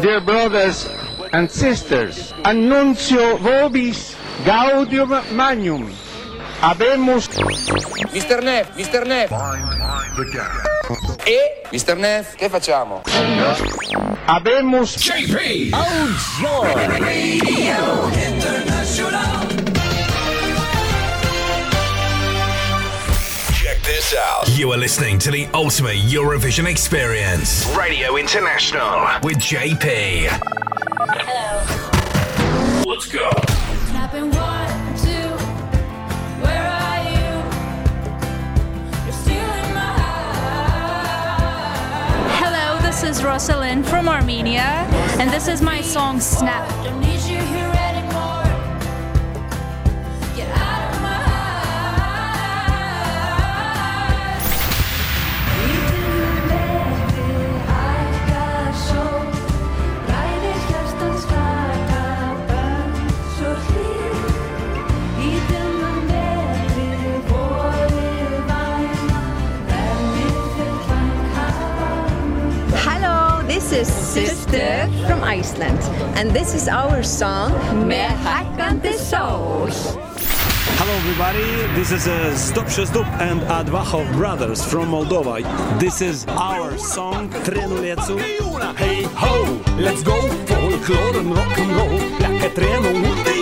Dear brothers and sisters, annuncio vobis gaudium magnum. Habemus Mr. Neff, Mr. Neff. E? Mr. Neff, che facciamo? habemus Check this out. You are listening to the ultimate Eurovision experience. Radio International with JP. Let's go. Is Rosa Linn from Armenia, and this is my song Snap. This is Systur from Iceland, and this is our song Með hækkandi sól. Hello everybody, this is uh, Zdob și Zdub and Advahov Brothers from Moldova. This is our song Trenulețul. Hey ho, let's go. Folklore and rock and roll. Pleacă trenul unde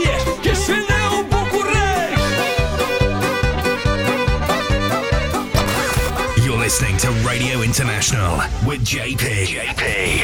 listening to Radio International with JP. JP.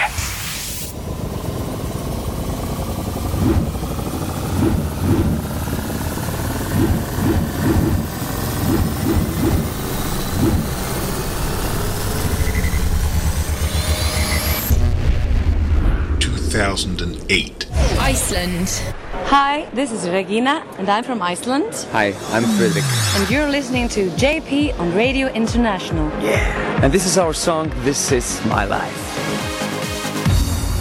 Two thousand and eight. Iceland. Hi, this is Regina, and I'm from Iceland. Hi, I'm Fredrik. And you're listening to JP on Radio International. Yeah. And this is our song, This Is My Life.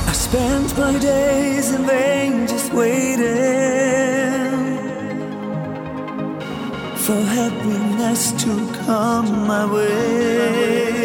I spent my days in vain just waiting for happiness to come my way.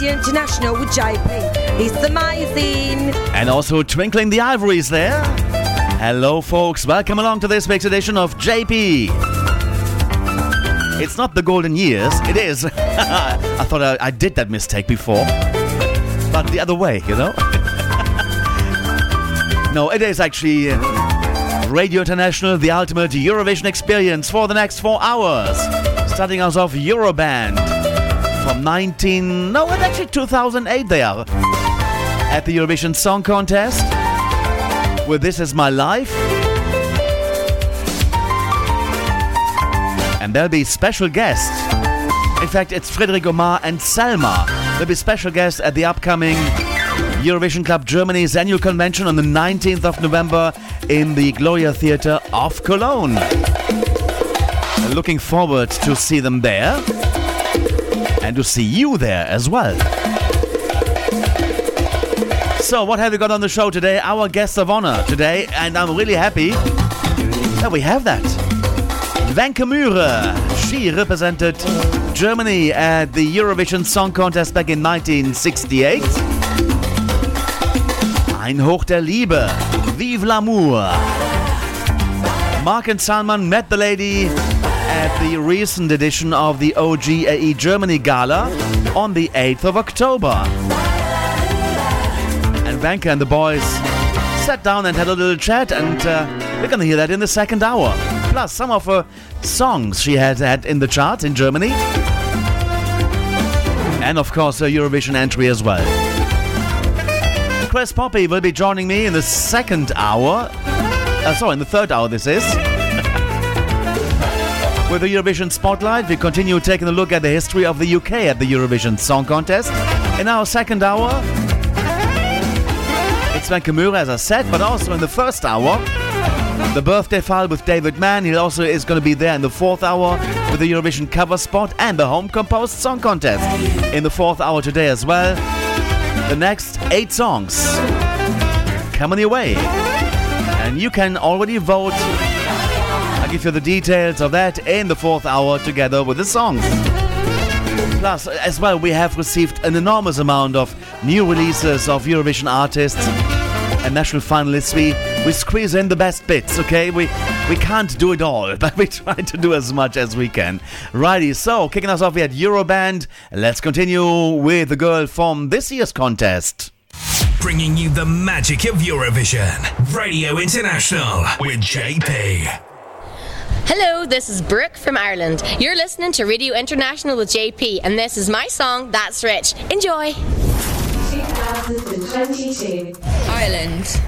Radio International with JP. It's amazing. And also Twinkling the Ivories there. Hello, folks. Welcome along to this week's edition of JP. It's not the golden years, it is. I thought I, I did that mistake before. But the other way, you know? no, it is actually uh, Radio International, the ultimate Eurovision experience for the next four hours. Starting us off Euroband from 19. No, it's actually 2008 they are. At the Eurovision Song Contest with This Is My Life. And there'll be special guests. In fact, it's Frederic Omar and Salma. There'll be special guests at the upcoming Eurovision Club Germany's annual convention on the 19th of November in the Gloria Theatre of Cologne. Looking forward to see them there and to see you there as well. So, what have we got on the show today? Our guest of honor today, and I'm really happy that we have that. Wenche. She represented Germany at the Eurovision Song Contest back in 1968. Ein Hoch der Liebe. Vive l'amour. Marc and Salman met the lady at the recent edition of the OGAE Germany Gala on the 8th of October. And Wenche and the boys sat down and had a little chat, and uh, we're gonna hear that in the second hour. Plus, some of her songs she had had in the charts in Germany. And of course, her Eurovision entry as well. Chris Poppe will be joining me in the second hour. Uh, sorry, in the third hour, this is. With the Eurovision Spotlight, we continue taking a look at the history of the UK at the Eurovision Song Contest. In our second hour, it's Wenche Myhre, as I said, but also in the first hour, the birthday file with David Mann. He also is going to be there in the fourth hour with the Eurovision cover spot and the home composed song contest. In the fourth hour today as well, the next eight songs coming your way. And you can already vote. I'll give you the details of that in the fourth hour together with the songs. Plus, as well, we have received an enormous amount of new releases of Eurovision artists and national finalists. We we squeeze in the best bits, okay? We we can't do it all, but we try to do as much as we can. Righty, so kicking us off, we had Euroband. Let's continue with the girl from this year's contest. Bringing you the magic of Eurovision. Radio International with JP. Hello, this is Brooke from Ireland. You're listening to Radio International with JP, and this is my song, That's Rich. Enjoy! 2022. Ireland.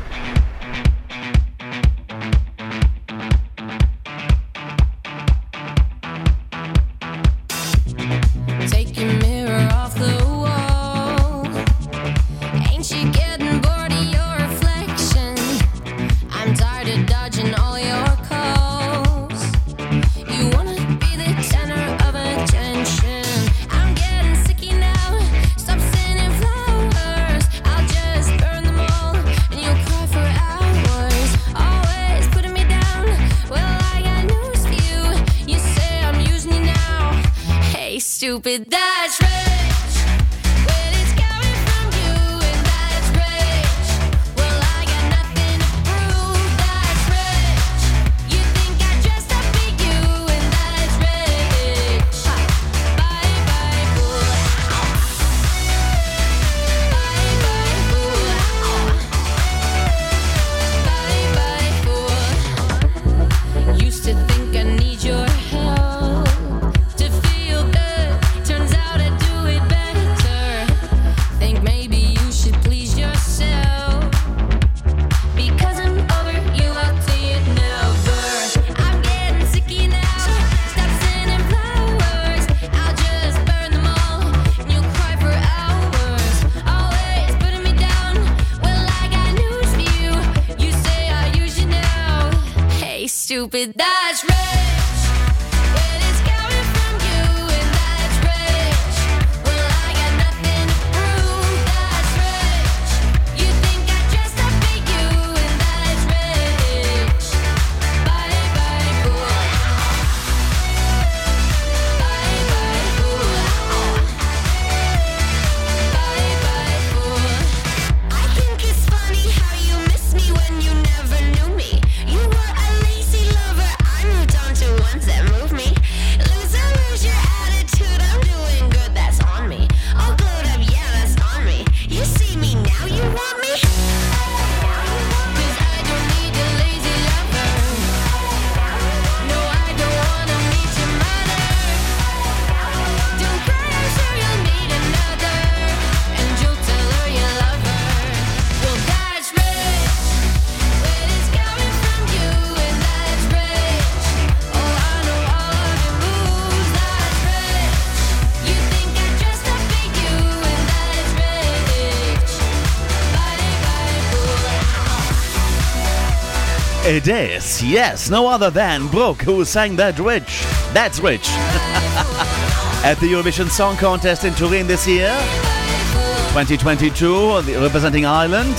Stupid, that's rich. It is, yes, no other than Brooke who sang that rich. That's rich. At the Eurovision Song Contest in Turin this year, 2022, representing Ireland.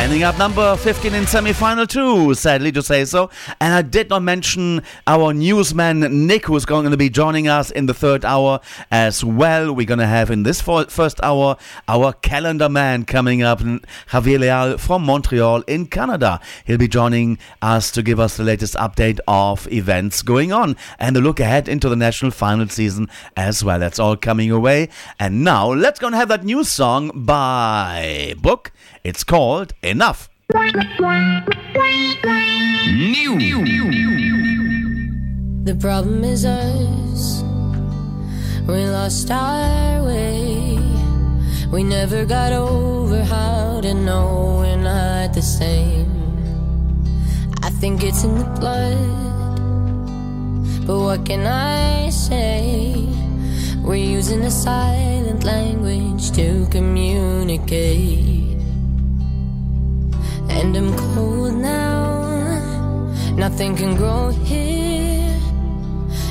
Ending up number 15 in semi-final two, sadly to say so. And I did not mention our newsman Nick, who's going to be joining us in the third hour as well. We're going to have in this first hour our calendar man coming up, Javier Leal from Montreal in Canada. He'll be joining us to give us the latest update of events going on and a look ahead into the national final season as well. That's all coming away. And now let's go and have that new song by Brooke. It's called Enough. New. The problem is us. We lost our way. We never got over how to know we're not the same. I think it's in the blood. But what can I say? We're using a silent language to communicate. And I'm cold now. Nothing can grow here.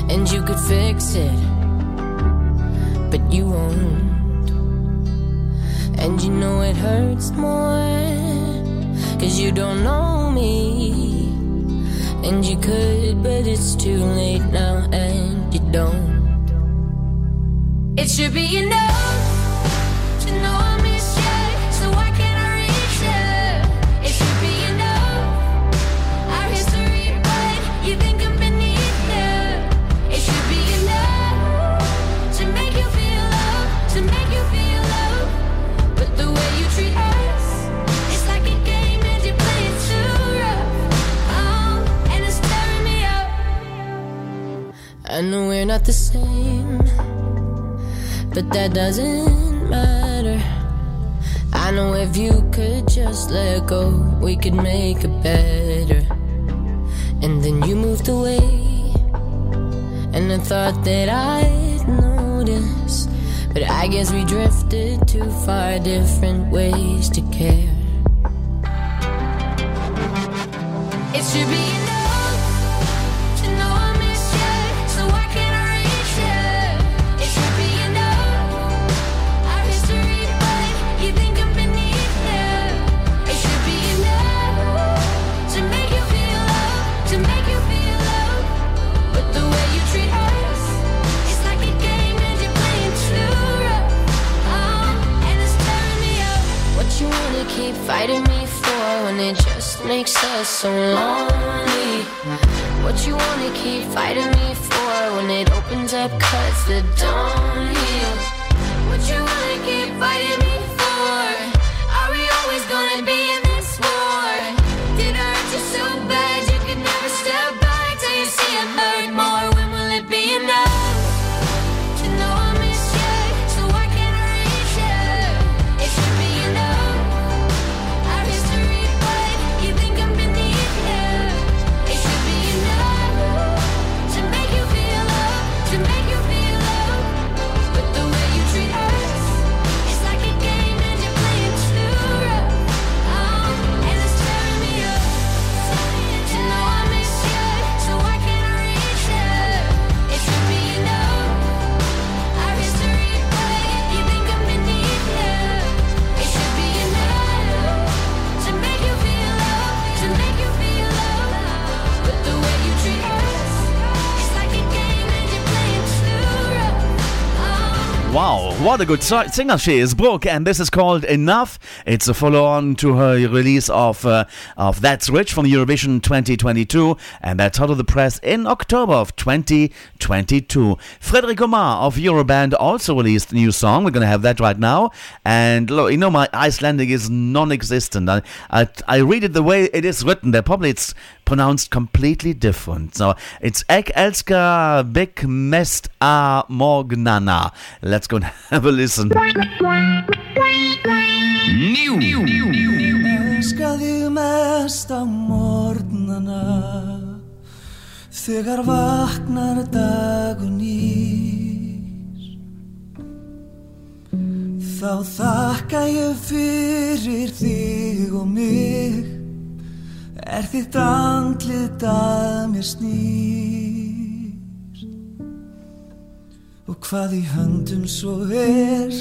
And you could fix it. But you won't. And you know it hurts more. Cause you don't know me. And you could, but it's too late now, and you don't. It should be enough I know we're not the same, but that doesn't matter. I know if you could just let go, we could make it better. And then you moved away, and I thought that I'd notice. But I guess we drifted too far, different ways to care. It should be it just makes us so lonely? What you wanna keep fighting me for when it opens up cuts that don't heal? What you wanna keep fighting me Wow, what a good singer she is, Brooke, and this is called Enough. It's a follow-on to her release of uh, of That's Rich from Eurovision 2022, and that's hot of the press in October of 2022. Frederic Omar of Euroband also released a new song. We're gonna have that right now, and look, you know my Icelandic is non-existent. I, I I read it the way it is written. There probably it's pronounced completely different. So it's Ek Elska Big Mest A Morgnana. Let's go and have a listen. Elska þig mest á morgnana Þegar vaknar dagun nýr. Þá þakka ég fyrir þig og mig Er þitt andlit að mér snýr Og hvað í höndum svo er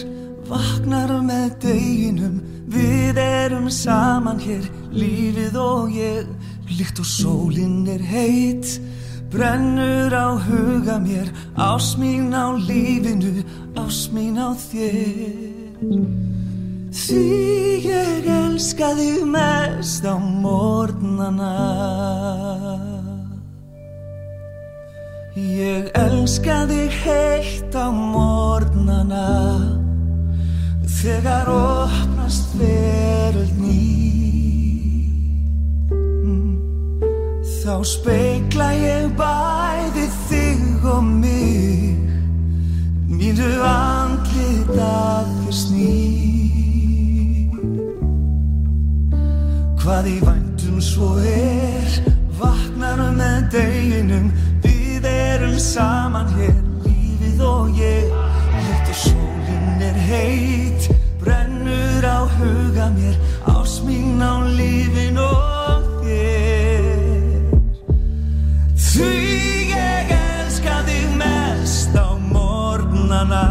Vaknar með deginum. Við erum saman hér Lífið og ég. Líkt og sólinn er heit Brennur á huga mér. Ás mín á lífinu Ás mín á þér. Því ég elska þig mest á morgnana Ég elska þig heitt á morgnana Þegar opnast veröld ný. Þá speikla ég bæði þig og mig Mínu andlit að þér sný Hvað í væntum svo er Vaknar með deginum erum saman hér Lífið og ég. Líkt og sólinn er heit Brennur á huga mér. Ás mín á lífin og þér. Því ég elska þig mest á morgnana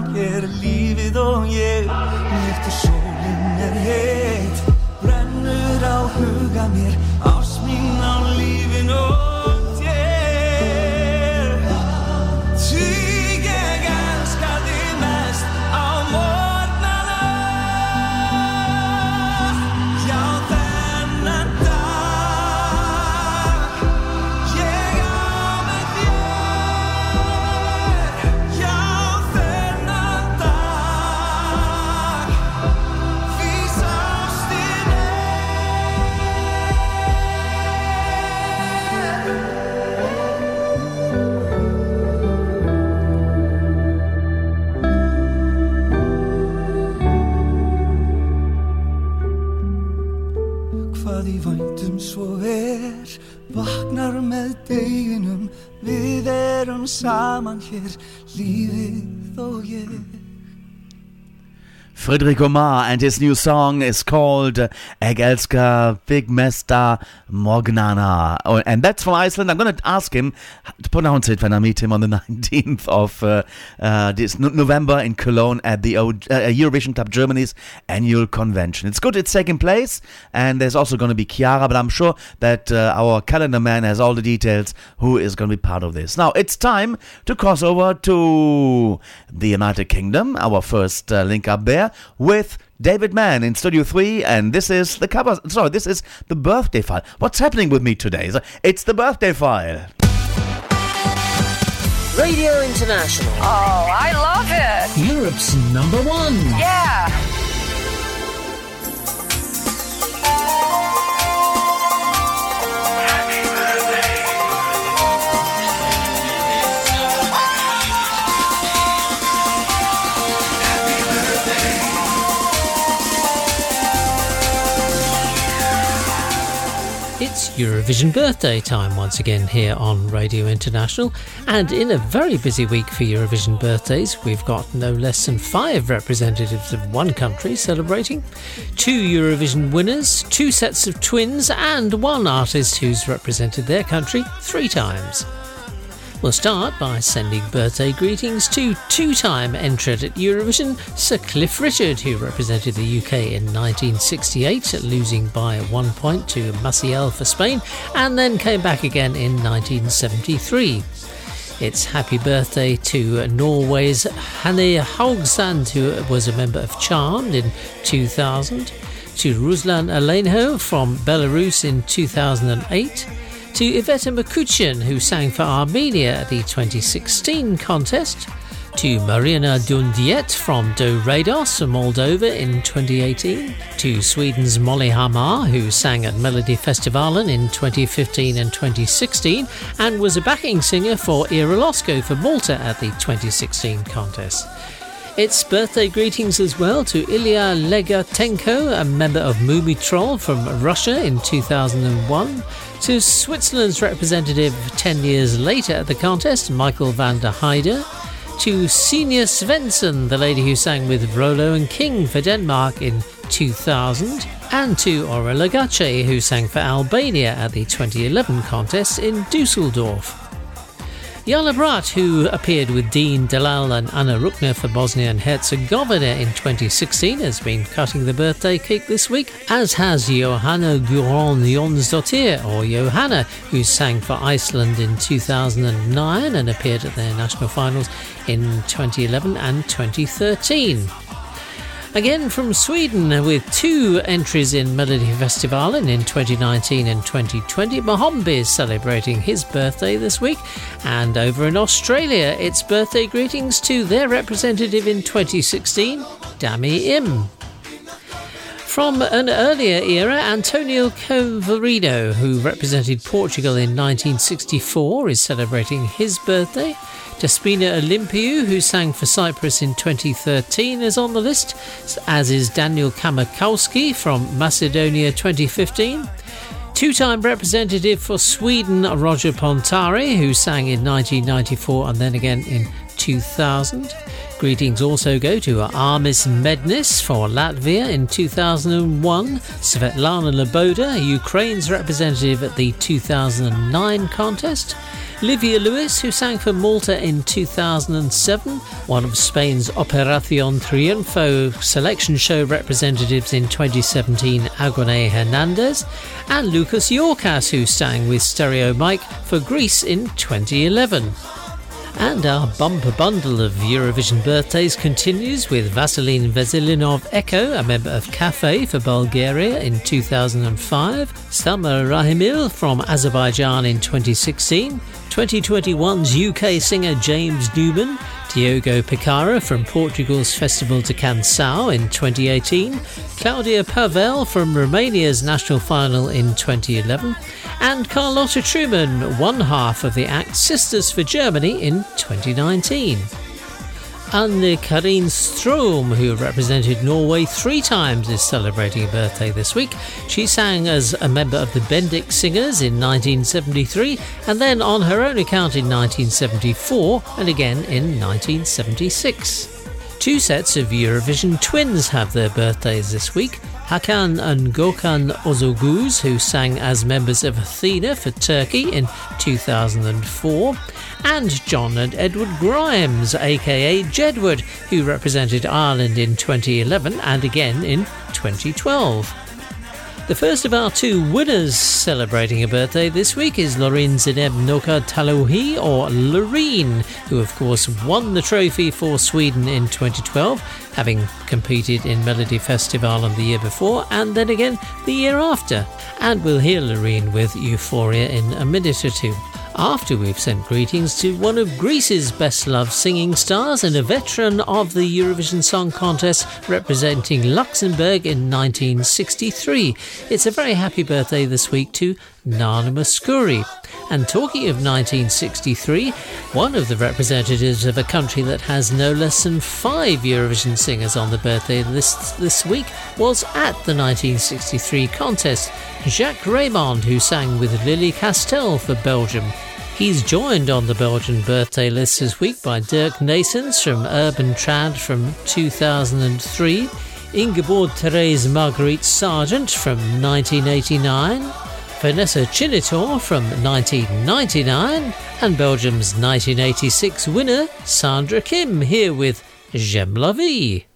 saman hér Lífið og ég. Líkt og sólinn er heit Brennur á huga mér saman hér Lífið og ég Frederic Omar and his new song is called Egelska Big Mesta Morgnana. Oh, and that's from Iceland. I'm going to ask him to pronounce it when I meet him on the 19th of uh, uh, this no- November in Cologne at the o- uh, Eurovision Club Germany's annual convention. It's good it's second place, and there's also going to be Chiara, but I'm sure that uh, our calendar man has all the details who is going to be part of this. Now, it's time to cross over to the United Kingdom, our first uh, link up there with David Mann in Studio 3, and this is the cover. Sorry, this is the birthday file. What's happening with me today? It's the birthday file. Radio International. Oh, I love it. Europe's number one. Yeah. It's Eurovision birthday time once again here on Radio International, and in a very busy week for Eurovision birthdays, we've got no less than five representatives of one country celebrating, two Eurovision winners, two sets of twins, and one artist who's represented their country three times. We'll start by sending birthday greetings to two time entrant at Eurovision, Sir Cliff Richard, who represented the UK in 1968, losing by one point to Massiel for Spain, and then came back again in 1973. It's happy birthday to Norway's Hanne Haugsand, who was a member of Charmed in 2000, to Ruslan Alehno from Belarus in 2008 to Iveta Mukuchyan, who sang for Armenia at the 2016 contest, to Marina Djundiet from DoReDoS Moldova in 2018, to Sweden's Molly Hammar, who sang at Melodifestivalen in 2015 and 2016, and was a backing singer for Ira Losco for Malta at the 2016 contest. It's birthday greetings as well to Ilya Lagutenko, a member of Mumiy Troll from Russia in 2001, to Switzerland's representative 10 years later at the contest, Michael von der Heide, to Signe Svendsen, the lady who sang with Rollo and King for Denmark in 2000, and to Aurela Gace, who sang for Albania at the 2011 contest in Dusseldorf. Jala Brat, who appeared with Deen Dalal and Ana Rucner for Bosnia and Herzegovina in 2016, has been cutting the birthday cake this week, as has Johanna Gudrun Jonsdottir, or Johanna, who sang for Iceland in 2009 and appeared at their national finals in 2011 and 2013. Again from Sweden, with two entries in Melodifestivalen in 2019 and 2020, Mohombi is celebrating his birthday this week. And over in Australia, it's birthday greetings to their representative in 2016, Dami Im. From an earlier era, Antonio Calvário, who represented Portugal in 1964, is celebrating his birthday. Despina Olympiou, who sang for Cyprus in 2013, is on the list, as is Daniel Kajmakoski from Macedonia 2015. Two time representative for Sweden, Roger Pontare, who sang in 1994 and then again in 2000. Greetings also go to Arnis Mednis for Latvia in 2001, Svetlana Loboda, Ukraine's representative at the 2009 contest, Livia Lewis, who sang for Malta in 2007, one of Spain's Operacion Triunfo selection show representatives in 2017, Agoney Hernandez, and Loukas Yorkas, who sang with Stereo Mike for Greece in 2011. And our bumper bundle of Eurovision birthdays continues with Vaseline Veselinov Echo, a member of Kaffe for Bulgaria in 2005, Samra Rahimli from Azerbaijan in 2016, 2021's UK singer James Newman, Diogo Piçarra from Portugal's Festival da Canção in 2018, Claudia Pavel from Romania's national final in 2011, and Carlotta Truman, one half of the act Sisters for Germany in 2019. Anne Karin Strom, who represented Norway three times, is celebrating a birthday this week. She sang as a member of the Bendik Singers in 1973, and then on her own account in 1974, and again in 1976. Two sets of Eurovision twins have their birthdays this week. Hakan and Gökhan Ozoguz, who sang as members of Athena for Turkey in 2004, and John and Edward Grimes, aka Jedward, who represented Ireland in 2011 and again in 2012. The first of our two winners celebrating a birthday this week is Loreen Zineb Nora Talhaoui, or Loreen, who of course won the trophy for Sweden in 2012, having competed in Melodifestivalen the year before and then again the year after. And we'll hear Loreen with Euphoria in a minute or two. After we've sent greetings to one of Greece's best loved singing stars and a veteran of the Eurovision Song Contest representing Luxembourg in 1963. It's a very happy birthday this week to Nana Mouskouri. And talking of 1963, one of the representatives of a country that has no less than five Eurovision singers on the birthday list this week was at the 1963 contest, Jacques Raymond, who sang with Lily Castel for Belgium. He's joined on the Belgian birthday list this week by Dirk Naysens from Urban Trad from 2003, Ingeborg Therese Marguerite Sergeant from 1989, Vanessa Chinitor from 1999 and Belgium's 1986 winner Sandra Kim here with J'aime la vie.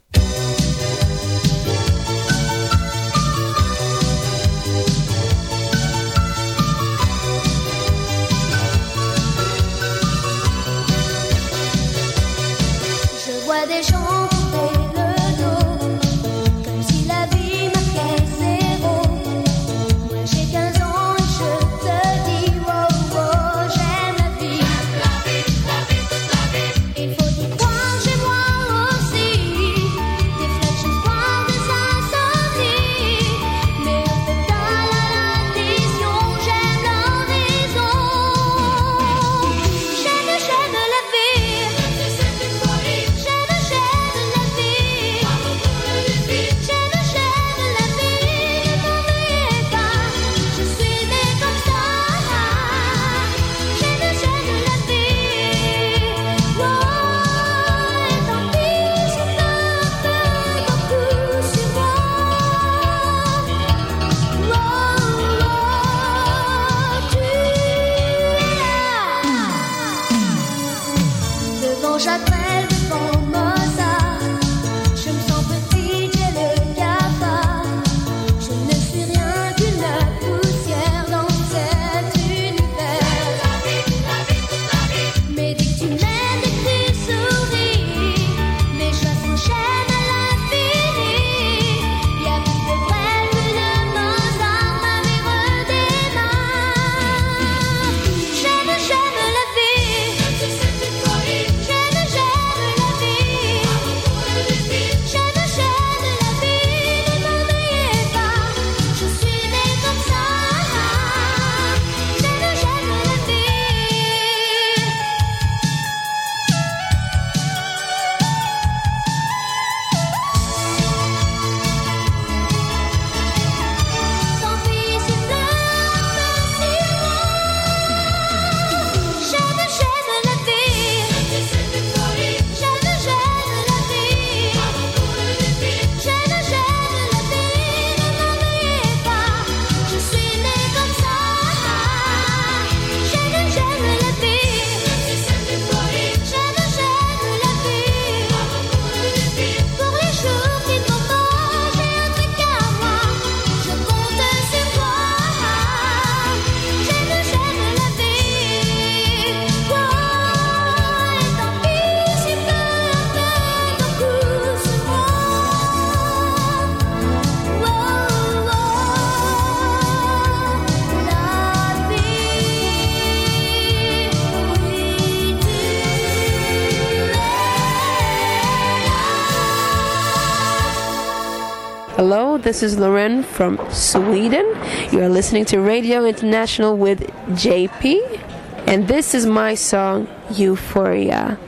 This is Loreen from Sweden. You are listening to Radio International with JP. And this is my song, Euphoria.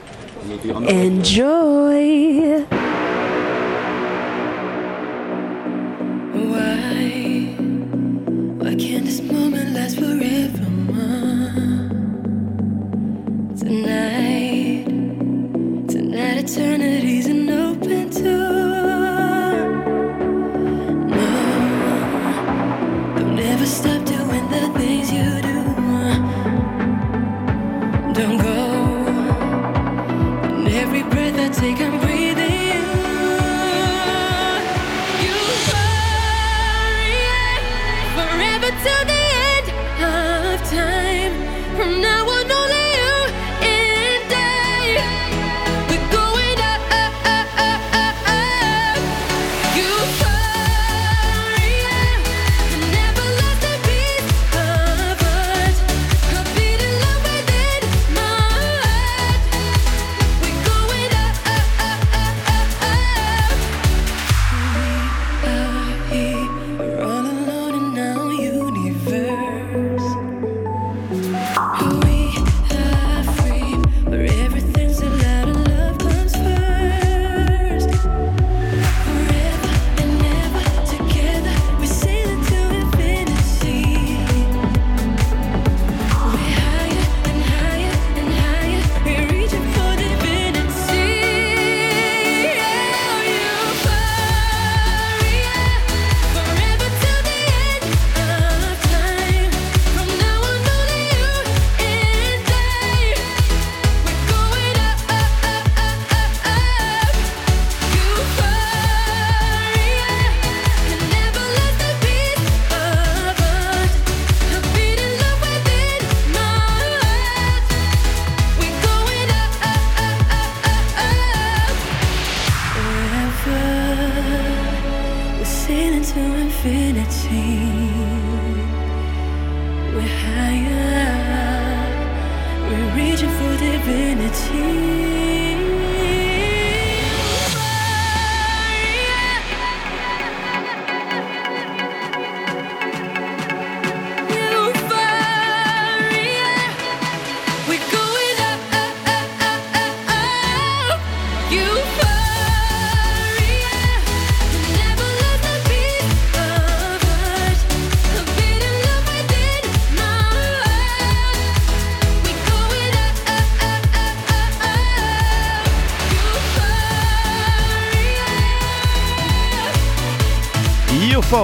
Enjoy!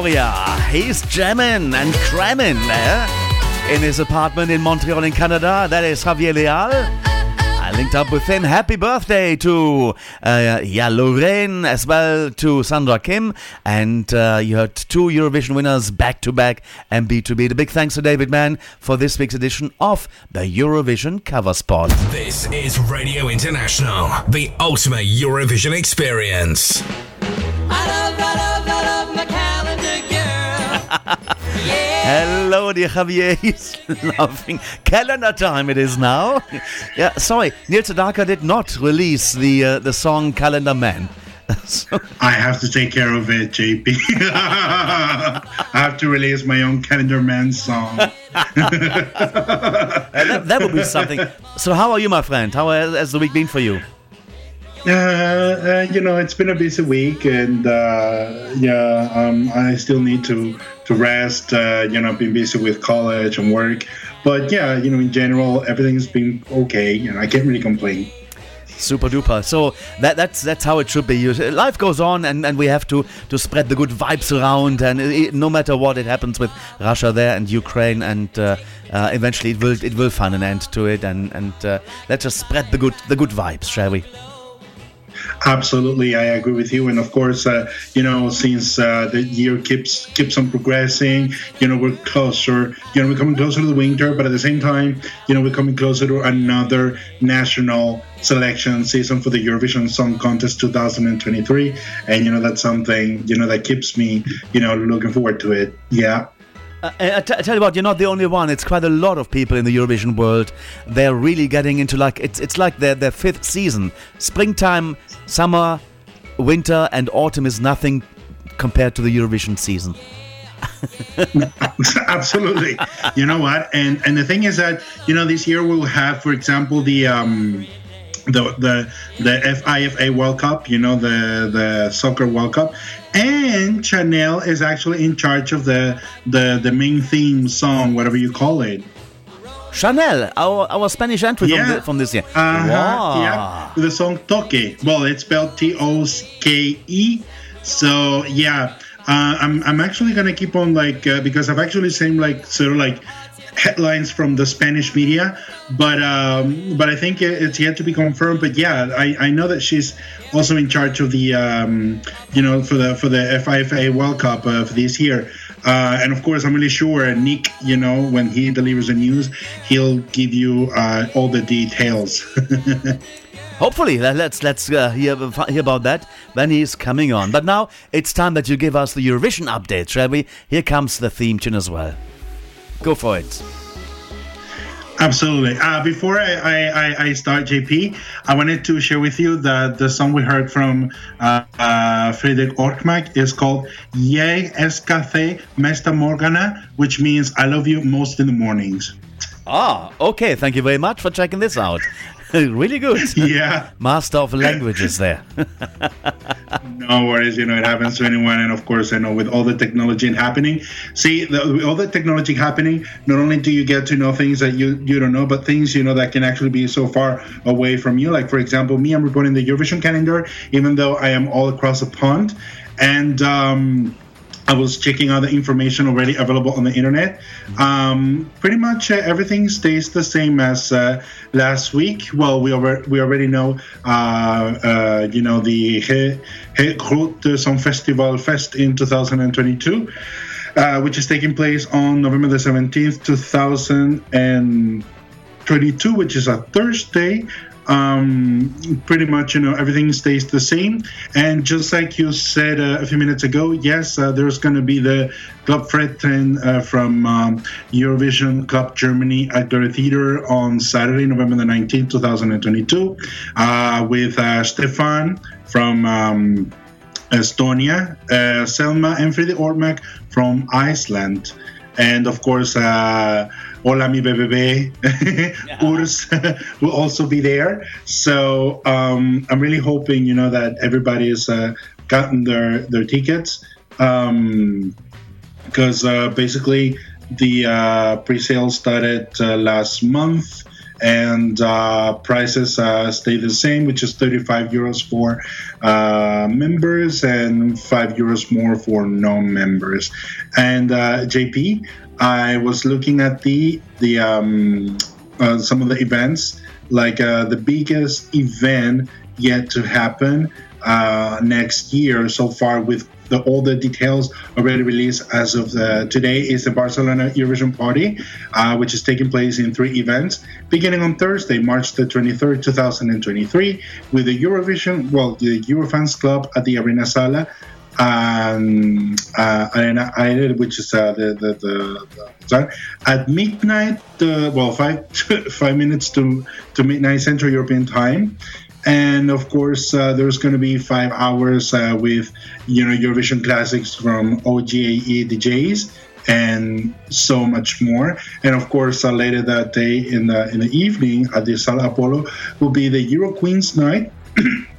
Euphoria. He's jamming and cramming there in his apartment in Montreal in Canada. That is Javier Leal. I linked up with him. Happy birthday to uh, yeah, Loreen as well to Sandra Kim. And uh, you heard two Eurovision winners back to back and B2B. The big thanks to David Mann for this week's edition of the Eurovision Cover Spot. This is Radio International, the ultimate Eurovision experience. Hello, dear Javier. He's laughing. Calendar time it is now. yeah, sorry, Neil Sedaka did not release the uh, the song Calendar Man. So- I have to take care of it, JP. I have to release my own Calendar Man song. Uh, that, that would be something. So, how are you, my friend? How has the week been for you? Uh, uh, you know, it's been a busy week, and uh, yeah, um, I still need to to rest. Uh, you know, I've been busy with college and work, but yeah, you know, in general, everything's been okay, and I can't really complain. Super duper. So that that's that's how it should be. Life goes on, and, and we have to to spread the good vibes around. And it, no matter what, it happens with Russia there and Ukraine, and uh, uh, eventually it will it will find an end to it. And and uh, let's just spread the good the good vibes, shall we? Absolutely, I agree with you. And of course, uh, you know, since uh, the year keeps keeps on progressing, you know, we're closer. You know, we're coming closer to the winter, but at the same time, you know, we're coming closer to another national selection season for the Eurovision Song Contest 2023. And you know, that's something you know that keeps me, you know, looking forward to it. Yeah. Uh, I, t- I tell you what, you're not the only one. It's quite a lot of people in the Eurovision world. They're really getting into like it's it's like their their fifth season. Springtime, summer, winter, and autumn is nothing compared to the Eurovision season. Absolutely. you know what? And and the thing is that you know this year we'll have, for example, the um, the the the FIFA World Cup. You know the the soccer World Cup, and Chanel is actually in charge of the the the main theme song, whatever you call it. Chanel, our our Spanish entry from, the, from this year. Uh-huh, Wow. Yeah, the song Toke. Well, it's spelled T O K E. So yeah, uh, I'm I'm actually gonna keep on like uh, because I've actually seen like sort of like headlines from the Spanish media, but um, but I think it's yet to be confirmed. But yeah, I, I know that she's also in charge of the um, you know for the for the FIFA World Cup uh, for this year. Uh, and of course, I'm really sure Nick, you know, when he delivers the news, he'll give you uh, all the details. Hopefully, let- let's let's uh, hear hear about that when he's coming on. But now it's time that you give us the Eurovision update, shall we? Here comes the theme tune as well. Go for it. Absolutely. Uh, before I, I, I- start, JP, I wanted to share with you that the song we heard from uh, uh, Friedrich Orkmark is called Jeg Escafé Mesta Morgana, which means I love you most in the mornings. Ah, okay. Thank you very much for checking this out. really good. Yeah. Master of languages there. No worries, you know, it happens to anyone. And of course, I know with all the technology happening, see, the, all the technology happening, not only do you get to know things that you, you don't know, but things, you know, that can actually be so far away from you. Like, for example, me, I'm reporting the Eurovision calendar, even though I am all across the pond. And, um, I was checking out the information already available on the internet. Um, pretty much uh, everything stays the same as uh, last week. Well, we already we already know, uh, uh, you know, the Song Festival Fest in 2022, uh, which is taking place on November the 17th, 2022, which is a Thursday. Um, pretty much, you know, everything stays the same. And just like you said uh, a few minutes ago, yes, uh, there's going to be the Clubtreffen uh, from um, Eurovision Club Germany at the Theater on Saturday, November the 19th, 2022, uh, with uh, Stefan from. Um, Estonia, uh, Selma and Freddy Ormak from Iceland, and of course, Hola mi bebé, WRS will also be there. So um, I'm really hoping, you know, that everybody has uh, gotten their their tickets, because uh, basically the uh, pre-sale started uh, last month and uh, prices uh, stay the same, which is 35 euros for uh, members and 5 euros more for non-members. And uh, JP, I was looking at the the um, uh, some of the events, like uh, the biggest event yet to happen uh, next year so far with the, all the details already released as of the, today is the Barcelona Eurovision Party, uh, which is taking place in three events, beginning on Thursday, March the 23rd, 2023, with the Eurovision, well, the Eurofans Club at the Arena Sala, um, uh, Arena which is uh, the, the, the, the at midnight, uh, well, five five minutes to, to midnight Central European time. And of course, uh, there's going to be five hours uh, with, you know, Eurovision classics from OGAE DJs and so much more. And of course, uh, later that day in the in the evening at the Sala Apolo will be the Euro Queens night.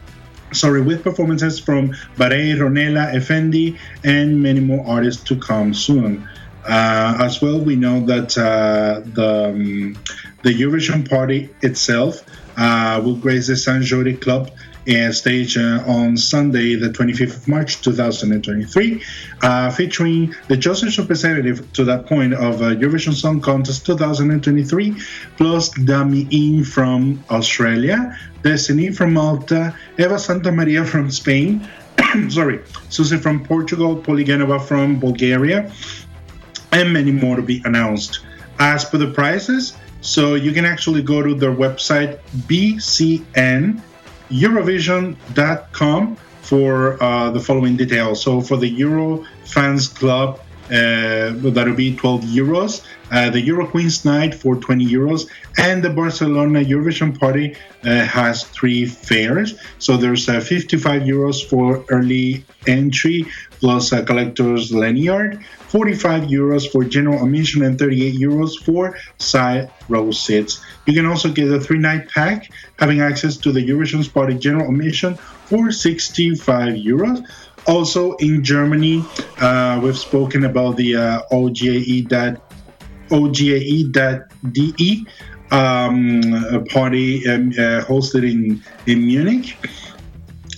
Sorry, with performances from Barei, Ronela, Efendi, and many more artists to come soon. Uh, as well, we know that uh, the um, the Eurovision party itself uh, will grace the Sant Jordi Club uh, stage uh, on Sunday, the 25th of March 2023, uh, featuring the Joseph representative to that point of uh, Eurovision Song Contest 2023, plus Dami Im from Australia, Destiny from Malta, Eva Santa Maria from Spain, sorry, Suzy from Portugal, Poli Genova from Bulgaria, and many more to be announced. As for the prizes, so you can actually go to their website bcneurovision.com for uh, the following details. So for the Euro Fans Club, uh, that'll be 12 euros. Uh, the Euro Queens Night for 20 euros, and the Barcelona Eurovision Party uh, has three fares. So there's uh, 55 euros for early entry plus a collector's lanyard, 45 euros for general admission, and 38 euros for side row seats. You can also get a three night pack having access to the Eurovision Party general admission for 65 euros. Also in Germany, uh, we've spoken about the uh, OGAE OGAE.de um, party um, uh, hosted in, in Munich.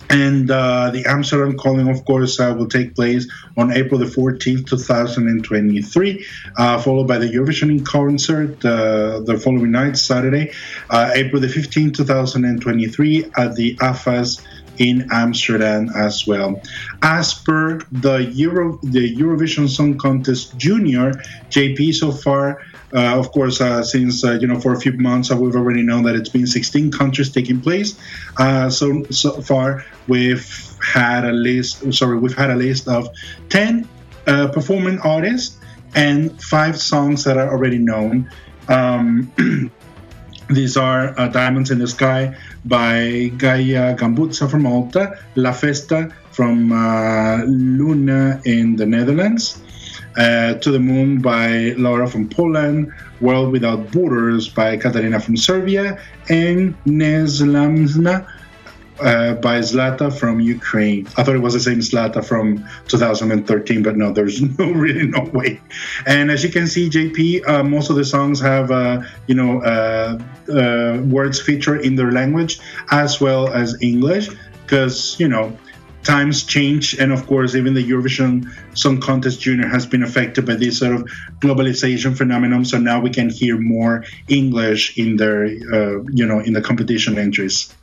And uh, the Amsterdam calling, of course, uh, will take place on April the 14th, 2023, uh, followed by the Eurovision concert uh, the following night, Saturday, uh, April the 15th, 2023, at the AFAS in Amsterdam as well. As per the Euro, the Eurovision Song Contest Junior, JP so far. Uh, of course, uh, since uh, you know, for a few months, uh, we've already known that it's been 16 countries taking place. Uh, so so far, we've had a list. Sorry, we've had a list of 10 uh, performing artists and five songs that are already known. Um, These are uh, Diamonds in the Sky by Gaia Gambuzza from Malta, La Festa from uh, Luna in the Netherlands, uh, To the Moon by Laura from Poland, World Without Borders by Katarina from Serbia, and Nezlamna uh, by Zlata from Ukraine. I thought it was the same Zlata from 2013, but no, there's no really no way. And as you can see, JP, uh, most of the songs have uh, you know uh, uh, words featured in their language as well as English, because you know times change, and of course, even the Eurovision Song Contest Junior has been affected by this sort of globalization phenomenon. So now we can hear more English in their uh, you know in the competition entries.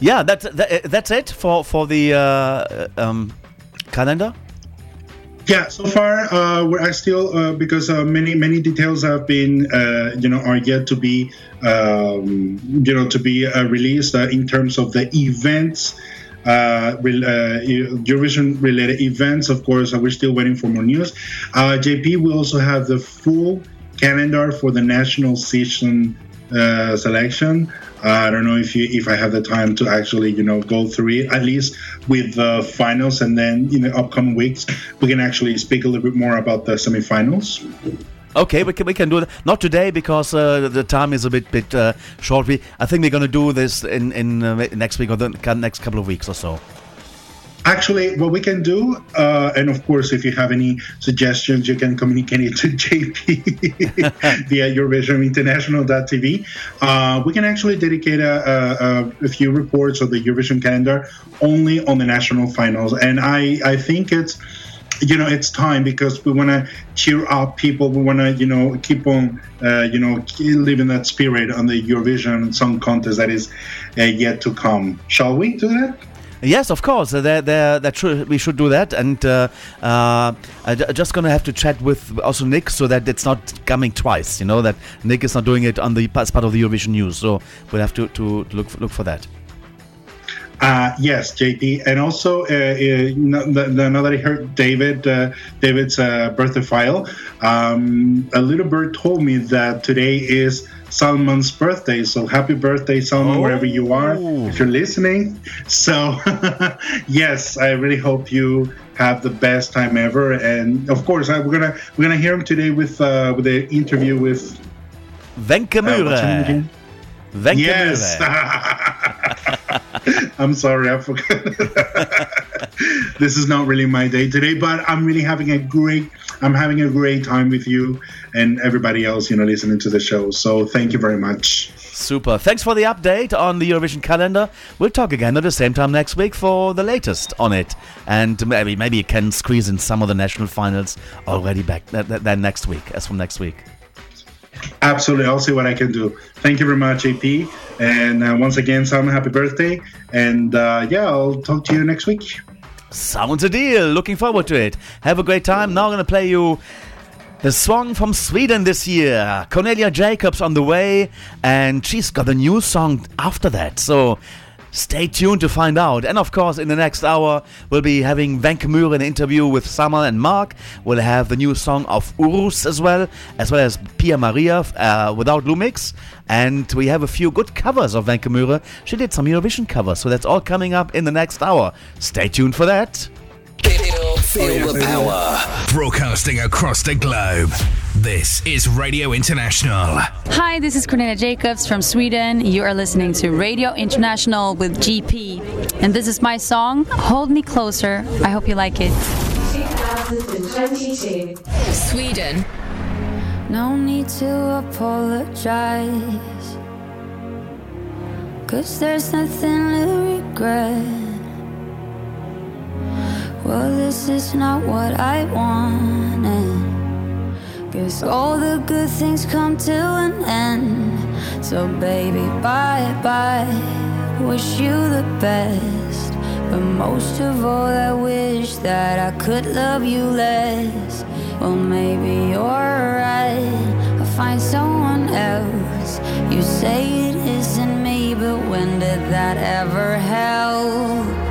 Yeah, that's that, that's it for for the uh, um, calendar. Yeah, so far uh, we're I still uh, because uh, many many details have been uh, you know are yet to be um, you know to be uh, released uh, in terms of the events. Uh, Eurovision related events, of course, we're still waiting for more news. JP, we also have the full calendar for the national season selection. Uh, I don't know if you if I have the time to actually you know go through it at least with the finals, and then in the upcoming weeks we can actually speak a little bit more about the semifinals. Okay, we can, we can do that. Not today because uh, the time is a bit bit uh, short. We I think we're gonna do this in in uh, next week or the next couple of weeks or so. Actually, what we can do, uh, and of course, if you have any suggestions, you can communicate it to JP via EurovisionInternational.tv. Uh, we can actually dedicate a, a, a few reports of the Eurovision calendar only on the national finals, and I, I think it's you know it's time because we want to cheer up people. We want to you know keep on uh, you know living that spirit on the eurovision song contest that is uh, yet to come. Shall we do that Yes, of course. Uh, That that should, we should do that, and uh, uh, I'm just gonna have to chat with also Nick so that it's not coming twice. You know that Nick is not doing it on the as part of the Eurovision news, so we'll have to, to, look for, look for that. Uh, yes, JP, and also uh, uh, now that I heard David, uh, David's uh, birthday file, um, a little bird told me that today is Salman's birthday. So happy birthday, Salman, wherever you are, if you're listening. So yes, I really hope you have the best time ever. And of course, I, we're gonna we're gonna hear him today with uh, with the interview with Wenche Uh, what's her name Myhre. again? Wenche yes. I'm sorry, I forgot. this is not really my day today, but I'm really having a great I'm having a great time with you and everybody else, you know, listening to the show. So thank you very much. Super. Thanks for the update on the Eurovision calendar. We'll talk again at the same time next week for the latest on it, and maybe maybe you can squeeze in some of the national finals already back th- th- then next week, as from next week. Absolutely, I'll see what I can do. Thank you very much, JP. And uh, once again, Sam, happy birthday. And uh, yeah, I'll talk to you next week. Sounds a deal. Looking forward to it. Have a great time. Now I'm going to play you the song from Sweden this year. Cornelia Jacobs on the way, and she's got a new song after that. So stay tuned to find out. And of course, in the next hour, we'll be having Wenche Myhre an interview with Salman and Marc. We'll have the new song of WRS as well, as well as Pia Maria uh, without LUM!X. And we have a few good covers of Wenche Myhre. She did some Eurovision covers, so that's all coming up in the next hour. Stay tuned for that. Feel the power. Broadcasting across the globe. This is Radio International. Hi, this is Cornelia Jacobs from Sweden. You are listening to Radio International with JP. And this is my song, Hold Me Closer. I hope you like it. 2022. Sweden. No need to apologize. Cause there's nothing to regret. Well, this is not what I wanted. Guess all the good things come to an end. So, baby, bye bye. Wish you the best. But most of all, I wish that I could love you less. Well, maybe you're right. I'll find someone else. You say it isn't me, but when did that ever help?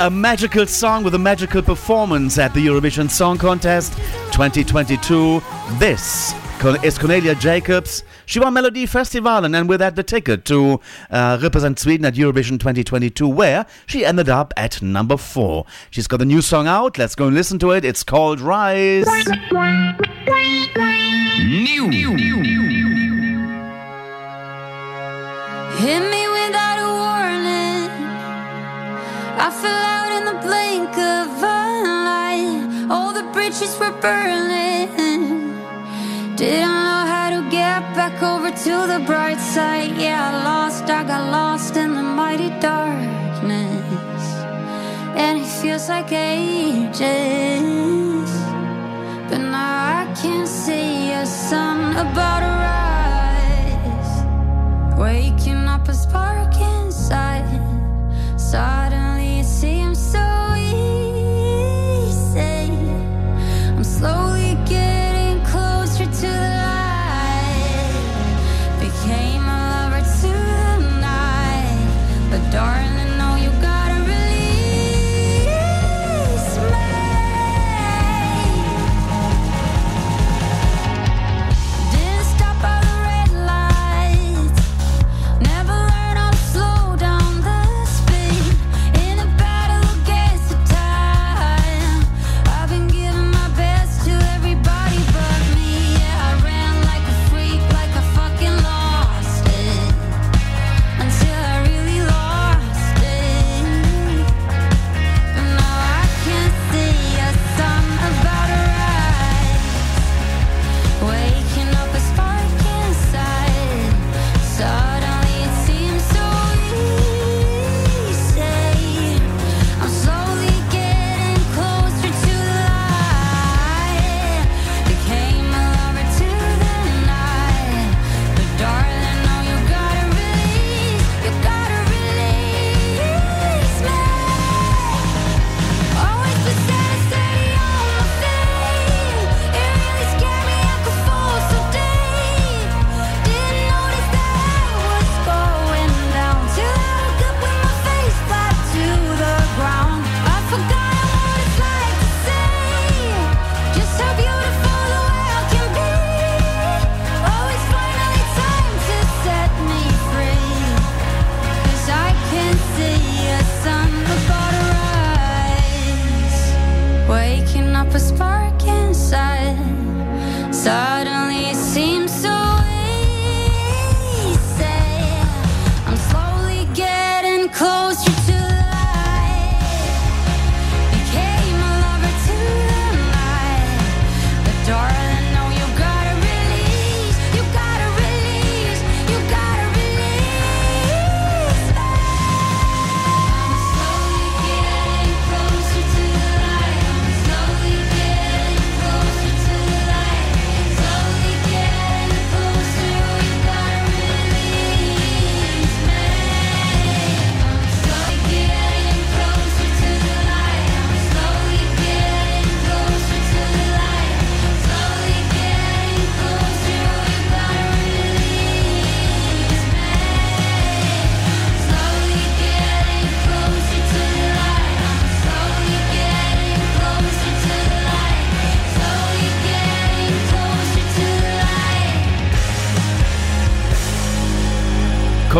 A magical song with a magical performance at the Eurovision Song Contest 2022. This is Cornelia Jacobs. She won Melody Festival and with that the ticket to uh, represent Sweden at Eurovision 2022, where she ended up at number four. She's got a new song out. Let's go and listen to it. It's called Rise. New. Hit me without a warning. I fell out The were burning. Didn't know how to get back over to the bright side. Yeah, I lost, I got lost in the mighty darkness. And it feels like ages. But now I can see a sun about to rise. Waking up a spark inside. Suddenly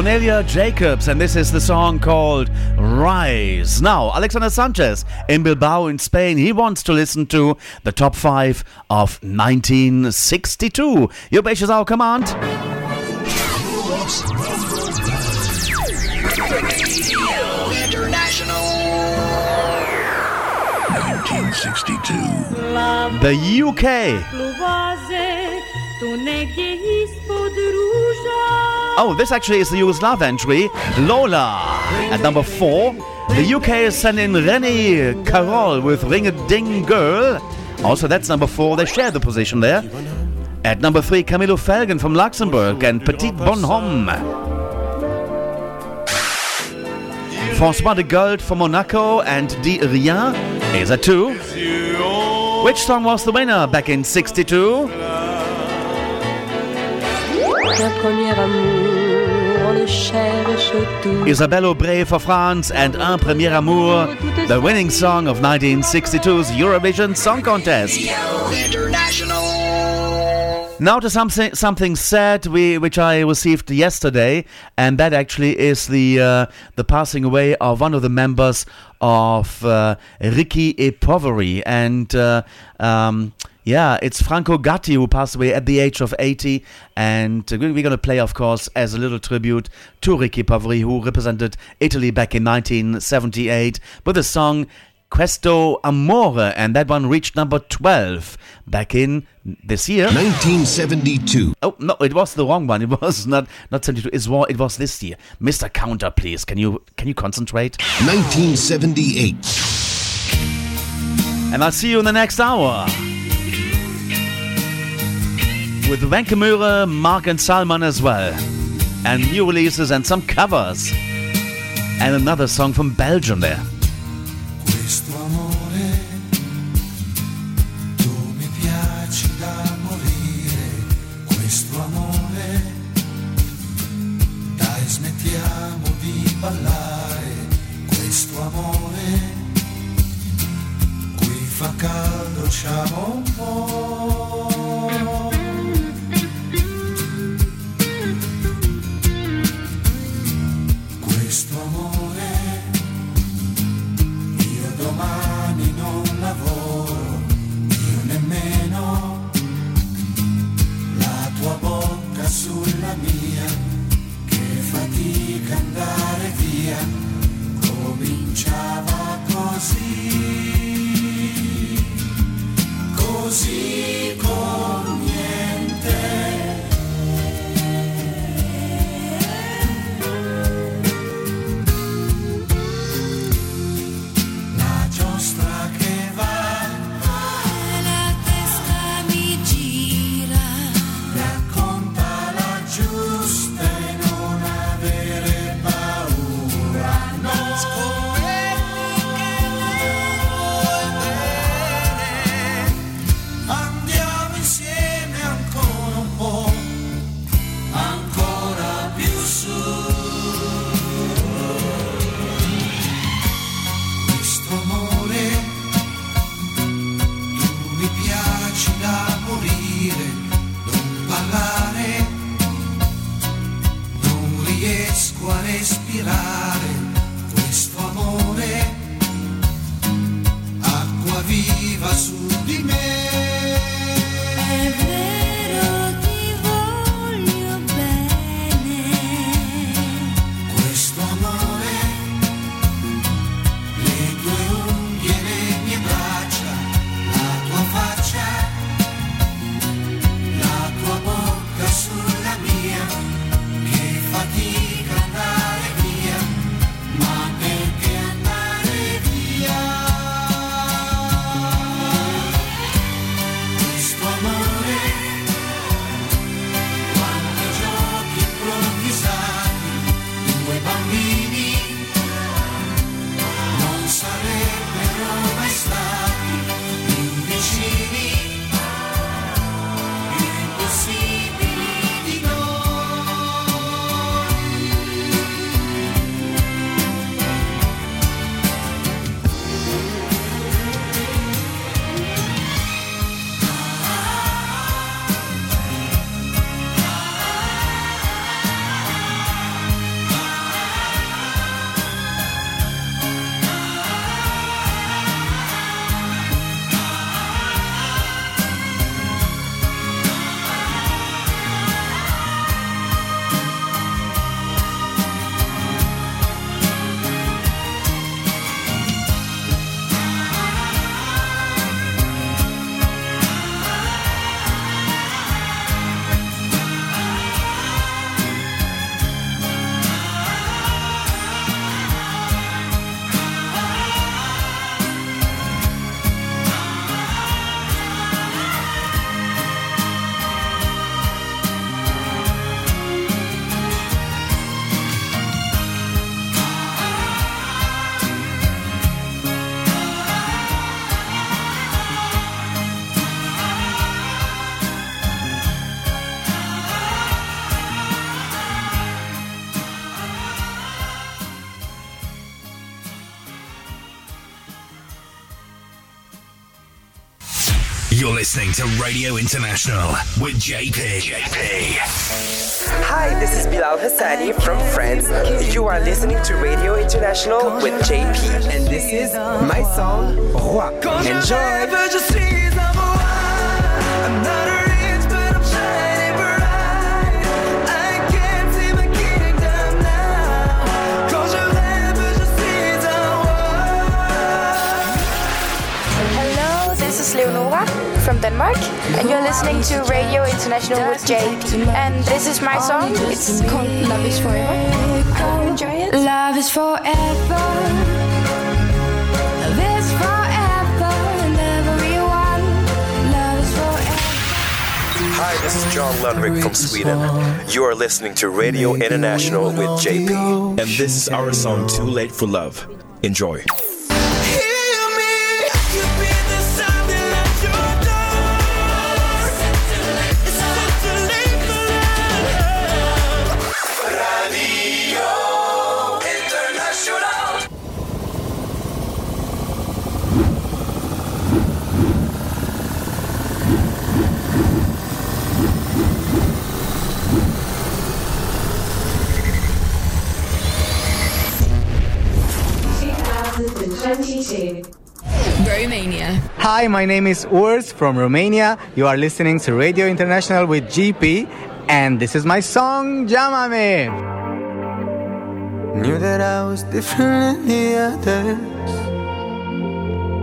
Cornelia Jacobs, and this is the song called Rise. Now, Alexander Sanchez in Bilbao in Spain, he wants to listen to the top five of 1962. Your Beches our command. International. 1962. The UK. Oh, this actually is the Yugoslav entry. Lola at number four. The UK is sending Ronnie Carroll with Ring a Ding Girl. Also, that's number four. They share the position there. At number three, Camillo Felgen from Luxembourg and Petit Bonhomme. François Deguelt from Monaco and Dis rien is at two. Which song was the winner back in 62? Un premier amour, les cherche tout. Isabelle Aubret for France and Un Premier Amour, the winning song of 1962's Eurovision Song Contest. Now to something something sad we which I received yesterday, and that actually is the uh, the passing away of one of the members of uh, Ricchi e Poveri, and uh, um, yeah, it's Franco Gatti who passed away at the age of 80, and we're going to play, of course, as a little tribute to Ricchi Poveri, who represented Italy back in 1978 with the song Questo Amore, and that one reached number 12 back in this year. 1972. Oh no, it was the wrong one. It was not not 72. It's wa- it was this year. Mr. Counter, please. Can you can you concentrate? 1978. And I'll see you in the next hour. With Wenche Myhre, Marc and Salman as well. And new releases and some covers. And another song from Belgium there. Questo amore, qui fa caldo, usciamo un po'. Questo amore io domani non lavoro, io nemmeno. La tua bocca sulla mia, così, così, to Radio International with JP. JP. Hi, this is Bilal Hassani from France. You are listening to Radio International with JP, and this is my song, Roi. Enjoy! From and you're listening to Radio International with JP. And this is my song. It's called Love is Forever. I hope you enjoy it. Love is forever. Love is forever and everyone. Love is forever. Hi, this is John Lundvik from Sweden. You are listening to Radio International with JP. And this is our song Too Late for Love. Enjoy. Romania. Hi, my name is WRS from Romania. You are listening to Radio International with JP, and this is my song, Llámame. Knew that I was different than the others.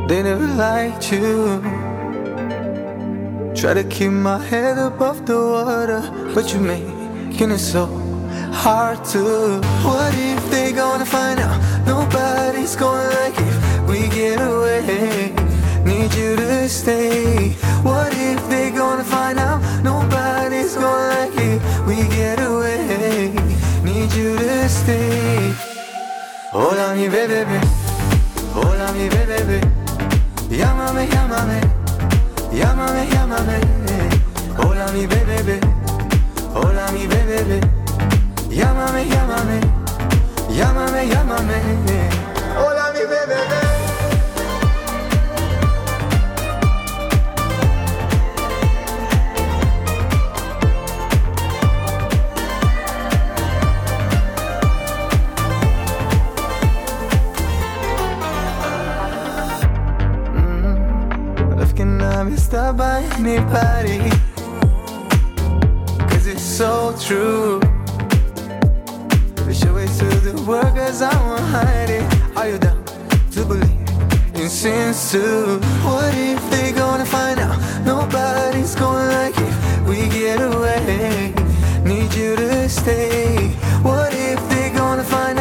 They never liked you. Try to keep my head above the water, but you making it so hard to. What if they gonna find out? Nobody's gonna like if we get away. Need you to stay. What if they gonna find out? Nobody's gonna like it. We get away. Need you to stay. Hola mi bebé, hola mi bebé. Llámame, llámame, llámame, llámame. Hola mi bebé, hola mi bebé. Llámame, llámame, llámame, llámame. Hola be stopped by anybody. Cause it's so true. We show it to the world cause I won't hide it. Are you down to believe in sins too? What if they gonna find out? Nobody's gonna like it. We get away. Need you to stay. What if they gonna find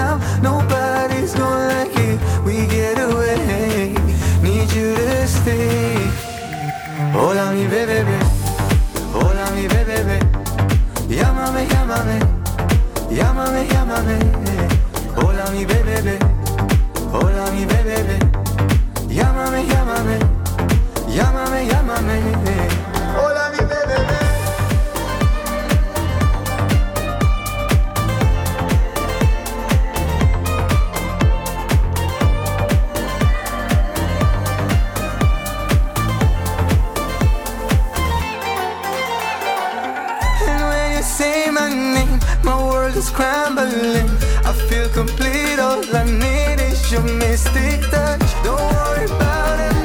Hola mi bebé, hola mi bebé. Llámame, llámame, llámame, llámame. Hola mi bebé, hola mi bebé. Llámame, llámame, llámame, llámame. Is crumbling. I feel complete, all I need is your mystic touch. Don't worry about it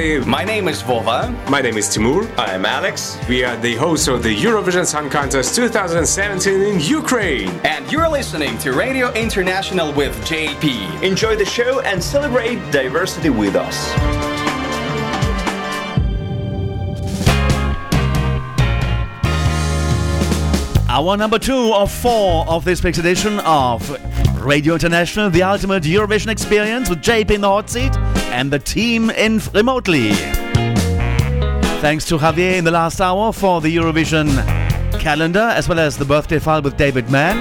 everybody. My name is Vova. My name is Timur. I am Alex. We are the hosts of the Eurovision Song Contest 2017 in Ukraine. And you're listening to Radio International with JP. Enjoy the show and celebrate diversity with us. Our number two of four of this week's edition of Radio International, the ultimate Eurovision experience with JP in the hot seat and the team in remotely. Thanks to Javier in the last hour for the Eurovision calendar as well as the birthday file with David Mann.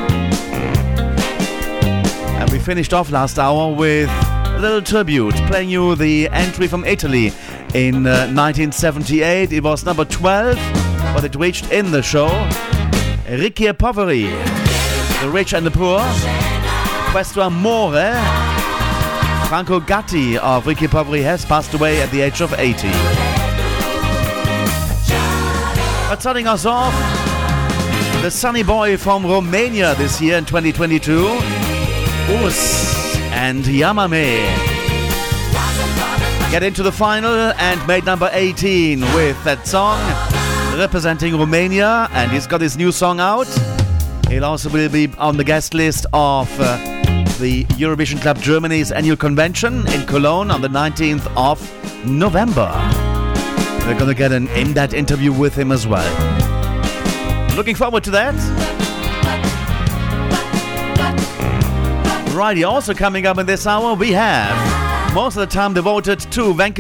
And we finished off last hour with a little tribute, playing you the entry from Italy in uh, 1978. It was number 12, but it reached in the show. Ricchi e Poveri, The Rich and the Poor, Questo Amore. Franco Gatti of e has passed away at the age of 80. But starting us off, the sunny boy from Romania this year in 2022, WRS and Llámame. Get into the final and made number 18 with that song representing Romania, and he's got his new song out. He'll also will be on the guest list of uh, the Eurovision Club Germany's annual convention in Cologne on the 19th of November. We're gonna get an in-depth interview with him as well. Looking forward to that. Righty, also coming up in this hour, we have most of the time devoted to Wenche.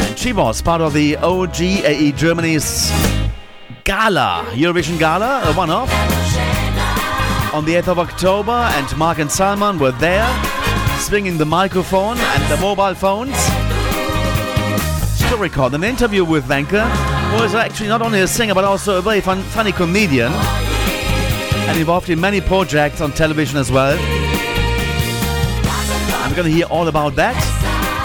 And she was part of the OGAE Germany's Gala, Eurovision Gala, a one off. On the 8th of October, and Marc and Salman were there, swinging the microphone and the mobile phones to record an interview with Wenche, who is actually not only a singer but also a very fun, funny comedian and involved in many projects on television as well. I'm going to hear all about that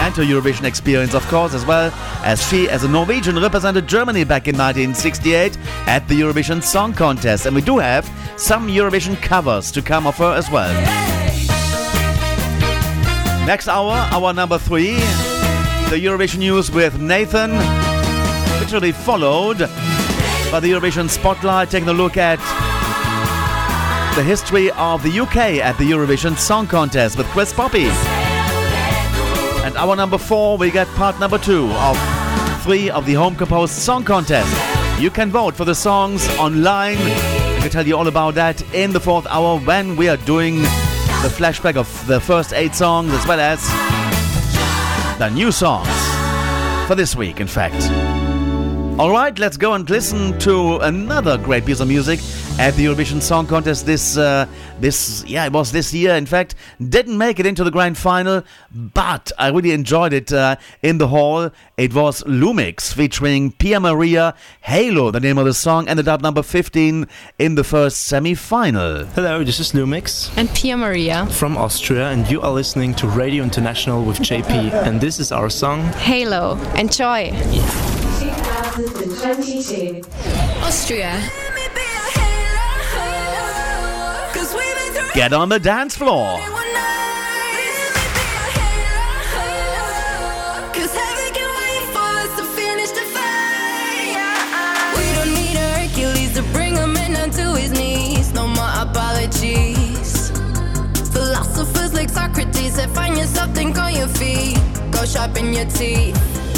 and her Eurovision experience, of course, as well as she, as a Norwegian, represented Germany back in 1968 at the Eurovision Song Contest. And we do have some Eurovision covers to come of her as well. Next hour, our number three, the Eurovision news with Nathan, be followed by the Eurovision Spotlight, taking a look at the history of the UK at the Eurovision Song Contest with Chris Poppe. And our number four, we get part number two of three of the home composed song contest. You can vote for the songs online. I can tell you all about that in the fourth hour when we are doing the flashback of the first eight songs as well as the new songs for this week, in fact. All right, let's go and listen to another great piece of music at the Eurovision Song Contest. This, uh, this, yeah, it was this year. In fact, didn't make it into the grand final, but I really enjoyed it uh, in the hall. It was LUM!X featuring Pia Maria. Halo, the name of the song, ended up number 15 in the first semi-final. Hello, this is LUM!X and Pia Maria from Austria, and you are listening to Radio International with JP, and this is our song Halo. Enjoy. 2022. Austria. His knees. No more apologies. Philosophers like Socrates find on your feet. Go sharpen your teeth.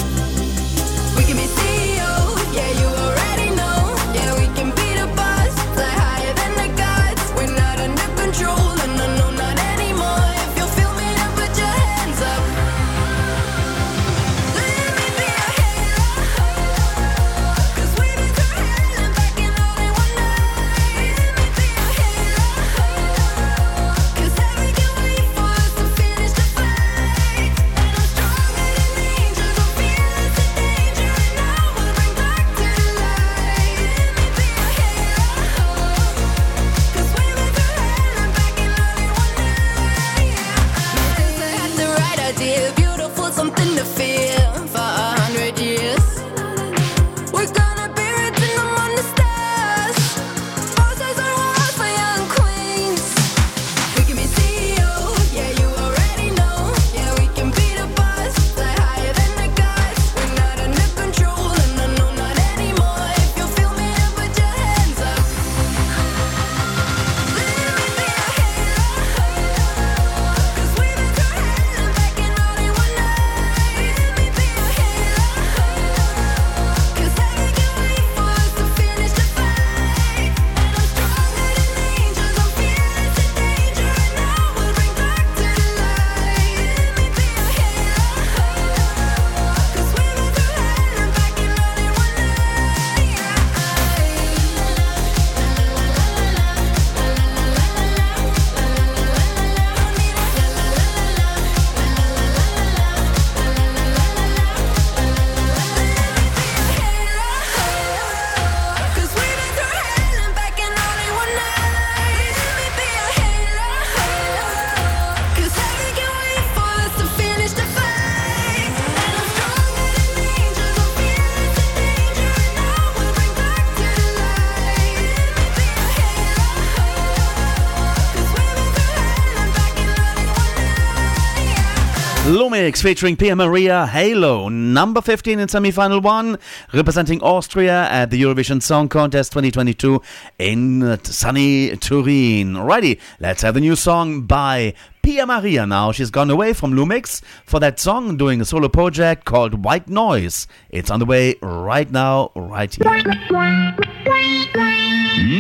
LUM!X featuring Pia Maria Halo, number 15 in semi-final one, representing Austria at the Eurovision Song Contest 2022 in sunny Turin. Righty, let's have the new song by Pia Maria now. She's gone away from LUM!X for that song, doing a solo project called White Noise. It's on the way right now, right here.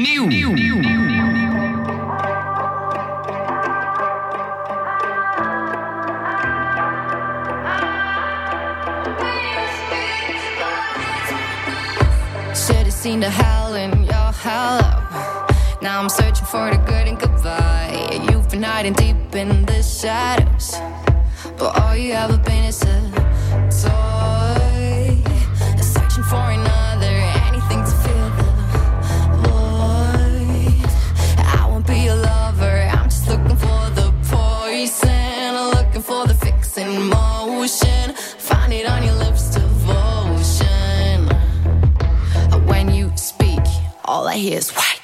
Should've seen the hell in your hello. Now I'm searching for the good and goodbye. You've been hiding deep in the shadows, but all you ever been is a toy. All I hear is white.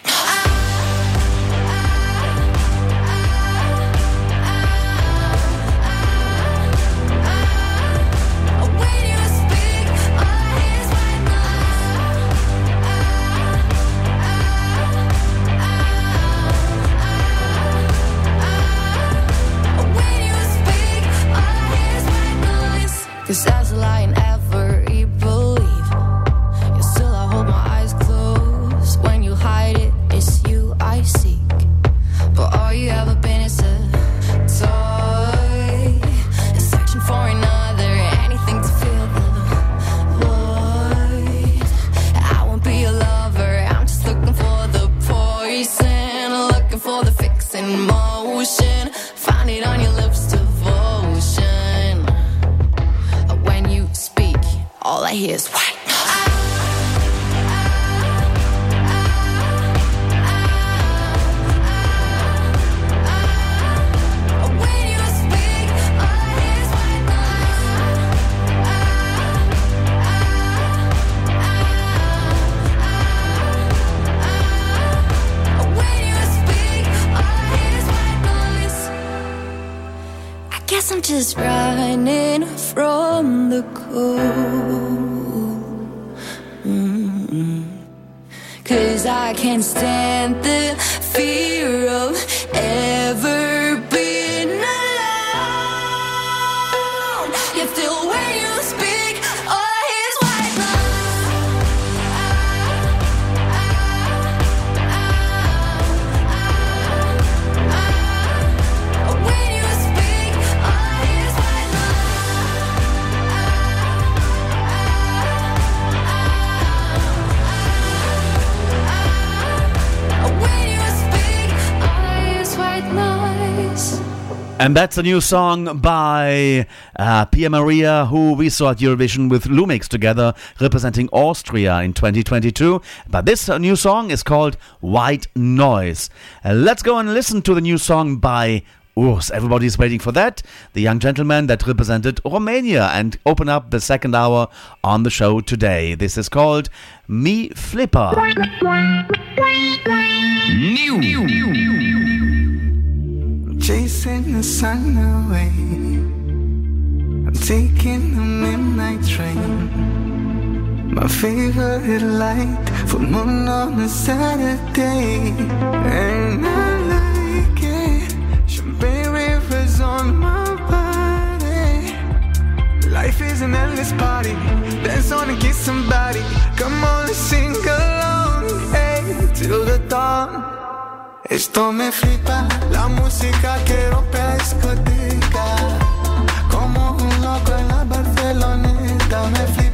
Cause as all I hear is white. Guess I'm just running from the cold. Mm-mm. Cause I can't stand the fear of ever And that's a new song by uh, Pia Maria, who we saw at Eurovision with LUM!X together, representing Austria in 2022. But this uh, new song is called White Noise. Uh, let's go and listen to the new song by WRS. Everybody's waiting for that. The young gentleman that represented Romania and open up the second hour on the show today. This is called Me Flipper. Chasing the sun away. I'm taking the midnight train. My favorite light for moon on a Saturday. And I Esto me flipa, la música que la discoteca. Como un loco en la Barceloneta me flipa.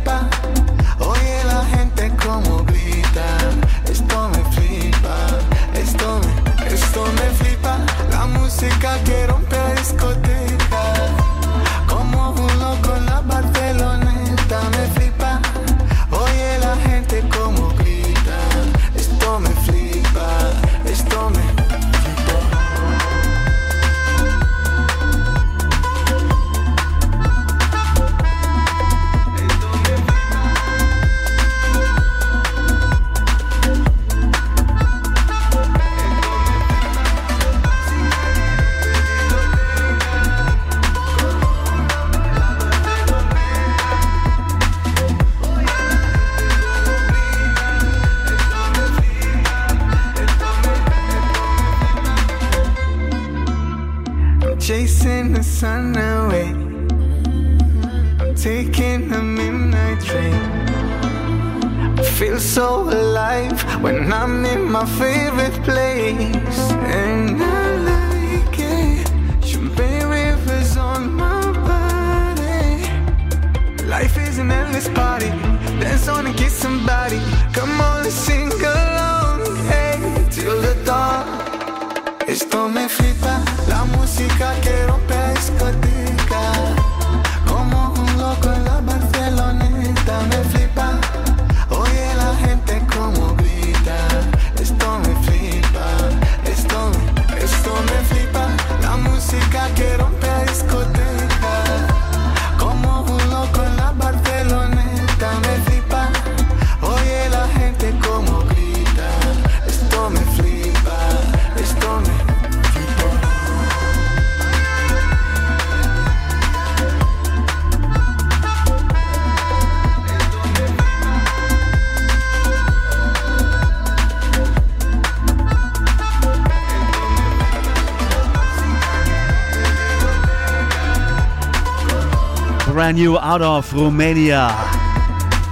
Brand new out of Romania.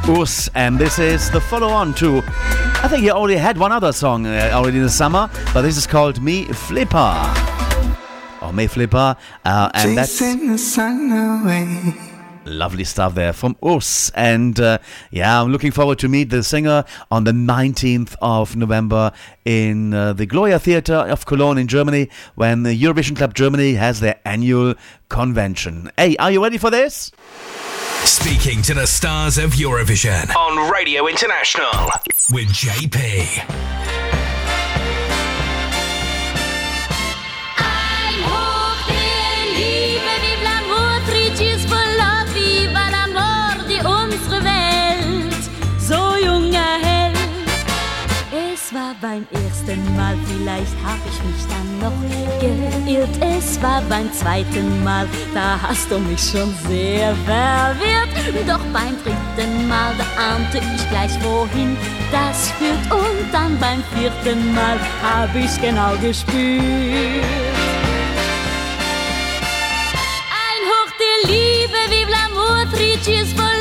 WRS, and this is the follow on to. I think he already had one other song uh, already in the summer, but this is called Me Flipper. Or Me Flipper, uh, and that's. The sun away. Lovely stuff there from WRS. And uh, yeah, I'm looking forward to meet the singer on the 19th of November in uh, the Gloria Theatre of Cologne in Germany when the Eurovision Club Germany has their annual convention. Hey, are you ready for this? Speaking to the stars of Eurovision on Radio International with JP. Beim ersten Mal, vielleicht hab ich mich dann noch geirrt. Es war beim zweiten Mal, da hast du mich schon sehr verwirrt. Doch beim dritten Mal, da ahnte ich gleich wohin das führt. Und dann beim vierten Mal hab ich's genau gespürt. Ein Hoch der Liebe, vive l'amour, tricis for love,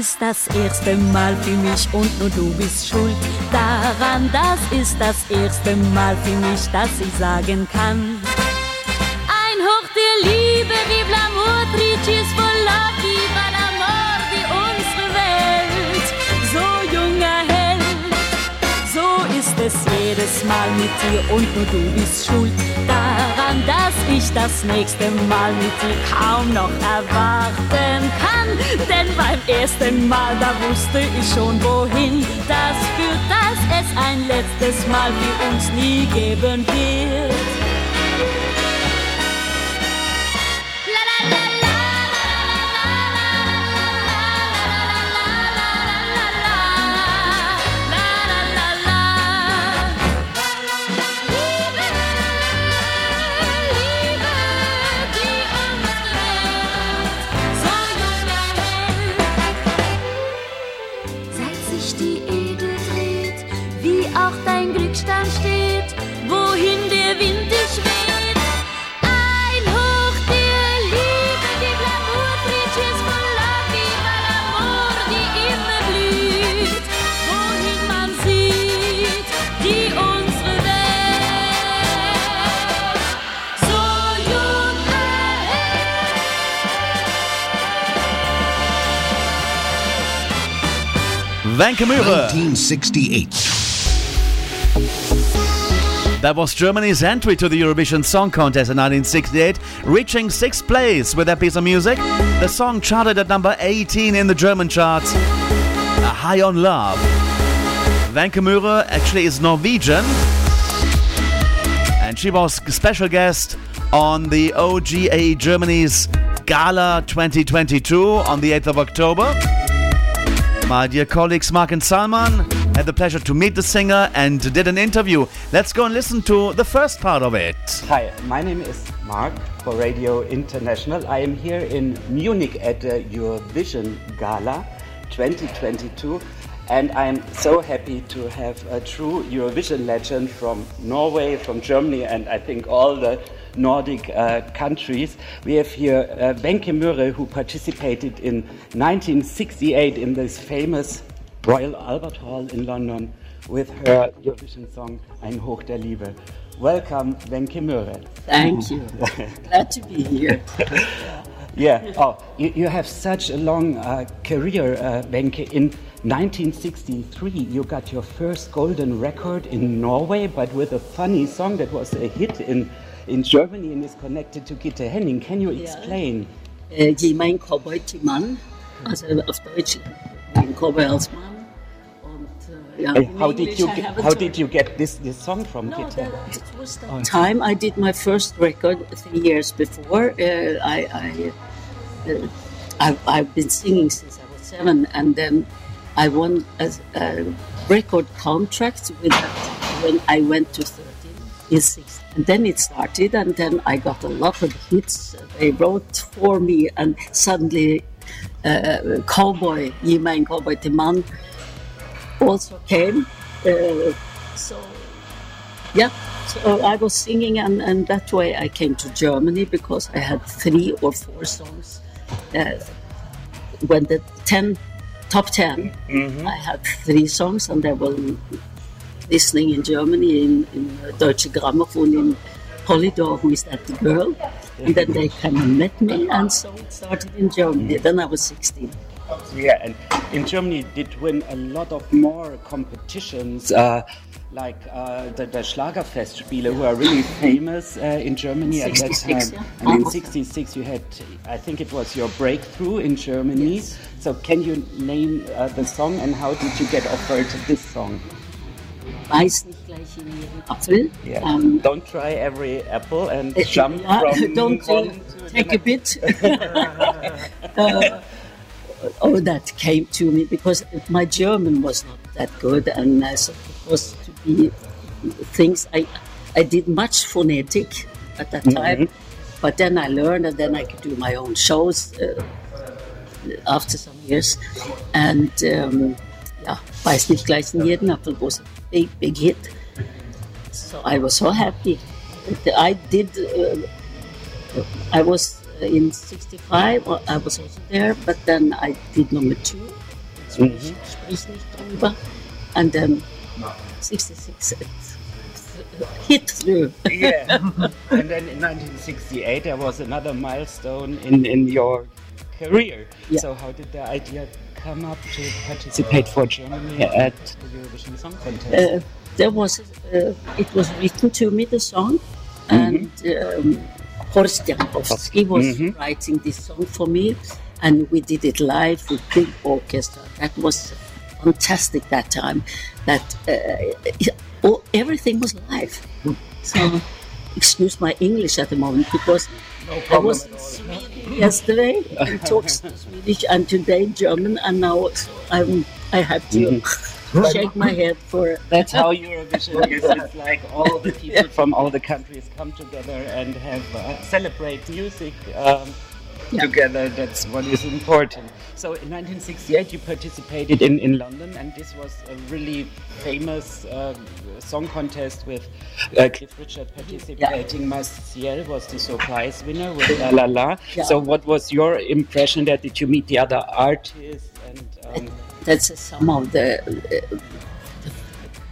ist das erste Mal für mich und nur du bist schuld daran. Das ist das erste Mal für mich, dass ich sagen kann. Ein Hoch der Liebe, vive l'amour, tricis for love, viva l'amor, die unsere Welt so jung erhält. So ist es jedes Mal mit dir und nur du bist schuld daran, dass ich das nächste Mal mit dir kaum noch erwarten kann. Beim ersten Mal, da wusste ich schon wohin das führt, dass es ein letztes Mal für uns nie geben wird. Wenche Myhre. 1968. That was Germany's entry to the Eurovision Song Contest in 1968, reaching sixth place with that piece of music. The song charted at number 18 in the German charts, uh, High on Love. Wenche Myhre actually is Norwegian, and she was special guest on the OGAE Germany's Gala 2022 on the 8th of October. My dear colleagues Marc and Salman had the pleasure to meet the singer and did an interview. Let's go and listen to the first part of it. Hi, my name is Marc for Radio International. I am here in Munich at the Eurovision Gala 2022 and I'm so happy to have a true Eurovision legend from Norway, from Germany and I think all the Nordic uh, countries. We have here uh, Wenche Myhre who participated in 1968 in this famous Royal Albert Hall in London with her Eurovision song Ein Hoch der Liebe. Welcome, Wenche Myhre. Thank you. Glad to be here. Yeah. Oh, you, you have such a long uh, career, uh, Wenche. In 1963, you got your first golden record in Norway, but with a funny song that was a hit in, in Germany and is connected to Gitte Hænning. Can you explain? Äh, Geh mein Cowboy zum Mann, also auf Deutsch, ein Cowboy als Mann. Und, äh, ja, Uh, how did you get, how did you get this, this song from No, Gitte? it was that Oh. time I did my first record three years before. Uh, I, I, uh, I, I've been singing since I was seven, and then I won a, a record contract with that when I went to 13 six. And then it started, and then I got a lot of hits. They wrote for me, and suddenly uh, Cowboy, mig en cowboy till man, also came. Uh, so yeah, so I was singing, and, and that way I came to Germany because I had three or four songs. Uh, when the 10, top 10, I had three songs, and they were listening in Germany in, in Deutsche Grammophon in Polydor, who is that the girl. And then they came and met me, and so it started in Germany. Then I was 16. Yeah, and in Germany did win a lot of more competitions, uh, like uh, the, the Schlagerfestspiele, who are really famous uh, in Germany at that time. yeah. And in '66, you had, I think it was your breakthrough in Germany. So can you name uh, the song and how did you get offered this song? Nicht gleich in jeden Apfel. Yeah. Um, Don't try every apple and Uh, jump yeah, from don't one to take a bit. Uh, oh, that came to me because my German was not that good, and it was to be things I I did much phonetic at that time, but then I learned, and then I could do my own shows uh, after some years, and um, yeah, Beiß nicht gleich in jeden Apfel was a big big hit. So I was so happy. I did. Uh, I was in '65. I was also there, but then I did number two. Mhm. Nicht drüber, and then '66 it hit through. yeah. and then in 1968, there was another milestone in, in your career. Yeah. So, how did the idea come up to participate for Germany at the Eurovision Song Contest? Uh, there was uh, it was written to me the song, and um, Horst Jankowski was Mhm. writing this song for me, and we did it live with big orchestra. That was fantastic that time. That uh, everything was live. So excuse my English at the moment because I problem was in Sweden yesterday and talked Swedish and today German, and now I'm I have to shake my head for That's how Eurovision is. It's like all the people from all the countries come together and have uh, celebrate music um, together. That's what is important. So in 1968, you participated in, in London, and this was a really famous uh, song contest with uh, Cliff Richard participating. Massiel was the surprise winner with La La La. Yeah. So what was your impression there? Did you meet the other artists? And um, that's some of the uh,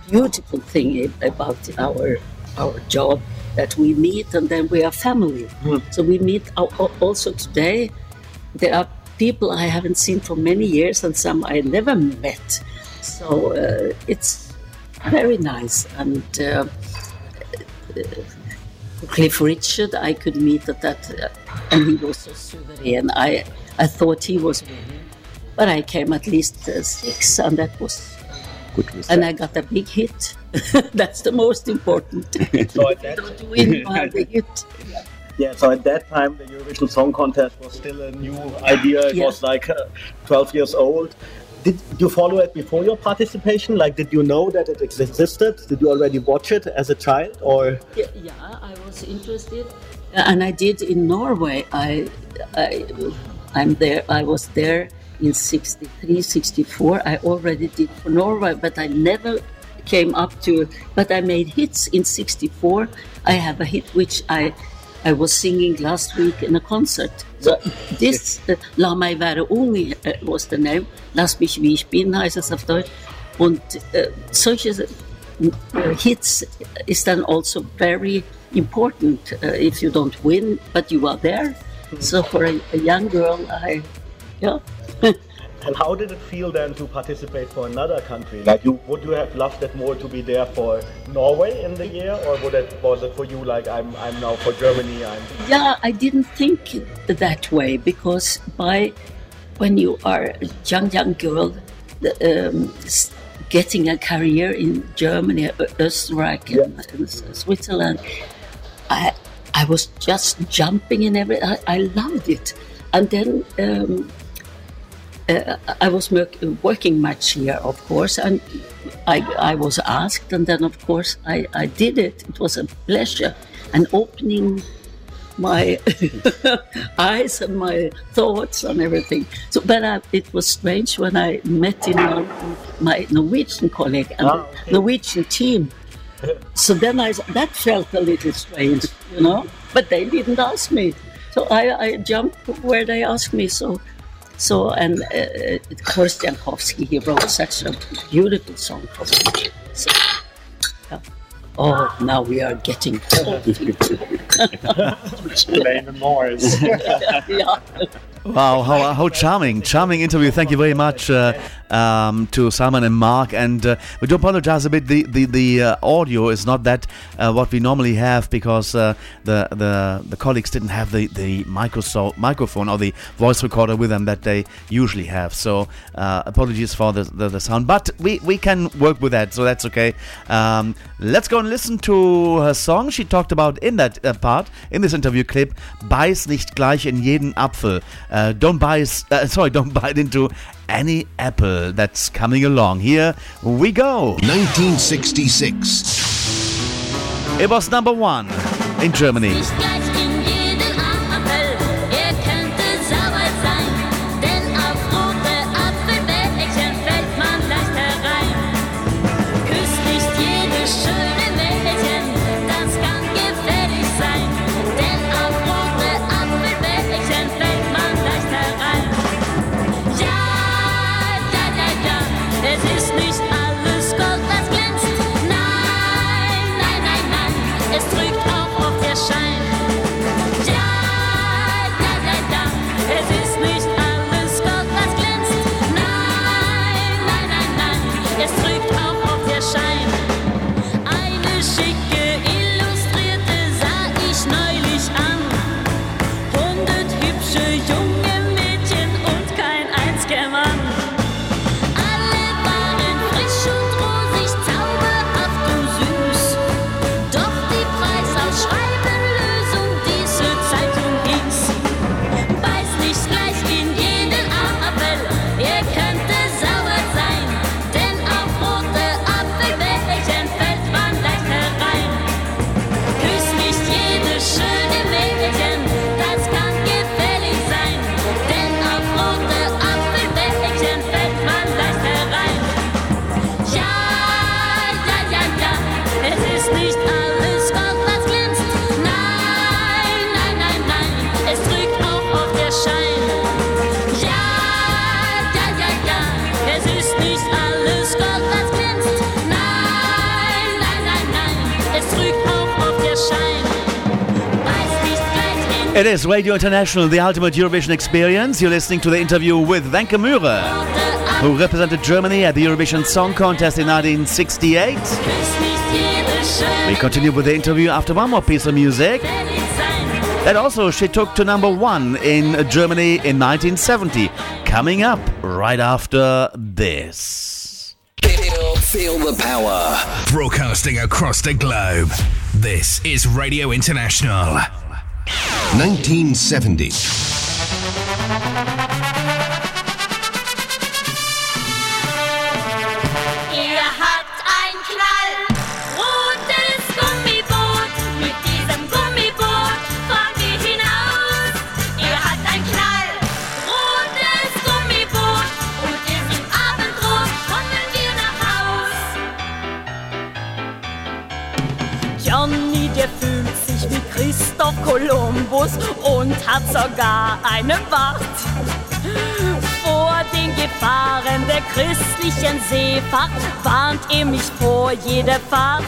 beautiful thing about our our job that we meet and then we are family. So we meet al- also today. There are people I haven't seen for many years and some I never met. So uh, it's very nice and. Uh, Cliff Richard, I could meet at that, uh, and he was so sovereign. I, I thought he was winning, but I came at least uh, six, and that was Good and I got a big hit. That's the most important. So at Don't win, you have the hit. Yeah, so at that time the Eurovision Song Contest was still a new idea. It Yeah. was like uh, 12 years old. did you follow it before your participation? Like, did you know that it existed? Did you already watch it as a child, or? Yeah, yeah, I was interested, and I did in Norway. I, I, I'm there. I was there in 63, 64. I already did for Norway, but I never came up to. But I made hits in 64. I have a hit which I, I was singing last week in a concert. So this, uh, La mig vara ung uh, was the name. Lass mich wie ich bin heißt es auf Deutsch. Und äh, solche uh, hits is then also very important uh, if you don't win, but you are there. So for a, a young girl, I, yeah. And how did it feel then to participate for another country? Like, you would you have loved it more to be there for Norway in the year, or would it was it for you like I'm I'm now for Germany? I'm Yeah, I didn't think that way because by when you are a young young girl, the, um, getting a career in Germany, Ö- Österreich, and, and Switzerland, I I was just jumping in every. I, I loved it, and then. Um, uh, I was work, working much here, of course, and I, I was asked, and then, of course, I, I did it. It was a pleasure and opening my eyes and my thoughts and everything. So, but I, it was strange when I met in London my Norwegian colleague and Ah, the Norwegian team. So then I that felt a little strange, you know. But they didn't ask me, so I, I jumped where they asked me. So, so and uh, Horst Jankowski he wrote such a beautiful song for me. So, yeah. Oh, now we are getting Explain the noise. yeah. Wow, how, how charming, charming interview. Thank you very much uh, um, to Salman and Marc. And uh, we do apologize a bit. The the, the uh, audio is not that uh, what we normally have because uh, the, the the colleagues didn't have the the microso- microphone or the voice recorder with them that they usually have. So uh, apologies for the, the the sound, but we we can work with that, so that's okay. Um, let's go and listen to her song. She talked about in that uh, part in this interview clip. Beiß nicht gleich in jeden Apfel. Don't. Uh, sorry, don't bite into any apple that's coming along. Here we go. 1966. It was number one in Germany. It is Radio International, the ultimate Eurovision experience. You're listening to the interview with Wenche Myhre, who represented Germany at the Eurovision Song Contest in 1968. We continue with the interview after one more piece of music. That also she took to number one in Germany in 1970. Coming up right after this. Feel, feel the power. Broadcasting across the globe. This is Radio International. 1970. Kolumbus und hat sogar einen Bart. Vor den Gefahren der christlichen Seefahrt warnt er mich vor jeder Fahrt.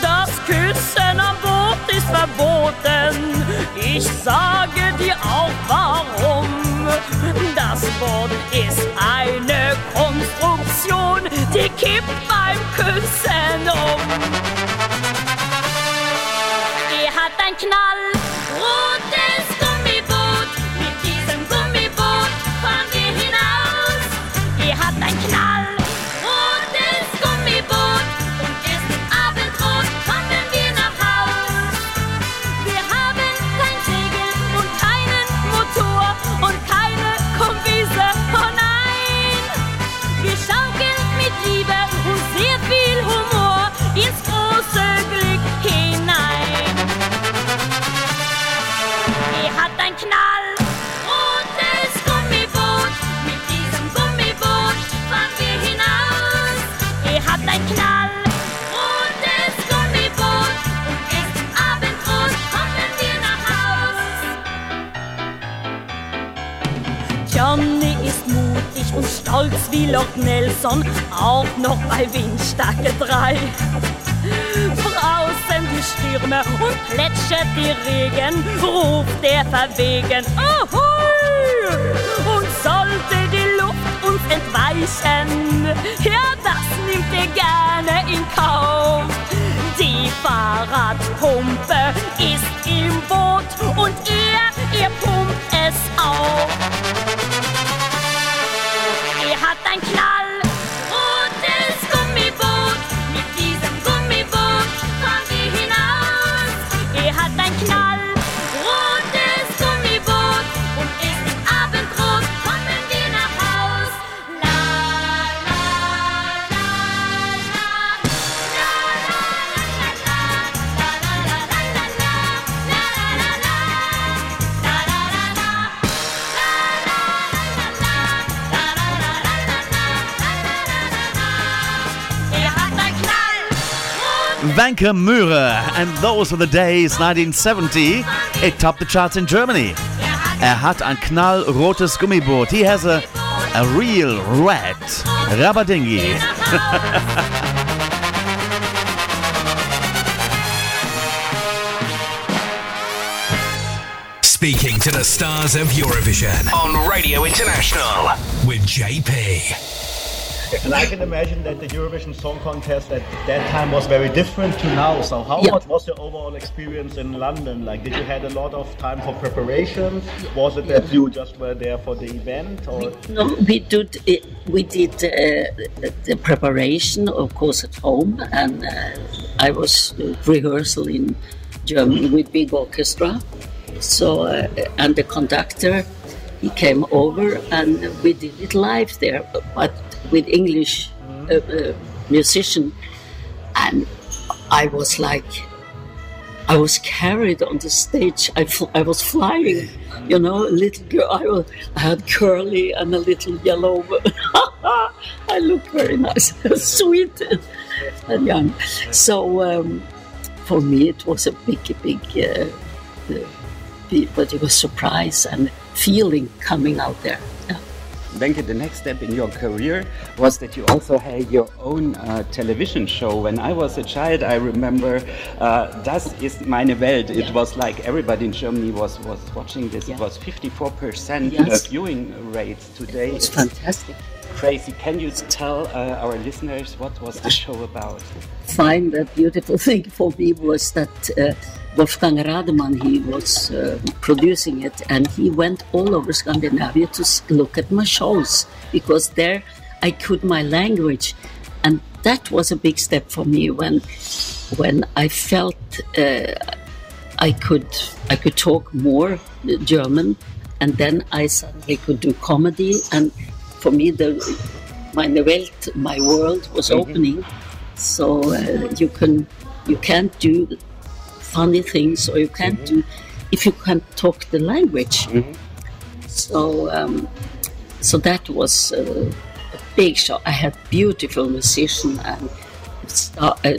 Das Küssen am Boot ist verboten. Ich sage dir auch warum. Das Boot ist eine Konstruktion, die kippt beim Küssen um. Er hat ein knallrotes Gummiboot. Stolz wie Lord Nelson, auch noch bei Windstärke 3. Draußen die Stürme und plätschert der Regen, ruft er verwegen. Ahoi! Und sollte die Luft uns entweichen, ja, das nimmt er gerne in Kauf. Die Fahrradpumpe ist im Boot und er, er pumpt es auf. Er Wenche Myhre, and those were the days 1970. It topped the charts in Germany. Er hat ein knallrotes Gummiboot. He has a, a real red rubber dinghy. Speaking to the stars of Eurovision on Radio International with JP. And I can imagine that the Eurovision Song Contest at that time was very different to now. So how Yeah. much was your overall experience in London? Like, did you had a lot of time for preparation? Was it that you just were there for the event, or No, we did we did uh, the preparation, of course, at home, and uh, I was uh, rehearsal in Germany with big orchestra. So, uh, and the conductor, he came over, and we did it live there, but with English uh, uh, musician, and I was like. I was carried on the stage. I, fl- I was flying, you know, a little girl. I, was, I had curly and a little yellow. I looked very nice, sweet, and young. So um, for me, it was a big, big, uh, uh, big- but it was surprise and feeling coming out there. Yeah. Wenche, the next step in your career was that you also had your own uh, television show. When I was a child, I remember uh, Das ist meine Welt. It was like everybody in Germany was, was watching this. It was 54% Yes. viewing rates today. It's fantastic. Crazy. Can you tell uh, our listeners what was the show about? Fine, the beautiful thing for me was that uh, Wolfgang Rademann, he was uh, producing it, and he went all over Scandinavia to look at my shows because there I could my language, and that was a big step for me when when I felt uh, I could I could talk more German, and then I suddenly could do comedy, and for me the my Welt, my world was Mhm. opening. So uh, you can you can't do funny things, or you can't do if you can't talk the language. So um, so that was uh, a big show. I had beautiful musician and star, uh,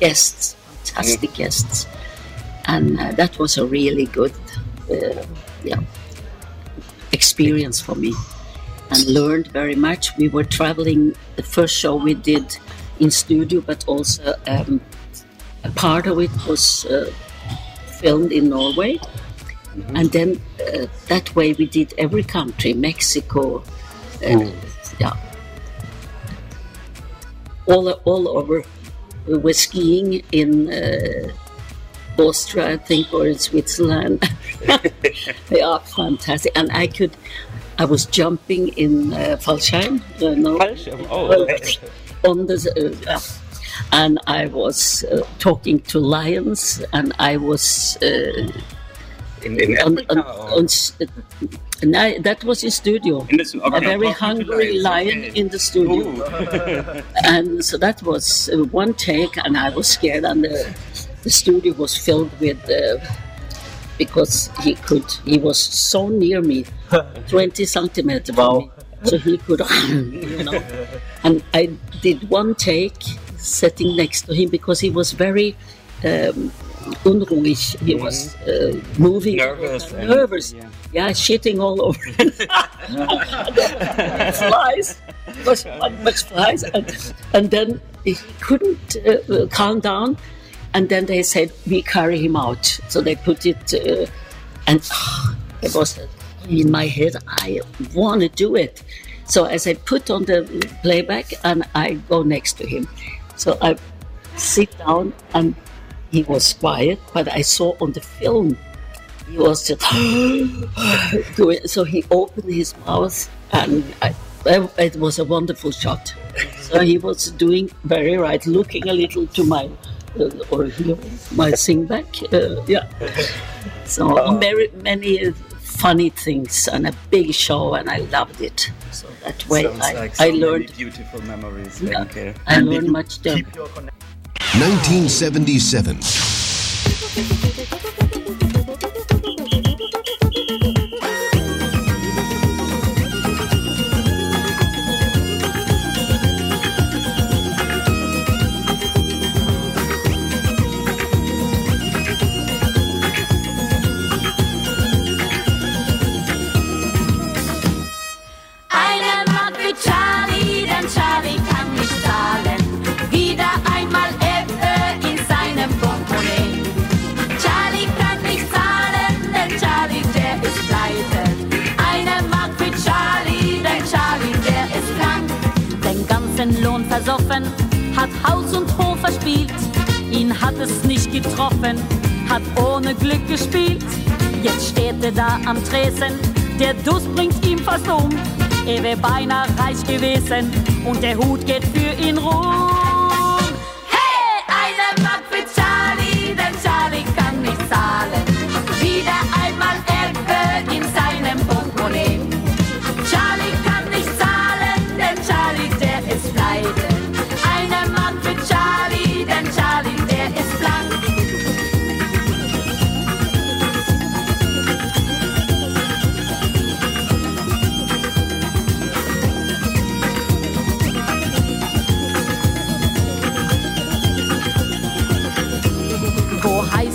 guests, fantastic guests, and uh, that was a really good uh, yeah, experience for me and learned very much. We were traveling, the first show we did in studio, but also um, a part of it was uh, filmed in Norway. And then uh, that way we did every country, Mexico, uh, yeah, all, all over. We were skiing in uh, Austria, I think, or in Switzerland. they are fantastic. And I could, I was jumping in uh, Fallschirm, uh, no, oh. on the, uh, and I was uh, talking to lions, and I was uh, In, in on, Africa on, on uh, that was in studio. In the okay. A very hungry lion okay. in the studio. And so that was uh, one take, and I was scared, and the, the studio was filled with. Uh, because he could, he was so near me, 20 centimeters from me, so he could, you know. And I did one take sitting next to him because he was very um, unruhig. He was uh, moving, Nervous and- nervous. Yeah. shitting all over. flies. Was much flies, and, and then he couldn't uh, calm down. And then they said we carry him out. So they put it, uh, and it was in my head. I want to do it. So as I put on the playback, and I go next to him. So I sit down, and he was quiet, but I saw on the film he was just doing. So he opened his mouth, and I, it was a wonderful shot. So he was doing very right, looking a little to my or you know, my sing back. Uh, yeah. So very many funny things and a big show, and I loved it. So that way, Sounds I, like I learned. many beautiful memories. Yeah, Wenche. I learned much there. 1977. versoffen, hat Haus und Hof verspielt. Ihn hat es nicht getroffen, hat ohne Glück gespielt. Jetzt steht er da am Tresen, der Durst bringt ihm fast um. Er wäre beinahe reich gewesen und der Hut geht für ihn rum. Hey, eine Mark für Charlie, denn Charlie kann nicht zahlen.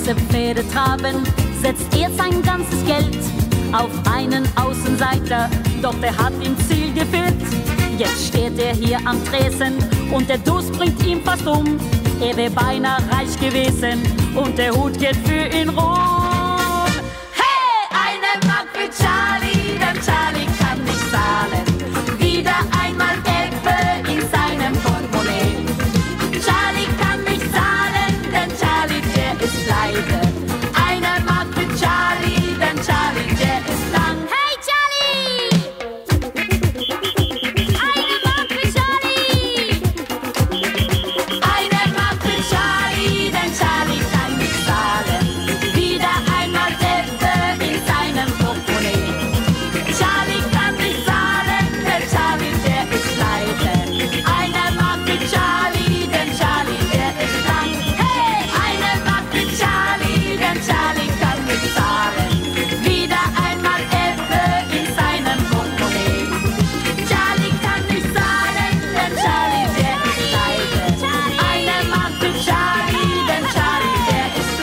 Heiße Pferde traben, setzt er sein ganzes Geld auf einen Außenseiter, doch der hat im Ziel gefehlt. Jetzt steht er hier am Tresen und der Durst bringt ihn fast um. Er wäre beinahe reich gewesen und der Hut geht für ihn rum. Hey, eine Mark für Charlie, denn Charlie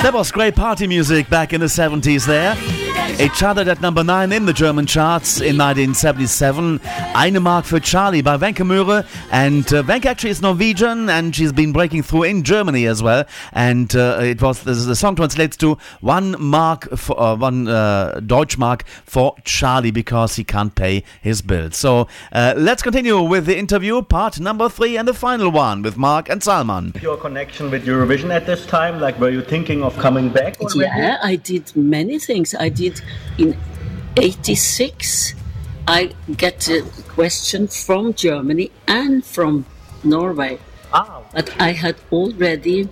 That was great party music back in the 70s there. It charted at number 9 in the German charts in 1977. Eine Mark für Charlie by Wenche Myhre. And uh, Wenche actually is Norwegian and she's been breaking through in Germany as well. And uh, it was the, the song translates to one mark for uh, one uh, Deutschmark for Charlie because he can't pay his bills. So uh, let's continue with the interview, part number three and the final one with Marc and Salman. Your connection with Eurovision at this time, like were you thinking of coming back? already? Yeah, I did many things. I did in 86. I get a question from Germany and from Norway. Ah. But I had already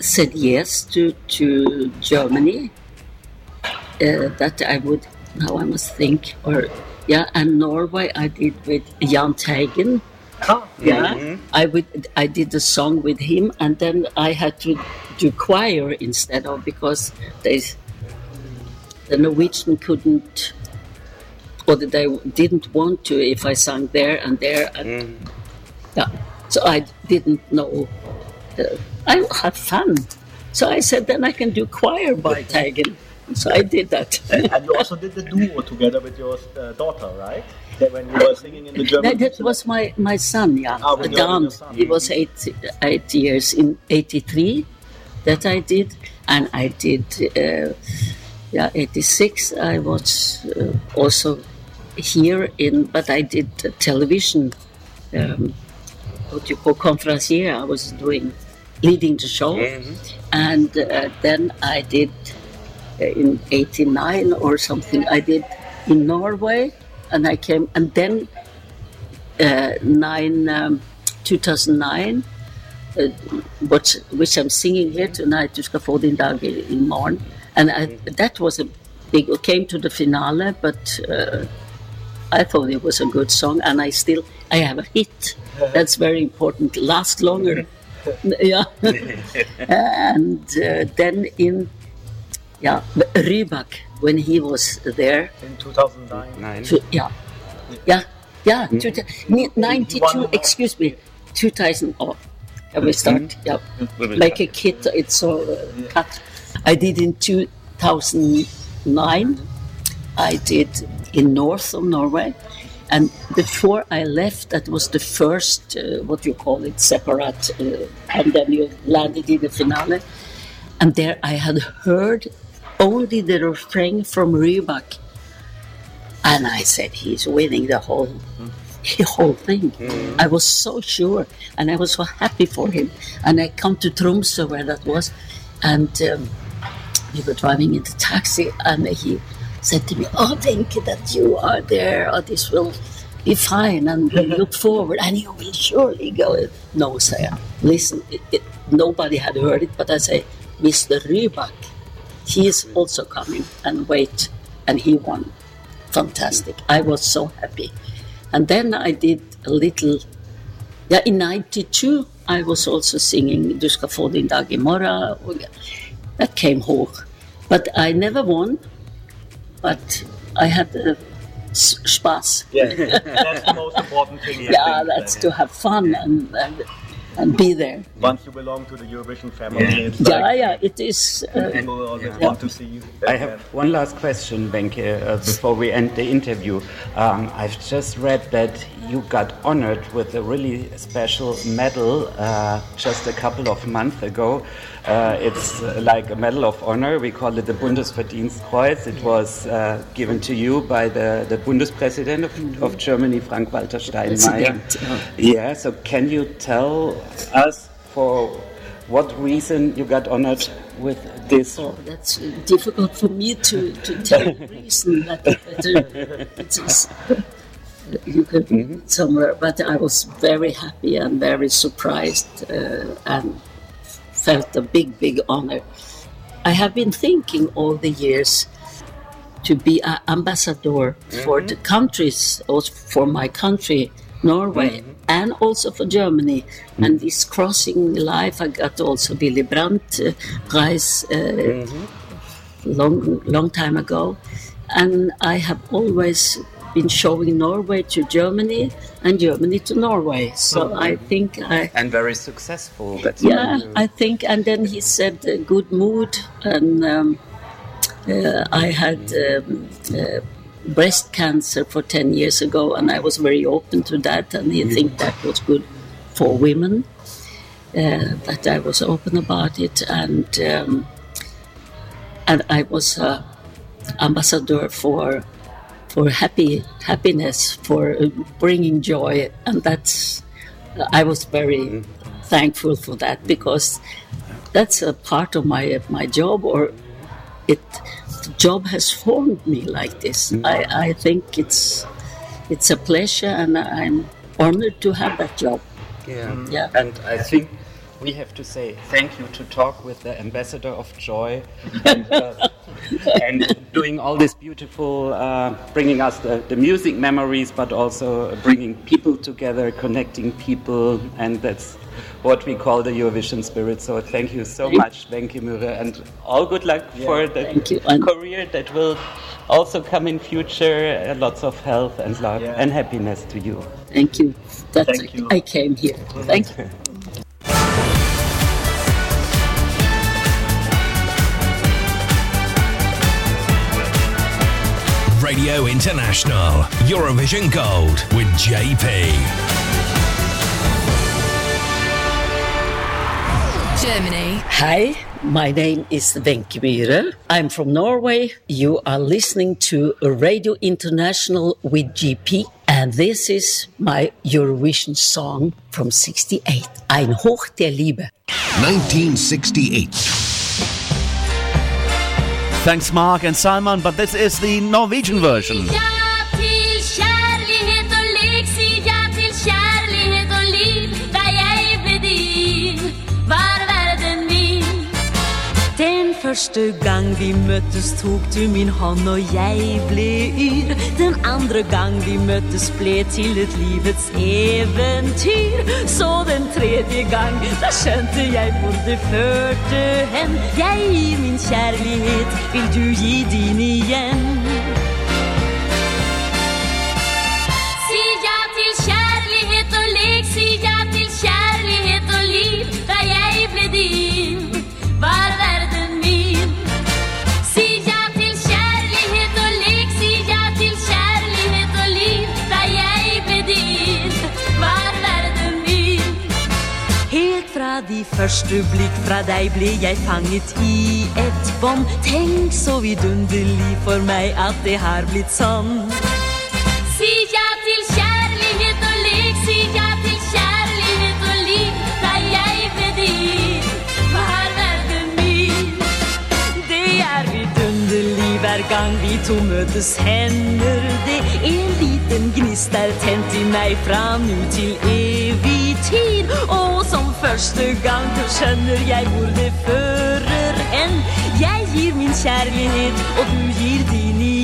said yes to, to Germany uh, that I would, now I must think, or yeah, and Norway I did with Jan Teigen. Yeah, I would. I did the song with him, and then I had to do choir instead of because they, the Norwegian couldn't, or that they didn't want to if I sang there and there. And, Yeah, so I didn't know. Uh, I had fun, so I said then I can do choir by Teigen. So I did that. and you also did the duo together with your uh, daughter, right? That when you were singing in the German. That, that was my, my son, yeah. Ah, Dan. He was eight, eight years in 83 that I did. And I did, uh, yeah, 86. I was uh, also here in, but I did television, um, what you call conferencier. I was doing, leading the show. And uh, then I did uh, in 89 or something, I did in Norway. And I came, and then uh, nine, um, 2009, uh, which, which I'm singing here tonight, Du ska få din dag i, i morgen. And I, that was a big, it came to the finale, but uh, I thought it was a good song, and I still, I have a hit. That's very important, last longer. yeah. and uh, then in, yeah, Rybak, when he was there, In 2009. to, yeah. Yeah. Yeah. two thou- ni- 92, excuse me. 2000. Oh, can we start? Yeah. We will Like a kid, it's all uh, cut. I did in 2009. I did in north of Norway. And before I left, that was the first, uh, what you call it, separate, uh, and then you landed in the finale. And there I had heard only the refrain from Rybak. And I said, he's winning the whole, the whole thing. I was so sure, and I was so happy for him. And I come to Tromsø, where that was, and um, we were driving in the taxi, and he said to me, "Oh, thank you that you are there. Oh, this will be fine, and we look forward, and you will surely go." No, say. Listen, it, it, nobody had heard it, but I say, Mr. Rybak, he is also coming, and wait, and he won. Fantastic! I was so happy, and then I did a little. Yeah, in '92, I was also singing Du ska få din dag imorgon. That came hoch. But I never won. But I had uh, s- spaß. Yeah, that's the most important thing. I yeah, think, that's then, to have fun and, and, and be there. Once you belong to the Eurovision family, it's Yeah, like yeah, it is. Uh, people always want to see you. I have one last question, Wenche, uh, before we end the interview. Um, I've just read that you got honored with a really special medal uh, just a couple of months ago. Uh, it's uh, like a medal of honor. We call it the Bundesverdienstkreuz. It was uh, given to you by the, the Bundespräsident of, of Germany, Frank-Walter Steinmeier. Yeah. So can you tell us for what reason you got honored with this? Oh, that's uh, difficult for me to, to tell the reason. That, uh, it is, you could read it somewhere, but I was very happy and very surprised uh, and felt a big, big honor. I have been thinking all the years to be an ambassador for the countries, also for my country, Norway, and also for Germany. And this crossing life, I got also Willy Brandt uh, prize uh, long, long time ago, and I have always been showing Norway to Germany and Germany to Norway. So I think I. And very successful. That's Yeah, I think, and then he said uh, good mood, and um, uh, I had um, uh, breast cancer for ten years ago, and I was very open to that, and he think that was good for women. Uh, that I was open about it, and um, and I was uh, ambassador for for happy happiness, for uh, bringing joy, and that's I was very mm-hmm. thankful for that because that's a part of my my job, or it the job has formed me like this. Mm-hmm. I, I think it's it's a pleasure, and I'm honored to have that job. Yeah. Mm-hmm. Yeah. And I think we have to say thank you to talk with the ambassador of joy and, uh, and doing all this beautiful, uh, bringing us the, the music memories, but also bringing people together, connecting people, and that's what we call the Eurovision spirit. So thank you so much, Wenche Myhre, and all good luck for the career that will also come in future. Uh, lots of health and love and happiness to you. Thank you. That I came here. Thank you. Radio International, Eurovision Gold with JP. Germany. Hi, my name is Wenche Myhre. I'm from Norway. You are listening to Radio International with JP, and this is my Eurovision song from 68, Ein Hoch der Liebe. 1968. Thanks, Marc and Salman, but this is the Norwegian version. Første gang vi møttes tok du min hånd og jeg ble yr. Den andre gang vi møttes ble til et livets eventyr Så den tredje gang, da skjønte jeg hvor det førte hen Jeg gir min kjærlighet, vil du gi din igjen? Første blikk fra deg ble jeg fanget i et bånd. Tenk så vidunderlig for meg at det har blitt sånn. Si ja til kjærlighet og lek, si ja til kjærlighet og liv. Da jeg ble din, var verden min. Det er vidunderlig hver gang vi to møtes. Hender det En liten gnista är tänt i mig fram nu till evig tid. Och som första gång du känner jag hur det förer än Jag ger min kärlek och du ger din igen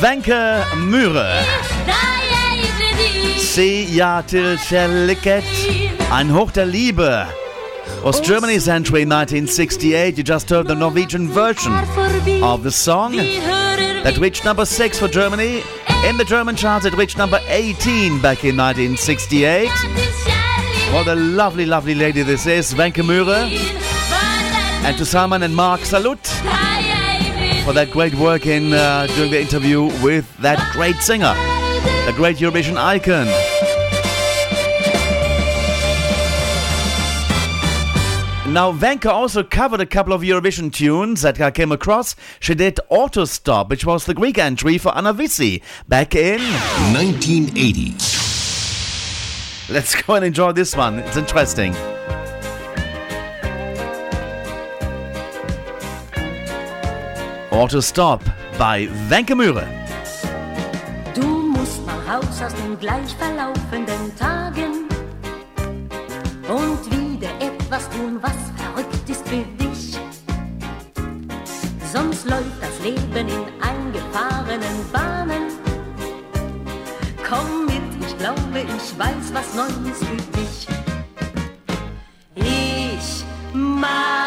Wenche Myhre. Da jeg ble din, Si ja til kjærlighet. Ein Hoch der Liebe. Was Germany's entry in 1968. You just heard the Norwegian version of the song that reached number 6 for Germany. In the German charts, it reached number 18 back in 1968. What a lovely, lovely lady this is, Wenche Myhre. And to Salman and Marc, salute for that great work in uh, doing the interview with that great singer, the great Eurovision icon. Now, Wenche also covered a couple of Eurovision tunes that I came across. She did Auto Stop, which was the Greek entry for Anna Vissi back in 1980. Let's go and enjoy this one. It's interesting. Auto Stop bei Wenkemöhre. Du musst nach Haus aus den gleich verlaufenden Tagen und wieder etwas tun, was verrückt ist für dich. Sonst läuft das Leben in eingefahrenen Bahnen. Komm mit, ich glaube, ich weiß was Neues für dich. Ich mag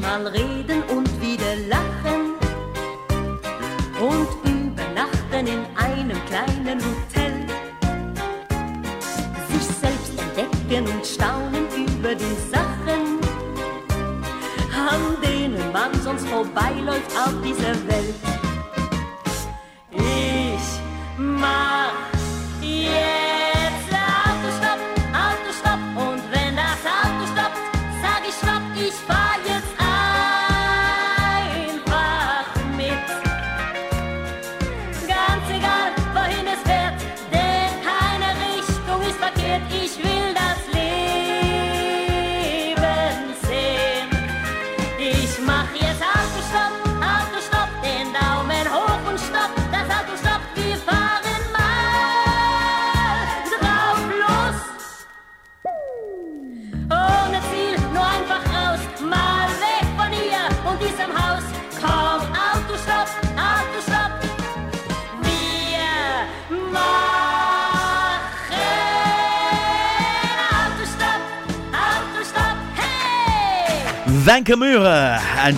mal.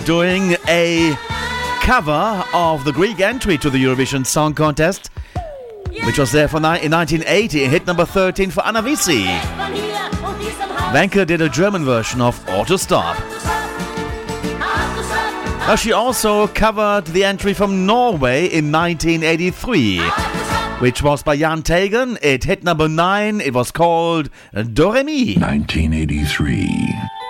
doing a cover of the Greek entry to the Eurovision Song Contest, which was there for in 1980 hit number 13 for Anavisi. Wenche did a German version of Auto Stop. Now she also covered the entry from Norway in 1983, which was by Jan Teigen. It hit number 9. It was called Doremi. 1983.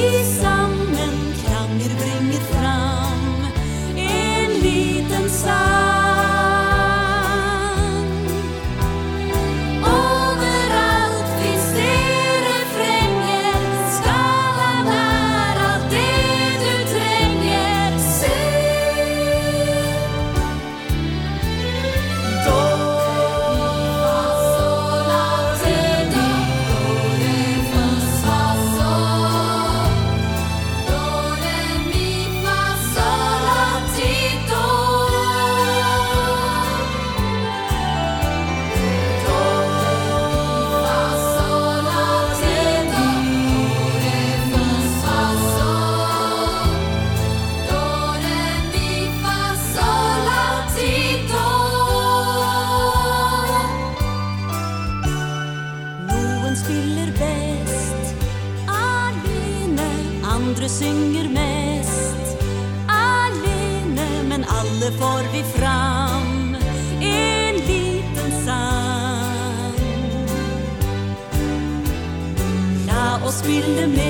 Isso. sweet and amazing.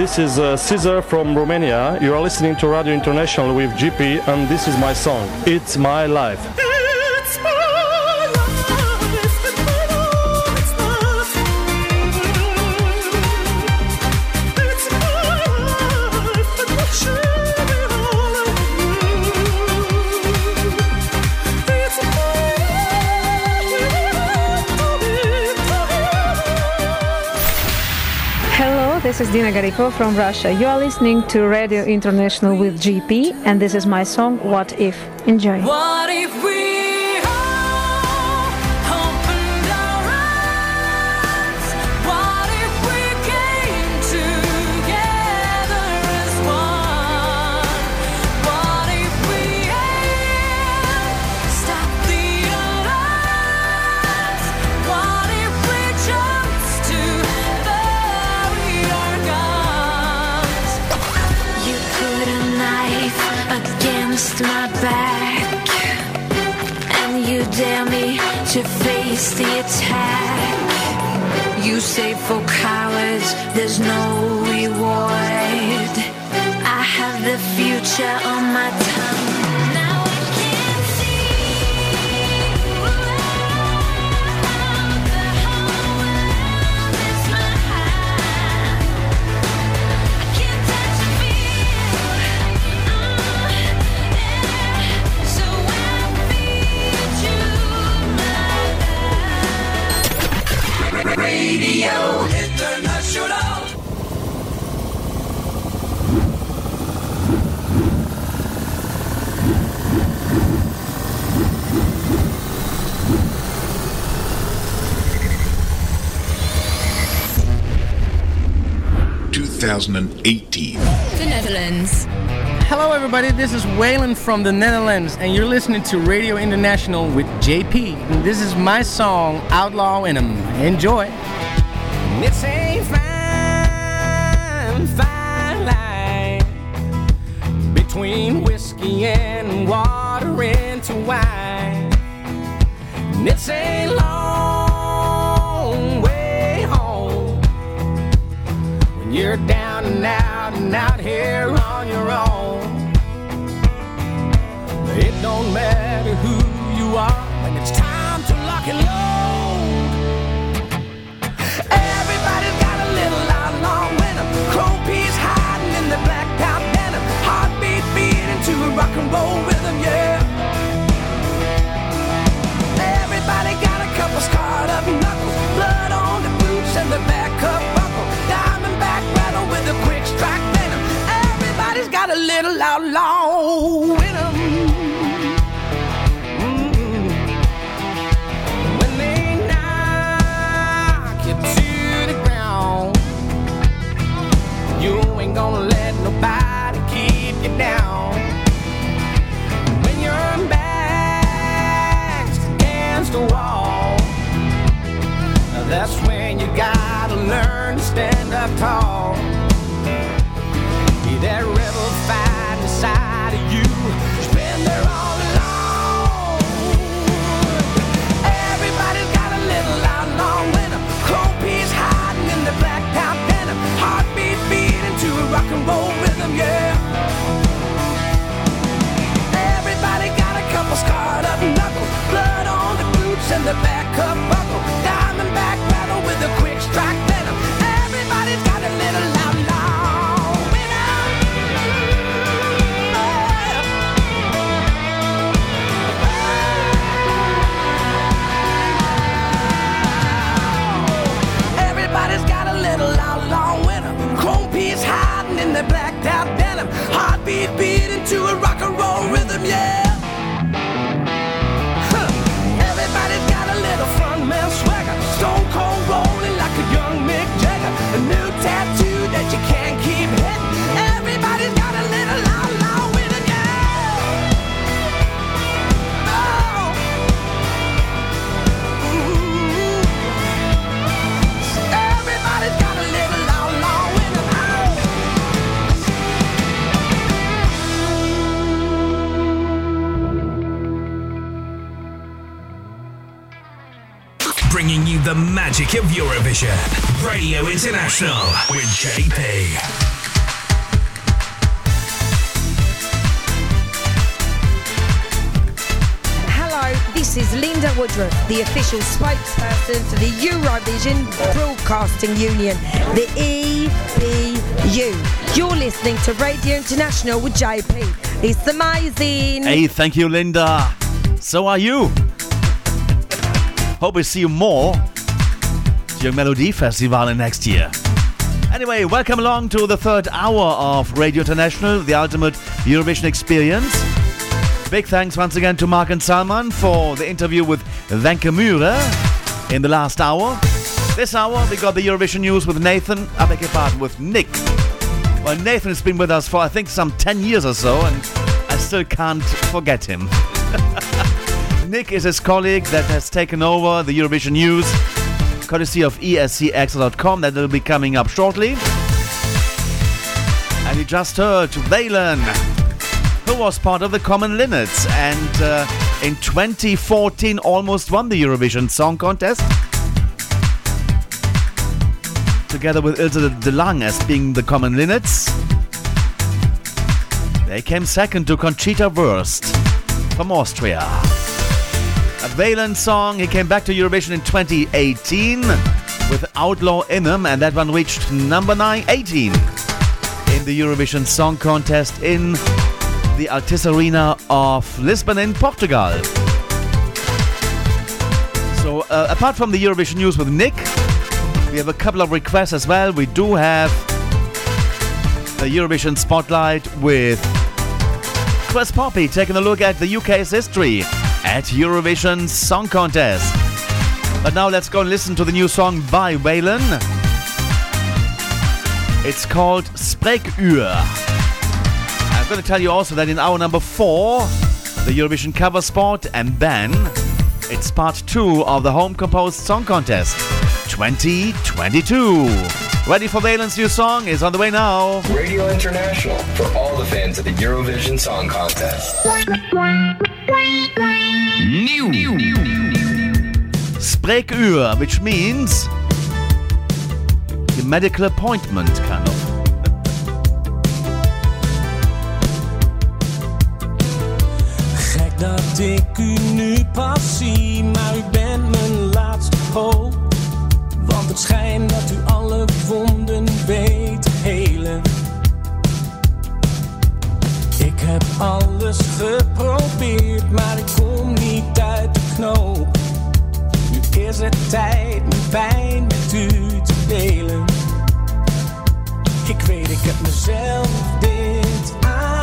This is uh, Cezar from Romania. You are listening to Radio International with JP, and this is my song. It's my life. This is Dina Garipova from Russia. You are listening to Radio International with JP, and this is my song What If. Enjoy. What if we face the attack. You say for cowards there's no reward. I have the future on my tongue. Radio International. Two thousand and eighteen. The Netherlands. Hello, everybody. This is Waylon from the Netherlands, and you're listening to Radio International with JP. And this is my song, Outlaw in 'Em. Enjoy. It's a fine, fine line between whiskey and water into wine. And it's a long way home when you're down and out and out here on your own. It don't matter who you are when it's time to lock and load. Everybody's got a little outlaw in 'em. Crow peas hiding in the blacked out denim. Heartbeat beating to a rock and roll rhythm, yeah. Everybody got a couple scarred up knuckles. Blood on the boots and the back up buckle. Diamondback rattle with a quick strike venom. Everybody's got a little outlaw in 'em. Mm. Ain't gonna let nobody keep you down. When your back's against the wall, that's when you gotta learn to stand up tall. Be that rebel fight inside and roll rhythm, yeah. Everybody got a couple scarred up knuckles. Blood on the boots and the back up out denim. Heartbeat beat into a rock and roll rhythm, yeah. Magic of Eurovision. Radio International with JP. Hello, this is Lynda Woodruff, the official spokesperson for the Eurovision Broadcasting Union, the EBU. You're listening to Radio International with JP. It's amazing. Hey, thank you, Lynda. So are you. Hope we see you more your Melodifestivalen next year. Anyway, welcome along to the third hour of Radio International, the ultimate Eurovision experience. Big thanks once again to Marc and Salman for the interview with Wenche Myhre in the last hour. This hour, we got the Eurovision news with Nathan, I beg your pardon, with Nick. Well, Nathan has been with us for I think some 10 years or so, and I still can't forget him. Nick is his colleague that has taken over the Eurovision news, courtesy of escXtra.com, that will be coming up shortly. And you just heard Waylon, who was part of the Common Linnets and uh, in 2014 almost won the Eurovision Song Contest. Together with Ilse DeLange as being the Common Linnets. They came second to Conchita Wurst from Austria. Waylon song, he came back to Eurovision in 2018 with Outlaw in 'Em, and that one reached number 9, 18 in the Eurovision Song Contest in the Altice Arena of Lisbon in Portugal. So, uh, apart from the Eurovision news with Nick, we have a couple of requests as well. We do have the Eurovision Spotlight with Chris Poppe taking a look at the UK's history at Eurovision Song Contest. But now let's go and listen to the new song by Waylon. It's called Spreekuur. I'm going to tell you also that in hour number four, the Eurovision cover spot and then it's part two of the home composed song contest 2022. Ready for Waylon's new song is on the way now. Radio International for all the fans of the Eurovision Song Contest. New. Spreekuur, which means the medical appointment, kind of. Gek dat ik u nu pas zie, maar u bent mijn laatste hoop. Want het schijnt dat u alle wonden weet helen. Heb alles geprobeerd, maar ik kom niet uit de knoop. Nu is het tijd mijn pijn met u te delen. Ik weet, ik heb mezelf dit aangedaan.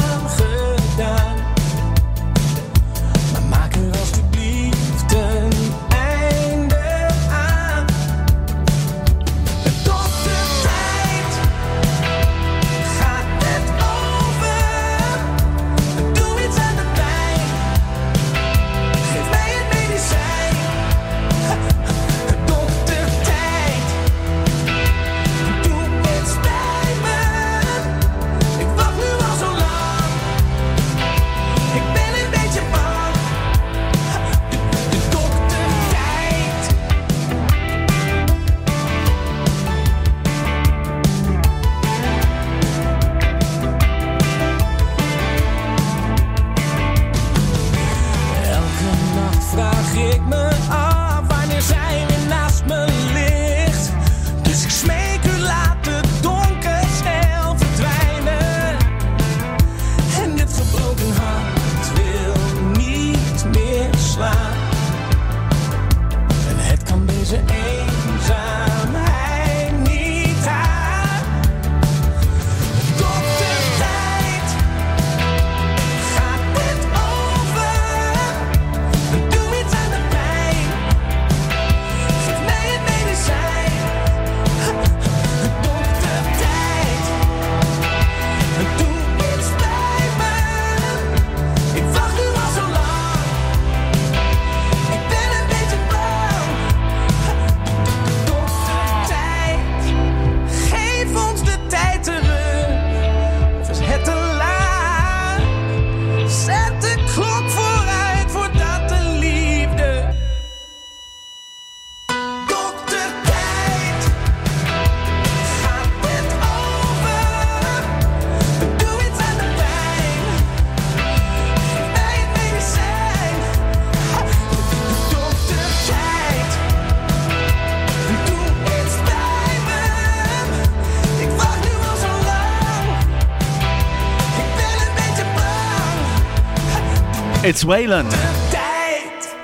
It's Waylon.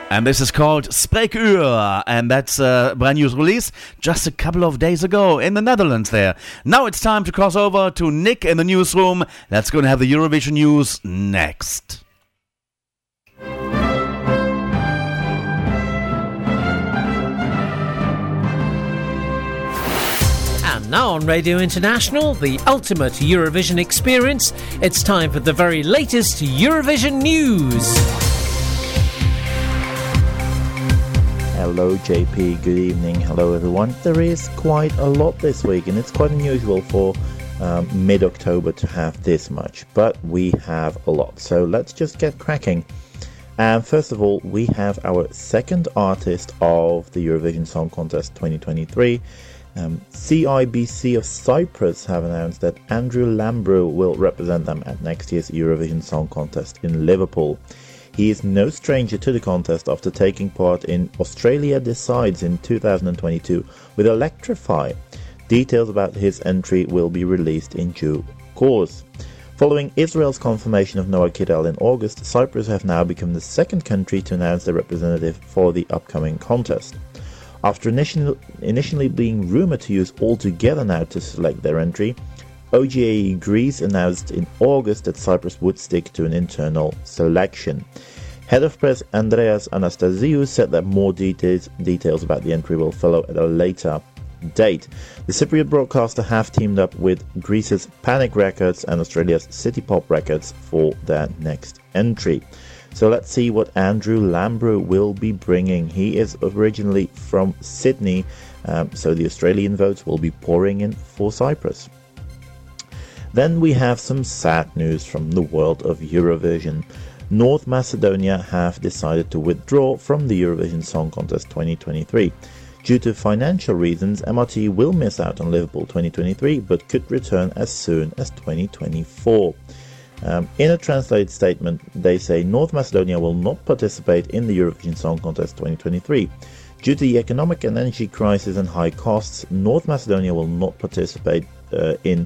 And this is called Spreekuur, and that's a brand new release just a couple of days ago in the Netherlands there. Now it's time to cross over to Nick in the newsroom. Let's go and have the Eurovision news next. Now on Radio International, the ultimate Eurovision experience, it's time for the very latest Eurovision news. Hello, JP. Good evening. Hello, everyone. There is quite a lot this week, and it's quite unusual for um, mid October to have this much, but we have a lot. So let's just get cracking. And first of all, we have our second artist of the Eurovision Song Contest 2023. Um, CyBC of Cyprus have announced that Andrew Lambrou will represent them at next year's Eurovision Song Contest in Liverpool. He is no stranger to the contest after taking part in Australia Decides in 2022 with Electrify. Details about his entry will be released in due course. Following Israel's confirmation of Noa Kirel in August, Cyprus have now become the second country to announce their representative for the upcoming contest. After initially, being rumored to use All Together now to select their entry, OGAE Greece announced in August that Cyprus would stick to an internal selection. Head of press Andreas Anastasiou said that more details, details about the entry will follow at a later date. The Cypriot broadcaster have teamed up with Greece's Panik Records and Australia's City Pop Records for their next entry. So let's see what Andrew Lambrou will be bringing. He is originally from Sydney, um, so the Australian votes will be pouring in for Cyprus. Then we have some sad news from the world of Eurovision. North Macedonia have decided to withdraw from the Eurovision Song Contest 2023. Due to financial reasons, MRT will miss out on Liverpool 2023 but could return as soon as 2024. Um, in a translated statement, they say North Macedonia will not participate in the Eurovision Song Contest 2023. Due to the economic and energy crisis and high costs, North Macedonia will not participate uh, in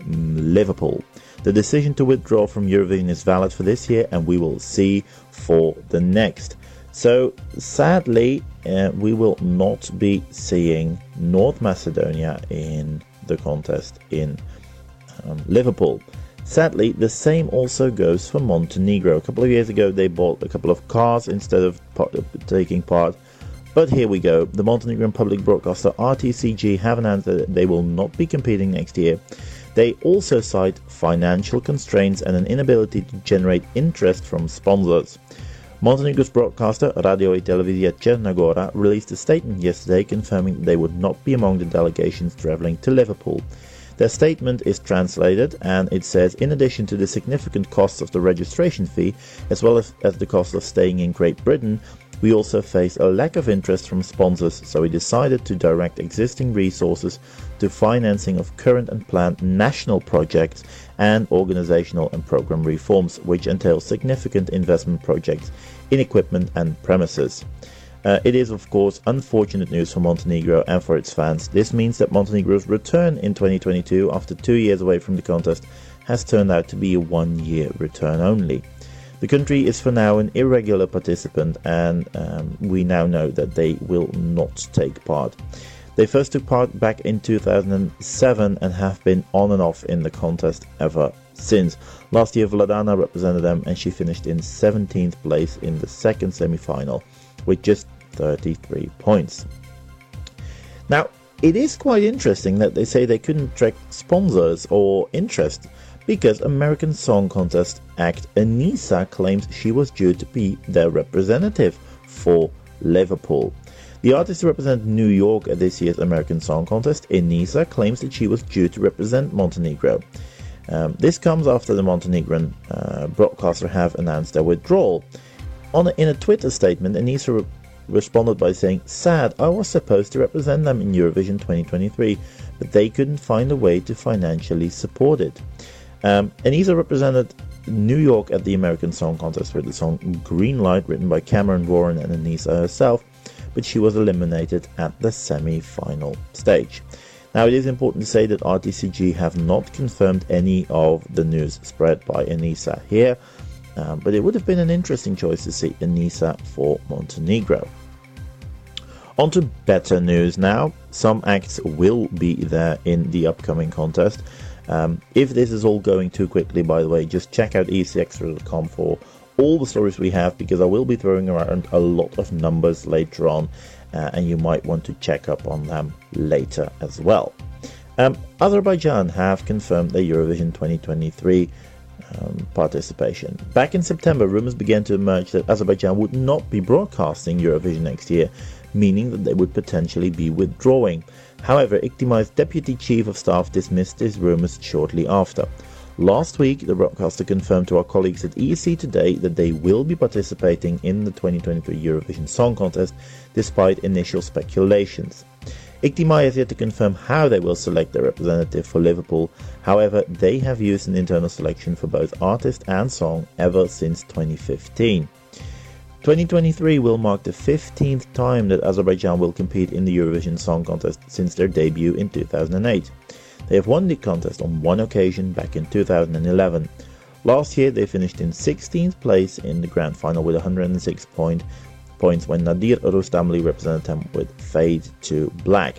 mm, Liverpool. The decision to withdraw from Eurovision is valid for this year, and we will see for the next. So, sadly, uh, we will not be seeing North Macedonia in the contest in um, Liverpool. Sadly, the same also goes for Montenegro. A couple of years ago, they bought a couple of cars instead of taking part. But here we go. The Montenegrin public broadcaster RTCG have announced that they will not be competing next year. They also cite financial constraints and an inability to generate interest from sponsors. Montenegro's broadcaster Radio i Televizia Crne Gore released a statement yesterday confirming that they would not be among the delegations travelling to Liverpool. Their statement is translated and it says in addition to the significant costs of the registration fee, as well as, as the cost of staying in Great Britain, we also face a lack of interest from sponsors, so we decided to direct existing resources to financing of current and planned national projects and organizational and program reforms, which entail significant investment projects in equipment and premises. Uh, it is, of course, unfortunate news for Montenegro and for its fans. This means that Montenegro's return in 2022, after two years away from the contest, has turned out to be a one year return only. The country is for now an irregular participant, and um, we now know that they will not take part. They first took part back in 2007 and have been on and off in the contest ever since. Last year, Vladana represented them and she finished in 17th place in the second semi final with just 33 points. Now, it is quite interesting that they say they couldn't attract sponsors or interest because American Song Contest act Enisa claims she was due to be their representative for Liverpool. The artist who represented New York at this year's American Song Contest, Enisa, claims that she was due to represent Montenegro. Um, this comes after the Montenegrin uh, broadcaster have announced their withdrawal. On a, in a Twitter statement, Enisa re- responded by saying, Sad, I was supposed to represent them in Eurovision 2023, but they couldn't find a way to financially support it. Um, Enisa represented New York at the American Song Contest with the song Green Light, written by Cameron Warren and Enisa herself, but she was eliminated at the semi final stage. Now, it is important to say that RTCG have not confirmed any of the news spread by Enisa here. Um, but it would have been an interesting choice to see Enisa for Montenegro. On to better news now. Some acts will be there in the upcoming contest. Um, if this is all going too quickly, by the way, just check out escXtra.com for all the stories we have because I will be throwing around a lot of numbers later on, uh, and you might want to check up on them later as well. Um, Azerbaijan have confirmed their Eurovision 2023 um, participation. Back in September, rumors began to emerge that Azerbaijan would not be broadcasting Eurovision next year, meaning that they would potentially be withdrawing. However, Ictimai's deputy chief of staff dismissed these rumors shortly after. Last week, the broadcaster confirmed to our colleagues at ESC Today that they will be participating in the 2023 Eurovision Song Contest, despite initial speculations. Ictimai has yet to confirm how they will select their representative for Liverpool. However, they have used an internal selection for both artist and song ever since 2015. 2023 will mark the 15th time that Azerbaijan will compete in the Eurovision Song Contest since their debut in 2008. They have won the contest on one occasion back in 2011. Last year they finished in 16th place in the grand final with 106 point, points when Nadir Rustamli represented them with Fade to Black.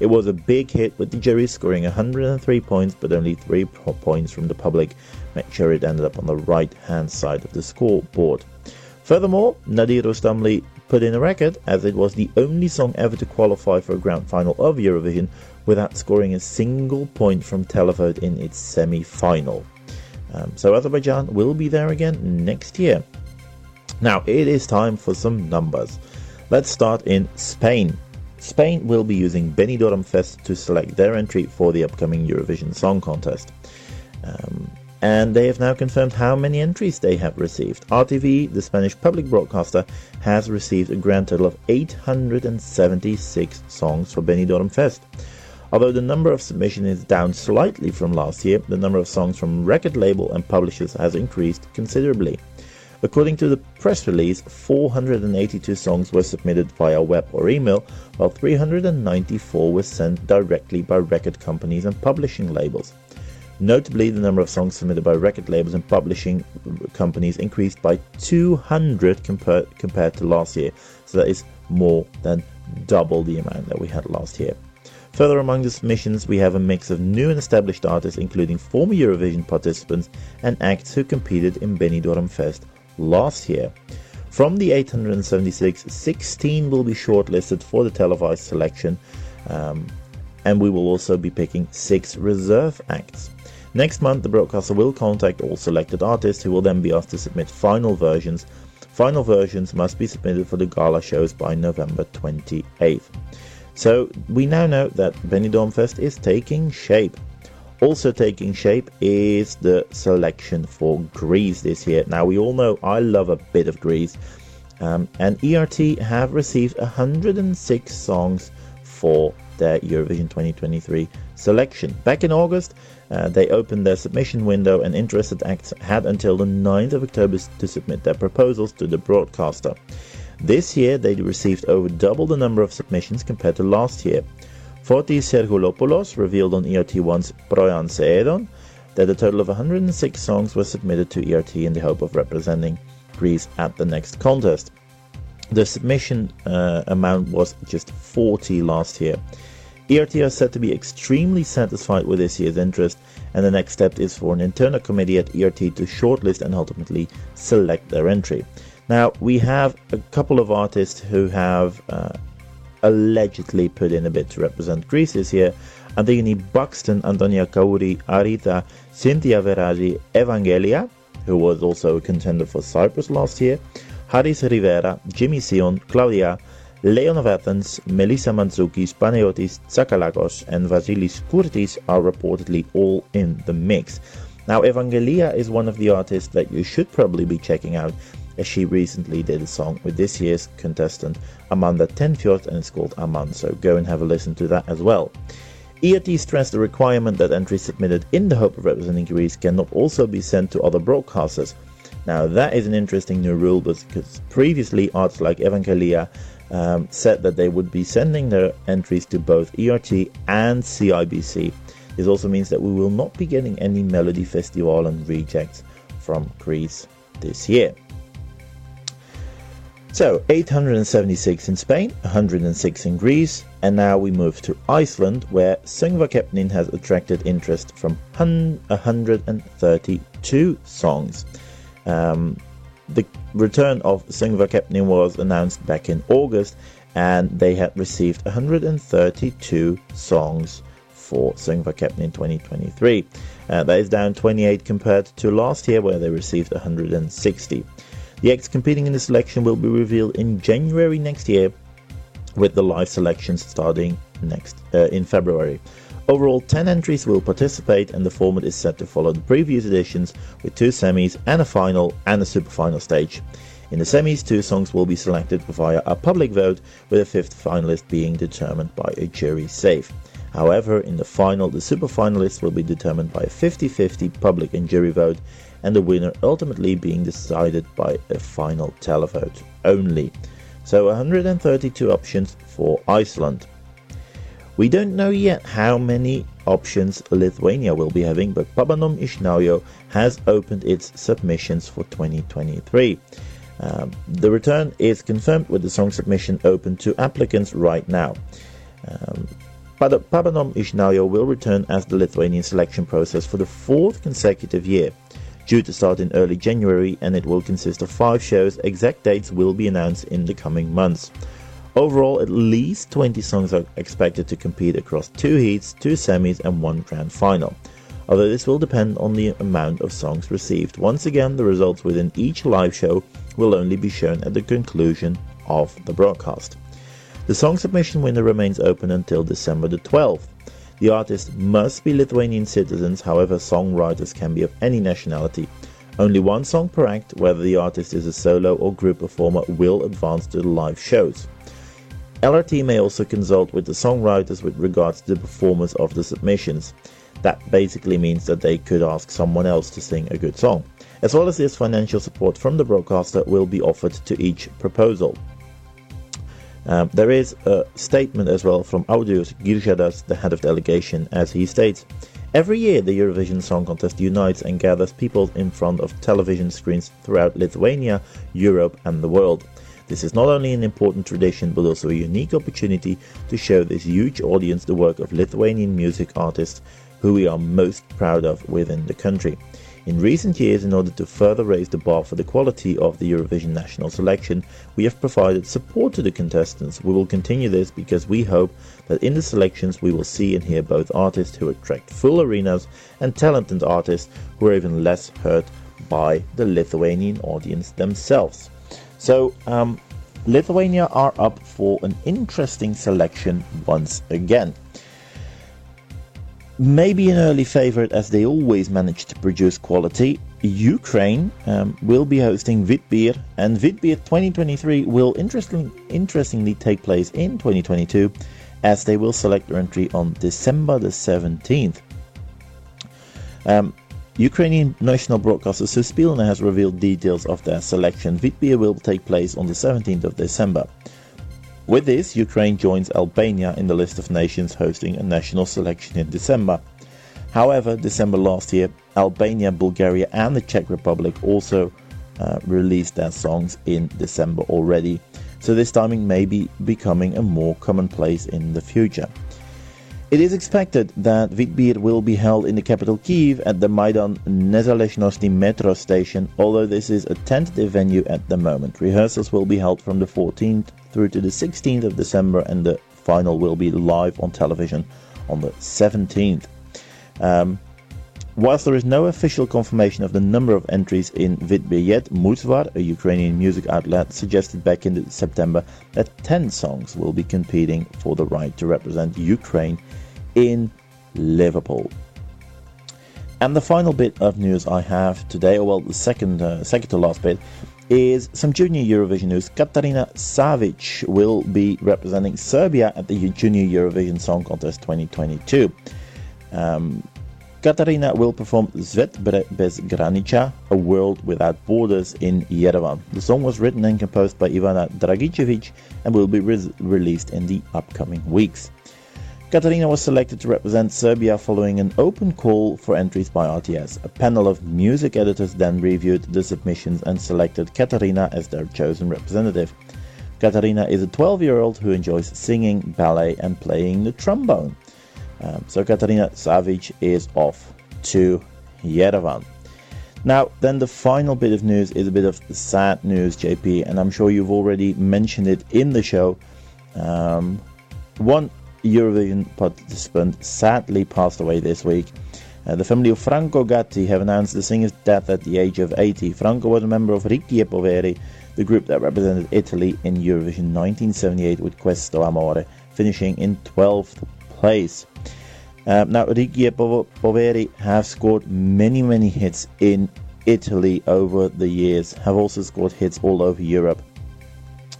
It was a big hit with the jury scoring 103 points but only 3 points from the public, make sure it ended up on the right hand side of the scoreboard. Furthermore, Nadir Rustamli put in a record as it was the only song ever to qualify for a grand final of Eurovision without scoring a single point from televote in its semi final. Um, so Azerbaijan will be there again next year. Now it is time for some numbers. Let's start in Spain. Spain will be using Benidorm Fest to select their entry for the upcoming Eurovision Song Contest. Um, and they have now confirmed how many entries they have received. RTV, the Spanish public broadcaster, has received a grand total of 876 songs for Benidorm Fest. Although the number of submissions is down slightly from last year, the number of songs from record label and publishers has increased considerably. According to the press release, 482 songs were submitted via web or email, while 394 were sent directly by record companies and publishing labels. Notably, the number of songs submitted by record labels and publishing companies increased by 200 compared compared to last year, so that is more than double the amount that we had last year. Further among the submissions, we have a mix of new and established artists, including former Eurovision participants and acts who competed in Benidorm Fest last year. From the 876, 16 will be shortlisted for the televised selection, um, and we will also be picking six reserve acts. Next month, the broadcaster will contact all selected artists who will then be asked to submit final versions. Final versions must be submitted for the gala shows by November 28th. So we now know that Benidorm Fest is taking shape. Also taking shape is the selection for Greece this year. Now we all know I love a bit of Greece, um, and ERT have received 106 songs for their Eurovision 2023 selection. Back in August, uh, they opened their submission window, and interested acts had until the 9th of October to submit their proposals to the broadcaster. This year, they received over double the number of submissions compared to last year. Fotis Sergoulopoulos revealed on ERT1's Proyan Seedon that a total of 106 songs were submitted to ERT in the hope of representing Greece at the next contest. The submission uh, amount was just 40 last year. ERT are said to be extremely satisfied with this year's interest, and the next step is for an internal committee at ERT to shortlist and ultimately select their entry. Now, we have a couple of artists who have uh, allegedly put in a bid to represent Greece this year. Antigoni Buxton, Antonia Kauri, Arita, Cynthia Veragi, Evangelia, who was also a contender for Cyprus last year, Haris Rivera, Jimmy Sion, Claudia, Leon of Athens, Melissa Manzoukis, Panayotis Tsakalakos, and Vasilis Kourtis are reportedly all in the mix. Now, Evangelia is one of the artists that you should probably be checking out, as she recently did a song with this year's contestant Amanda Tenfjord, and it's called Aman, so go and have a listen to that as well. ERT stressed the requirement that entries submitted in the hope of representing Greece cannot also be sent to other broadcasters. Now, that is an interesting new rule because previously artists like Evangelia um, said that they would be sending their entries to both ERT and CyBC. This also means that we will not be getting any Melodifestivalen rejects from Greece this year. So 876 in Spain, 106 in Greece, and now we move to Iceland, where Söngvakeppnin has attracted interest from 132 songs. Um, the return of Söngvakeppnin was announced back in August, and they had received 132 songs for Söngvakeppnin 2023. Uh, that is down 28 compared to last year, where they received 160. The acts competing in the selection will be revealed in January next year, with the live selections starting next uh, in February. Overall, 10 entries will participate, and the format is set to follow the previous editions with two semis and a final and a super final stage. In the semis, two songs will be selected via a public vote, with a fifth finalist being determined by a jury save. However, in the final, the super finalists will be determined by a 50 50 public and jury vote, and the winner ultimately being decided by a final televote only. So 132 options for Iceland. We don't know yet how many options Lithuania will be having, but Pabandom iš naujo has opened its submissions for 2023. Um, the return is confirmed with the song submission open to applicants right now. Um, Pabandom iš naujo will return as the Lithuanian selection process for the fourth consecutive year. Due to start in early January, and it will consist of five shows, exact dates will be announced in the coming months. Overall, at least 20 songs are expected to compete across two heats, two semis, and one grand final. Although this will depend on the amount of songs received. Once again, the results within each live show will only be shown at the conclusion of the broadcast. The song submission window remains open until December the 12th. The artist must be Lithuanian citizens, however, songwriters can be of any nationality. Only one song per act, whether the artist is a solo or group performer, will advance to the live shows. LRT may also consult with the songwriters with regards to the performance of the submissions. That basically means that they could ask someone else to sing a good song. As well as this, financial support from the broadcaster will be offered to each proposal. Um, there is a statement as well from Audrius Giržadas, the head of delegation, as he states Every year, the Eurovision Song Contest unites and gathers people in front of television screens throughout Lithuania, Europe, and the world. This is not only an important tradition but also a unique opportunity to show this huge audience the work of Lithuanian music artists who we are most proud of within the country. In recent years, in order to further raise the bar for the quality of the Eurovision national selection, we have provided support to the contestants. We will continue this because we hope that in the selections we will see and hear both artists who attract full arenas and talented artists who are even less hurt by the Lithuanian audience themselves. So, um, Lithuania are up for an interesting selection once again. Maybe an early favorite as they always manage to produce quality. Ukraine um, will be hosting Vidbir, and Vidbir 2023 will interesting, interestingly take place in 2022 as they will select their entry on December the 17th. Um, Ukrainian national broadcaster Suspilne has revealed details of their selection. Vidbir will take place on the 17th of December. With this, Ukraine joins Albania in the list of nations hosting a national selection in December. However, December last year, Albania, Bulgaria, and the Czech Republic also uh, released their songs in December already, so this timing may be becoming a more commonplace in the future. It is expected that Vidbir will be held in the capital Kiev at the Maidan Nezalezhnosti metro station, although this is a tentative venue at the moment. Rehearsals will be held from the 14th through to the 16th of December, and the final will be live on television on the 17th. Um, whilst there is no official confirmation of the number of entries in Vidbir yet, Muzvar, a Ukrainian music outlet, suggested back in September that 10 songs will be competing for the right to represent Ukraine in Liverpool. And the final bit of news I have today, or well, the second, uh, second to last bit, is some junior Eurovision news. Katarina Savic will be representing Serbia at the Junior Eurovision Song Contest 2022. Um, Katarina will perform Svet bez granica, A World Without Borders in Yerevan. The song was written and composed by Ivana Dragicevic and will be re- released in the upcoming weeks. Katarina was selected to represent Serbia following an open call for entries by RTS. A panel of music editors then reviewed the submissions and selected Katarina as their chosen representative. Katarina is a 12 year old who enjoys singing, ballet, and playing the trombone. Um, so Katarina Savic is off to Yerevan. Now, then the final bit of news is a bit of sad news, JP, and I'm sure you've already mentioned it in the show. Um, one Eurovision participant sadly passed away this week. Uh, the family of Franco Gatti have announced the singer's death at the age of 80. Franco was a member of Ricchi e Poveri, the group that represented Italy in Eurovision 1978 with Questo Amore, finishing in 12th place. Um, now, Po- Poveri have scored many, many hits in Italy over the years, have also scored hits all over Europe.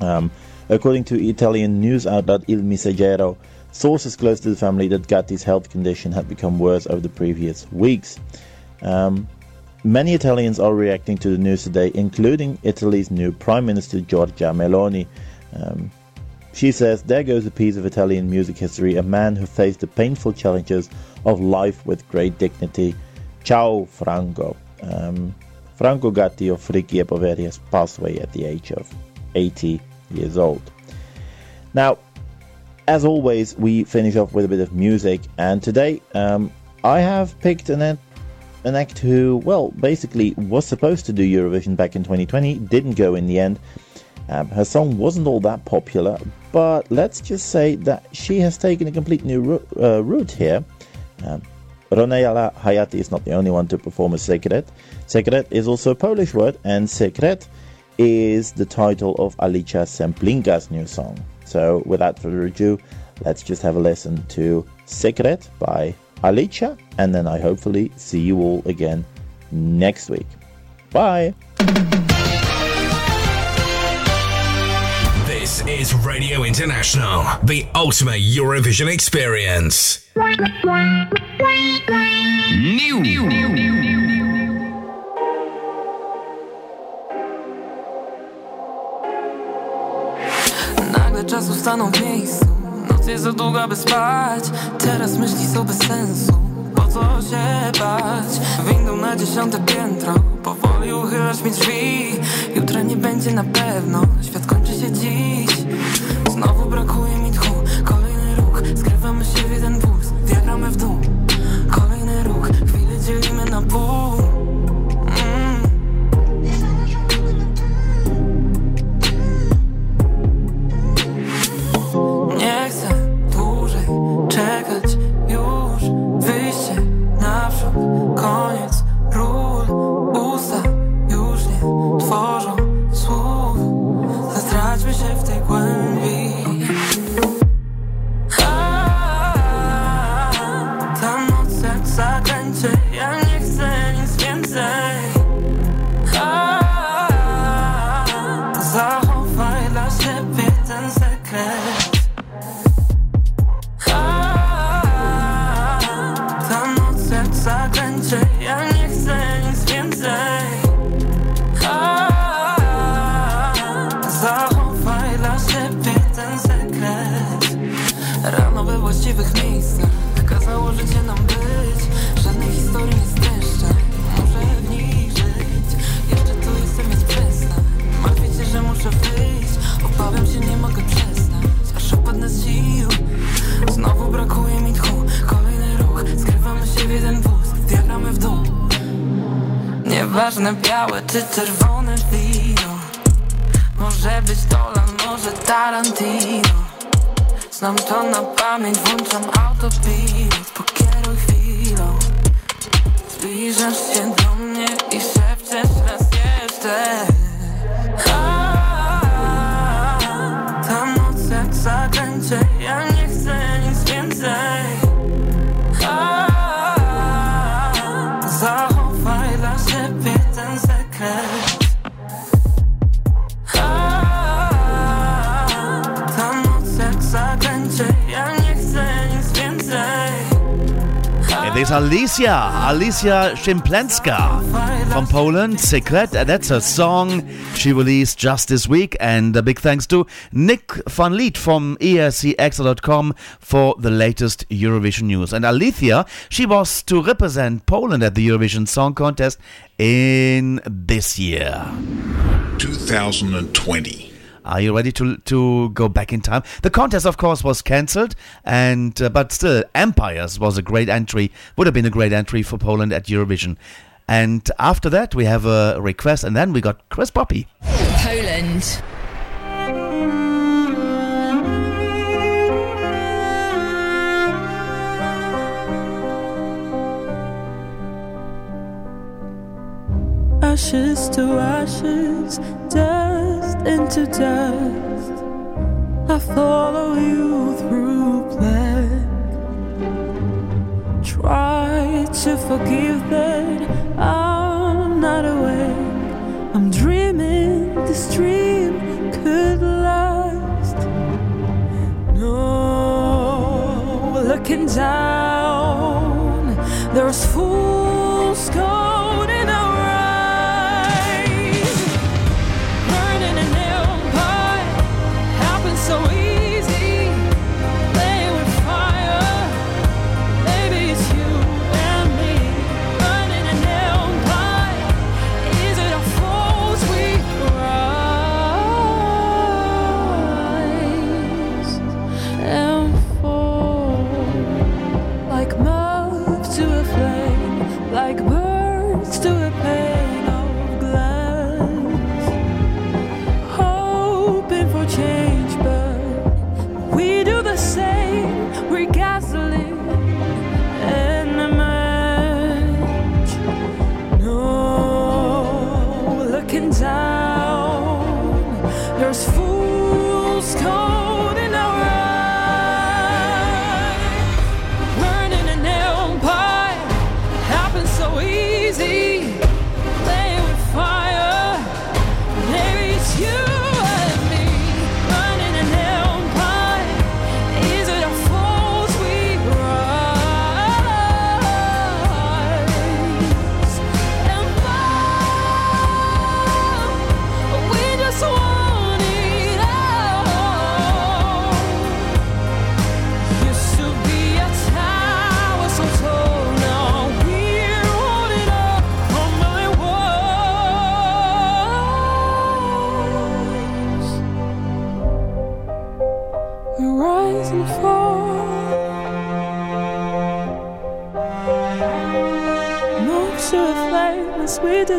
Um, according to Italian news outlet Il Messaggero, sources close to the family that Gatti's health condition had become worse over the previous weeks. Um, many Italians are reacting to the news today, including Italy's new Prime Minister Giorgia Meloni. Um, she says, There goes a piece of Italian music history, a man who faced the painful challenges of life with great dignity. Ciao, Franco. Um, Franco Gatti of Ricchi e Poveri has passed away at the age of 80 years old. Now, as always, we finish off with a bit of music, and today um, I have picked an an act who, well, basically was supposed to do Eurovision back in 2020, didn't go in the end. Um, her song wasn't all that popular, but let's just say that she has taken a complete new uh, route here. Um, Ronela Hajati is not the only one to perform a sekret. Sekret is also a Polish word, and sekret is the title of Alicja Szemplińska's new song. So, without further ado, let's just have a listen to Sekret by Alicia, and then I hopefully see you all again next week. Bye! Is Radio International, the ultimate Eurovision experience. New. Nagle czas ustanął w miejscu Noc jest za długa by spać Teraz myśli są bez sensu Po co się bać? Windą na dziesiąte piętro Powoli uchylasz mi drzwi. Jutra nie będzie na pewno Świat kończy się dziś. Znowu brakuje mi tchu Kolejny ruch Skrywamy się w jeden wóz Wjeżdżamy w dół Koniec Nieważne białe czy czerwone wino? Może być Dolan, może Tarantino. Znam to na pamięć, włączam autopilot. Pokieruj chwilą. Zbliżasz się do mnie i szepczesz raz jeszcze There's Alicia, Alicja Szemplińska from Poland. Secret, that's a song she released just this week. And a big thanks to Nick van Lith from E ESCXtra.com for the latest Eurovision news. And Alicia, she was to represent Poland at the Eurovision Song Contest in this year. 2020. Are you ready to to go back in time? The contest, of course, was cancelled, and uh, but still, Empires was a great entry. Would have been a great entry for Poland at Eurovision. And after that, we have a request, and then we got Chris Poppy. Poland. Ashes to ashes, dust into dust. I follow you through black. Try to forgive that I'm not awake. I'm dreaming this dream could last. No, looking down, there's fool's gold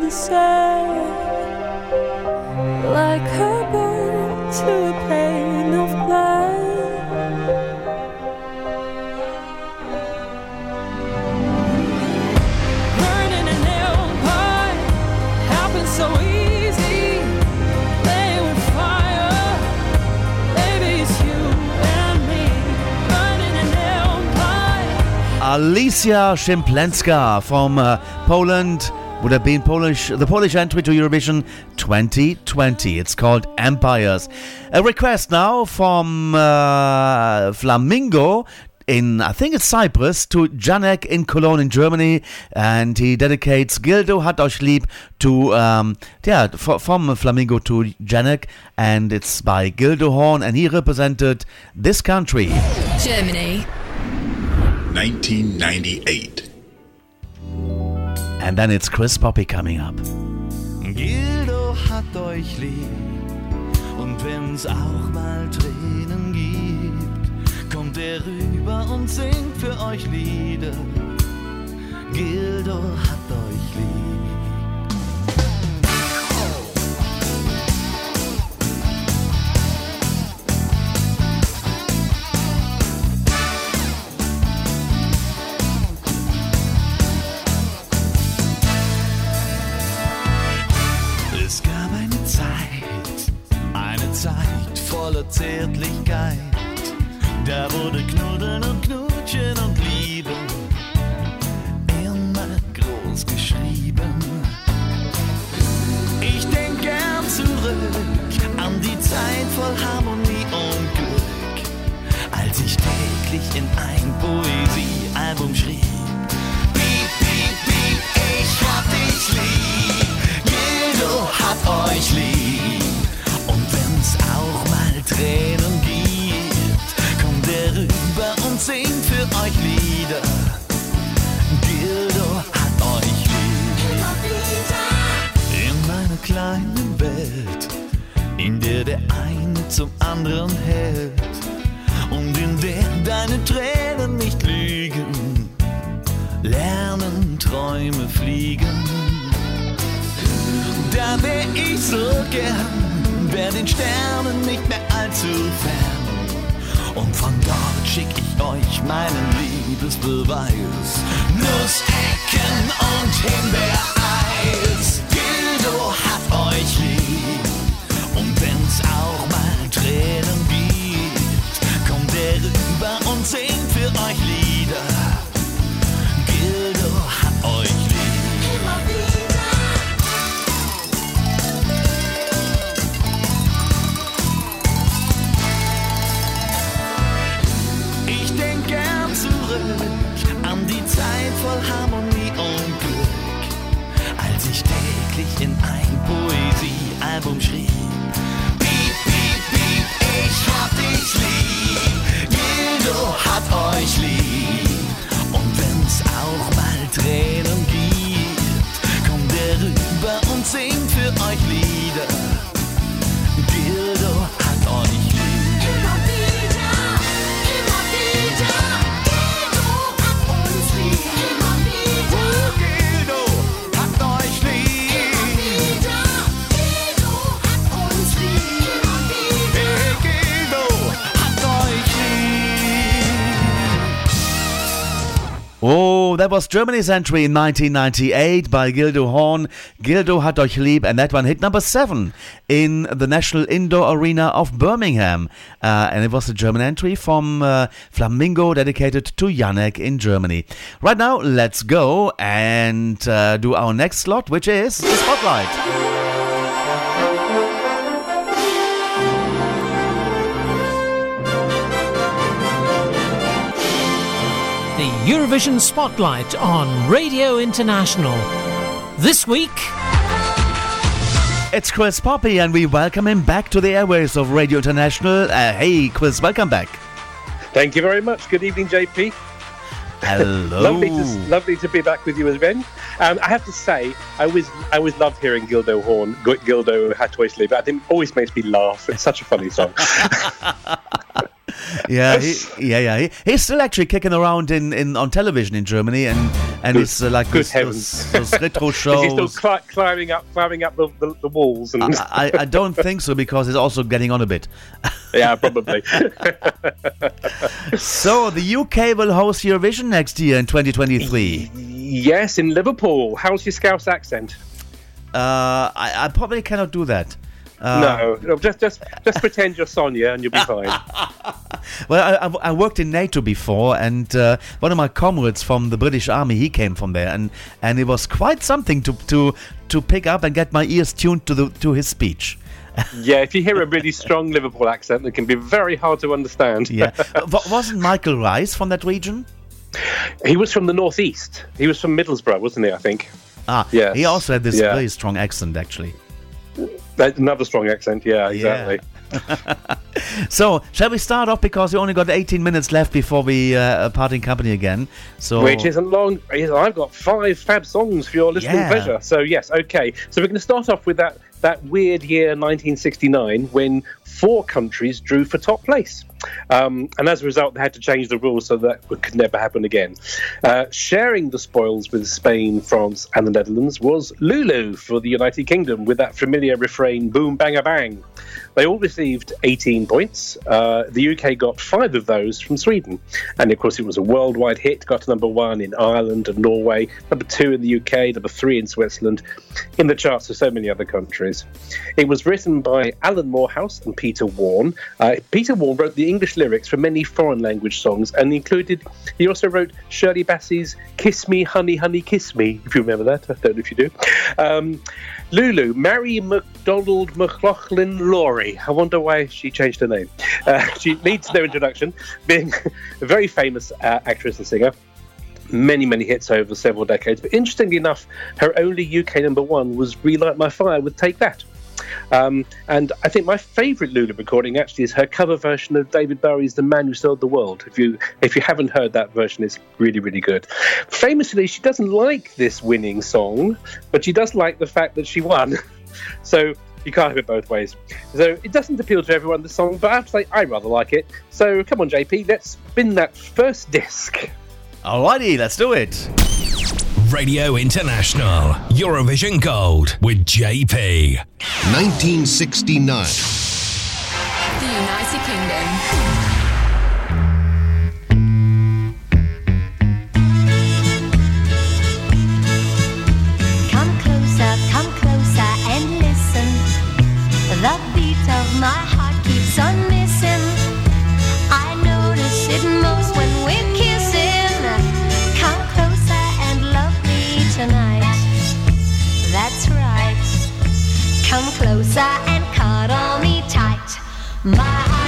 the like a bird to a pane of glass. Burning an empire happens so easy. Alicja Szemplińska from uh, Poland would have been Polish, the Polish entry to Eurovision 2020. It's called Empires. A request now from uh, Flamingo in, I think it's Cyprus, to Janek in Cologne in Germany. And he dedicates Guildo hat euch lieb to, um, yeah, f- from Flamingo to Janek. And it's by Guildo Horn, and he represented this country. Germany. 1998. And then it's Chris Poppy coming up. Gildo hat euch lieb und wenn's auch mal Tränen gibt, kommt er rüber und singt für euch Lieder. Gildo hat euch lieb. Zeit voller Zärtlichkeit. Da wurde Knuddeln und Knutschen und Liebe immer groß geschrieben. Ich denk gern zurück an die Zeit voll Harmonie und Glück, als ich täglich in ein Poesiealbum schrieb. Piep, piep, piep, ich hab dich lieb, Jedo hat euch lieb. Tränen gibt. Kommt er rüber und singt für euch Lieder. Gildo hat euch lieb. In meiner kleinen Welt, in der der eine zum anderen hält. Und in der deine Tränen nicht lügen, lernen Träume fliegen. Da wär ich so gern wär den Sternen nicht mehr allzu fern. Und von dort schick ich euch meinen Liebesbeweis. Nussecken und Himbeereis. Gildo hat euch lieb. Und wenn's auch mal Tränen gibt, kommt er rüber und singt für euch Lieder. Euch lieb. Und wenn's auch mal Tränen Oh, that was Germany's entry in 1998 by Gildo Horn. Gildo hat euch lieb, and that one hit number seven in the National Indoor Arena of Birmingham. Uh, and it was a German entry from uh, Flamingo dedicated to Janek in Germany. Right now, let's go and uh, do our next slot, which is the Spotlight. Eurovision Spotlight on Radio International. This week, It's Chris Poppe, and we welcome him back to the airways of Radio International. Uh, hey, Chris, welcome back. Thank you very much. Good evening, JP. Hello. lovely, to, lovely to be back with you again. Um, I have to say, I always, I always loved hearing Gildo Horn, Gildo hat euch lieb. I think it always makes me laugh. It's such a funny song. Yeah, he, yeah, yeah. He, he's still actually kicking around in, in on television in Germany, and and Good- it's uh, like good those, heavens. those, those retro Is he still shows. cli- climbing up, climbing up the, the, the walls? And I, I, I don't think so because it's also getting on a bit. yeah, probably. So the UK will host Eurovision next year in 2023. yes, in Liverpool. How's your Scouse accent? Uh, I, I probably cannot do that. Uh, no, no, just just just pretend you're Sonia and you'll be fine. Well, I, I, worked in NATO before, and uh, one of my comrades from the British Army, he came from there, and, and it was quite something to, to to pick up and get my ears tuned to the to his speech. yeah, if you hear a really strong Liverpool accent, it can be very hard to understand. Yeah, Wa- wasn't Michael Rice from that region? he was from the northeast. He was from Middlesbrough, wasn't he? I think. Ah, Yes. he also had this Yeah. very strong accent, actually. Another strong accent. Yeah, exactly. So, shall we start off because we only got 18 minutes left before we uh, parting company again? So, Which isn't long. I've got five fab songs for your listening Yeah. pleasure. So yes, okay. So we're going to start off with that that weird year 1969 when four countries drew for top place. Um, and as a result, they had to change the rules so that could never happen again. Uh, sharing the spoils with Spain, France, and the Netherlands was Lulu for the United Kingdom with that familiar refrain "Boom, bang, a bang." They all received 18 points. Uh, the UK got five of those from Sweden, and of course, it was a worldwide hit. Got to number one in Ireland and Norway, number two in the UK, number three in Switzerland, in the charts of so many other countries. It was written by Alan Moorhouse and Peter Warne. Uh, Peter Warne wrote the English lyrics for many foreign language songs, and included. He also wrote Shirley Bassey's "Kiss Me, Honey, Honey, Kiss Me." If you remember that, I don't know if you do. Um, Lulu, Mary McDonald McLaughlin Lawrie. I wonder why she changed her name. Uh, she needs no introduction, being a very famous uh, actress and singer. Many, many hits over several decades. But interestingly enough, her only UK number one was Relight My Fire with Take That. Um, and I think my favourite Lulu recording actually is her cover version of David Bowie's "The Man Who Sold the World." If you if you haven't heard that version, it's really really good. Famously, she doesn't like this winning song, but she does like the fact that she won. So you can't have it both ways. So it doesn't appeal to everyone, the song, but I have to say I rather like it. So come on, JP, let's spin that first disc. Alrighty, let's do it. Radio International Eurovision Gold with JP. 1969. The United Kingdom. Come closer and cuddle me tight. My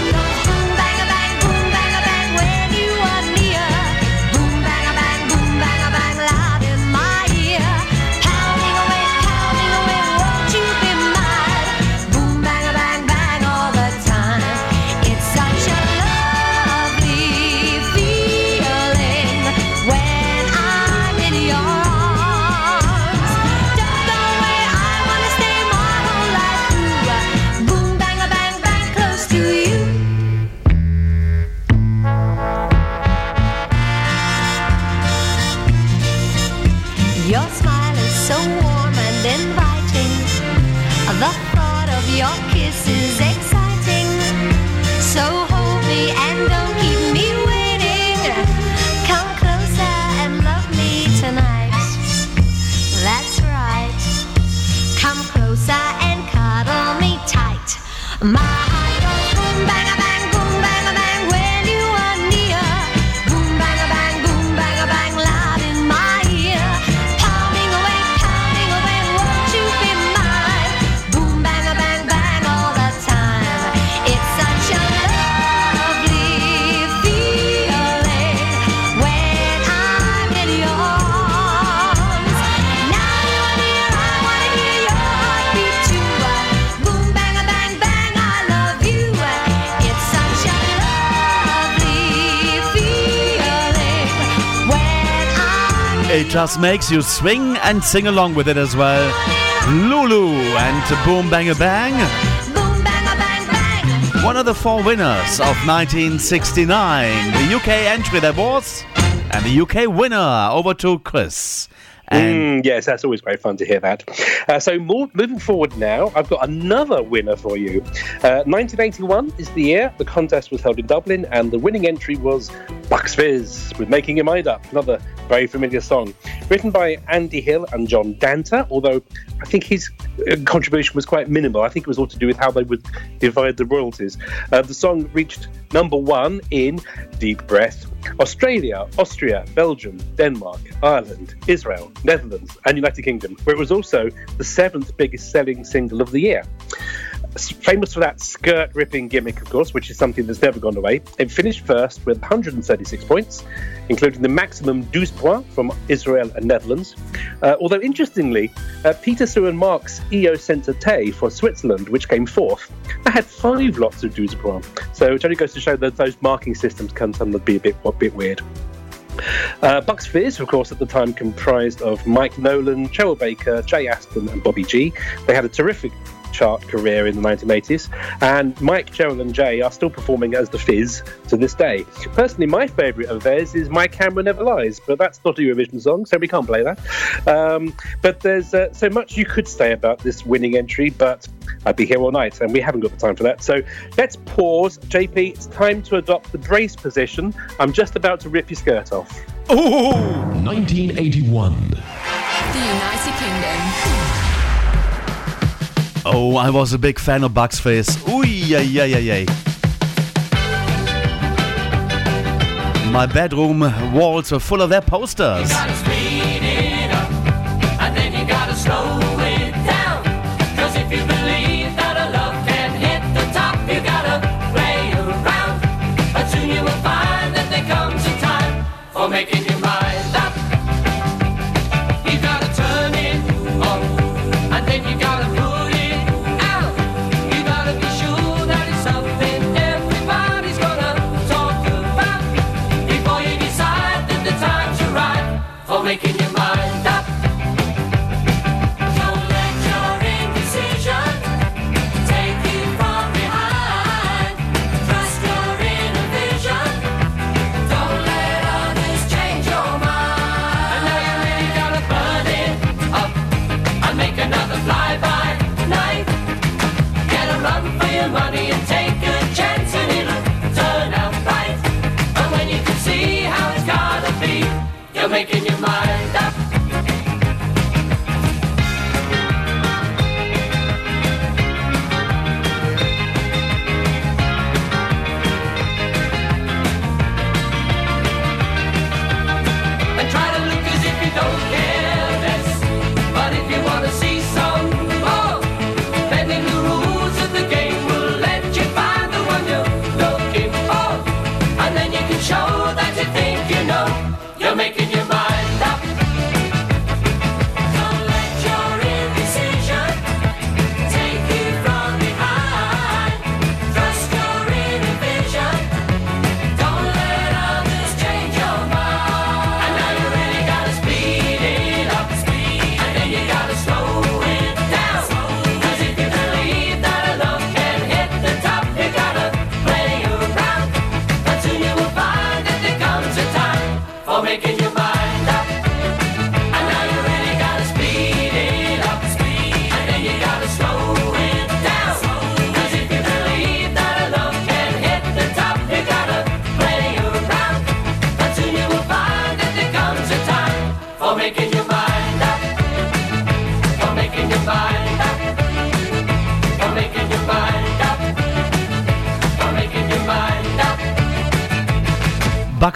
just makes you swing and sing along with it as well. Lulu and Boom Bang a Bang. One of the four winners of 1969. The UK entry there was. And the UK winner over to Chris. Mm, yes, that's always great fun to hear that. Uh, so, more, moving forward now, I've got another winner for you. Uh, 1981 is the year. The contest was held in Dublin, and the winning entry was Bucks Fizz with Making Your Mind Up, another very familiar song. Written by Andy Hill and John Danter, although I think his uh, contribution was quite minimal. I think it was all to do with how they would divide the royalties. Uh, the song reached number one in Deep Breath, Australia, Austria, Belgium, Denmark, Ireland, Israel, Netherlands, and United Kingdom, where it was also the seventh biggest selling single of the year. Famous for that skirt ripping gimmick, of course, which is something that's never gone away. It finished first with 136 points, including the maximum 12 points from Israel and Netherlands. Uh, although, interestingly, uh, Peter Sue and Marc's EO Tay for Switzerland, which came fourth, that had five lots of 12 points. So it only goes to show that those marking systems can sometimes be a bit, a bit weird. Uh, Bucks Fizz, of course, at the time comprised of Mike Nolan, Cheryl Baker, Jay Aston, and Bobby G. They had a terrific chart career in the 1980s, and Mike, Cheryl, and Jay are still performing as the Fizz to this day. Personally, my favourite of theirs is My Camera Never Lies, but that's not a Eurovision song, so we can't play that. Um, but there's uh, so much you could say about this winning entry, but I'd be here all night, and we haven't got the time for that. So let's pause. JP, it's time to adopt the brace position. I'm just about to rip your skirt off. Ooh! 1981. The United Kingdom. Oh, I was a big fan of Bucks Fizz. Ooh, yeah, yeah, yeah, yeah. My bedroom walls were full of their posters.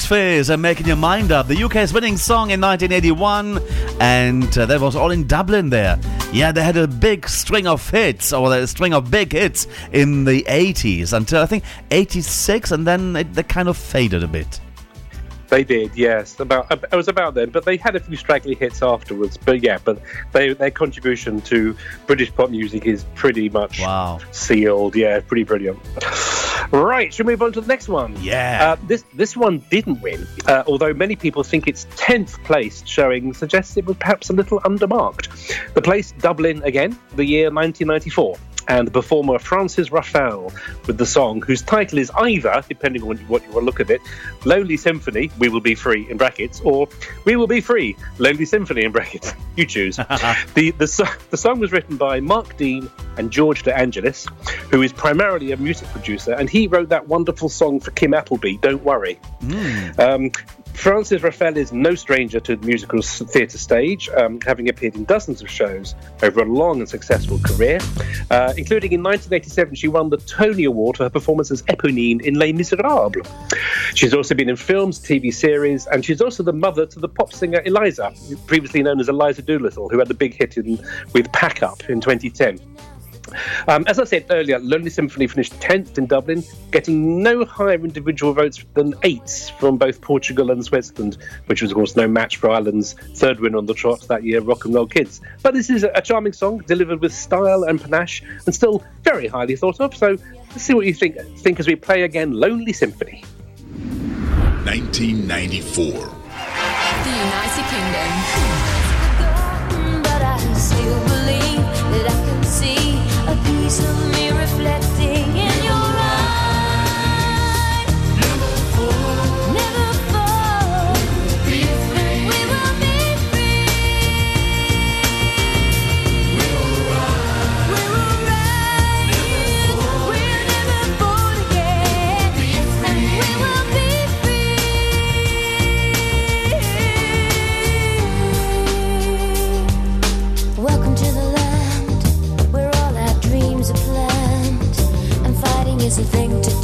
Fizz and Making Your Mind Up, the UK's winning song in 1981, and uh, that was all in Dublin there. Yeah, they had a big string of hits, or a string of big hits in the 80s until I think 86, and then it, they kind of faded a bit. They did, yes. About it was about then, but they had a few straggly hits afterwards. But yeah, but they, their contribution to British pop music is pretty much wow. sealed. Yeah, pretty brilliant. Right, should we move on to the next one? Yeah. Uh, this this one didn't win, uh, although many people think its tenth place showing suggests it was perhaps a little undermarked. The place Dublin again, the year 1994 and the performer Frances Ruffelle with the song, whose title is either, depending on what you want to look at it, Lonely Symphony, We Will Be Free in brackets, or We Will Be Free, Lonely Symphony in brackets. You choose. the, the, the song was written by Mark Dean and George De Angelis, who is primarily a music producer, and he wrote that wonderful song for Kim Appleby, Don't Worry. Um, Frances Ruffelle is no stranger to the musical theatre stage, um, having appeared in dozens of shows over a long and successful career. Uh, including in 1987, she won the Tony Award for her performance as Eponine in Les Miserables. She's also been in films, TV series, and she's also the mother to the pop singer Eliza, previously known as Eliza Doolittle, who had the big hit in, with Pack Up in 2010. Um, as I said earlier, Lonely Symphony finished 10th in Dublin, getting no higher individual votes than eights from both Portugal and Switzerland, which was, of course, no match for Ireland's third win on the trot that year, Rock and Roll Kids. But this is a, a charming song, delivered with style and panache, and still very highly thought of. So let's see what you think, think as we play again Lonely Symphony. 1994. The United Kingdom. Of me reflecting is a thing to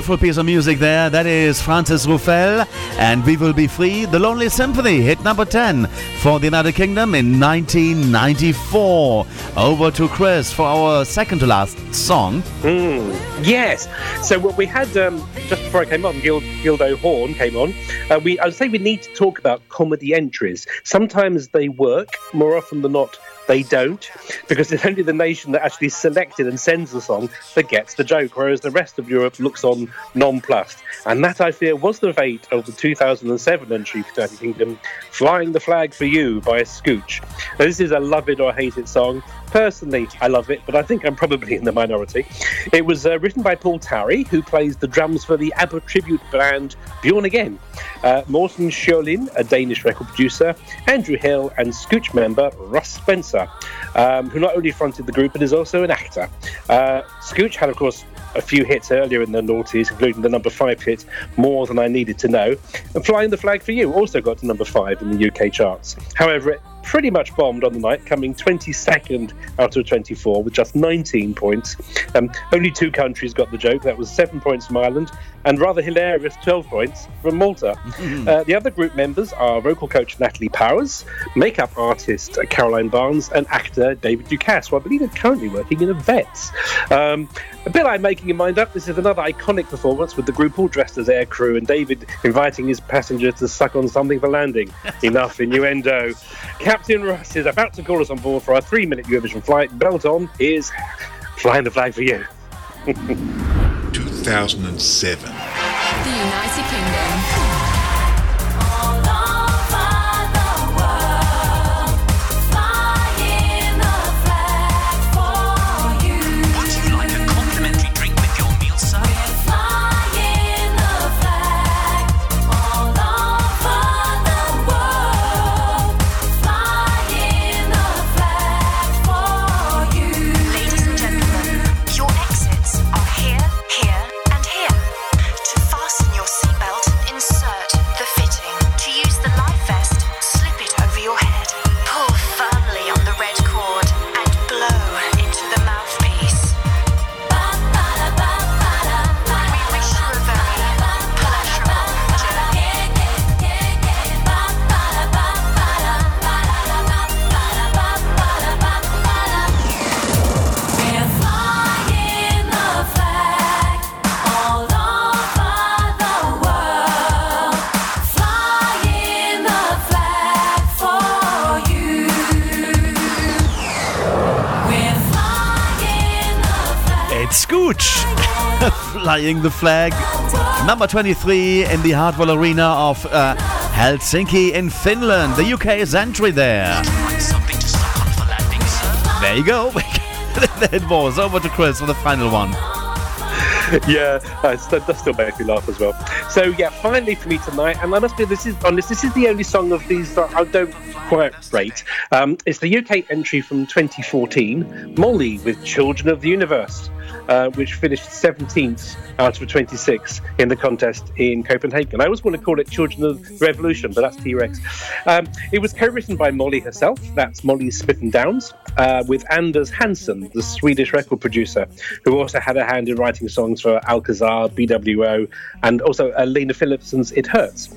Beautiful piece of music there. That is Frances Ruffelle and We Will Be Free, The Lonely Symphony, hit number 10 for the United Kingdom in 1994. Over to Chris for our second to last song. Mm, yes. So what we had um, just before I came on, Gil, Gildo Horn came on. Uh, we I would say we need to talk about comedy entries. Sometimes they work. More often than not, they don't, because it's only the nation that actually selected and sends the song that gets the joke, whereas the rest of Europe looks on nonplussed. And that, I fear, was the fate of the 2007 entry for the United Kingdom, Flying the Flag for You by Scooch. Now, this is a love it or hate it song. Personally, I love it, but I think I'm probably in the minority. It was uh, written by Paul Tarry, who plays the drums for the ABBA tribute band Bjorn Again. Uh, Morten Sjølin, a Danish record producer, Andrew Hill, and Scooch member Russ Spencer, um, who not only fronted the group but is also an actor. Uh, Scooch had, of course, a few hits earlier in the noughties, including the number five hit, More Than I Needed to Know. And Flying the Flag for You also got to number five in the UK charts. However, it pretty much bombed on the night, coming 22nd out of 24 with just 19 points. Um, only two countries got the joke. That was seven points from Ireland and rather hilarious 12 points from Malta. uh, the other group members are vocal coach Natalie Powers, makeup artist Caroline Barnes, and actor David Ducasse, who I believe is currently working in a vet's. Um, a bit like making your mind up, this is another iconic performance with the group all dressed as air crew and David inviting his passenger to suck on something for landing. Enough innuendo. Captain Russ is about to call us on board for our three minute Eurovision flight. Belt on is flying the flag for you. 2007. The United Kingdom. Flying the flag. Number 23 in the Hartwall Arena of uh, Helsinki in Finland. The UK's entry there. There you go. it was. Over to Chris for the final one. yeah, that does still make me laugh as well. So yeah, finally for me tonight, and I must be this is honest, this is the only song of these that I don't quite rate. Um, it's the UK entry from 2014, Molly with Children of the Universe. Uh, which finished 17th out of 26 in the contest in Copenhagen. I always want to call it Children of the Revolution, but that's T Rex. Um, it was co written by Molly herself, that's Molly Smitten-Downes, uh, with Anders Hansen, the Swedish record producer, who also had a hand in writing songs for Alcazar, BWO, and also uh, Lena Philipsson's It Hurts.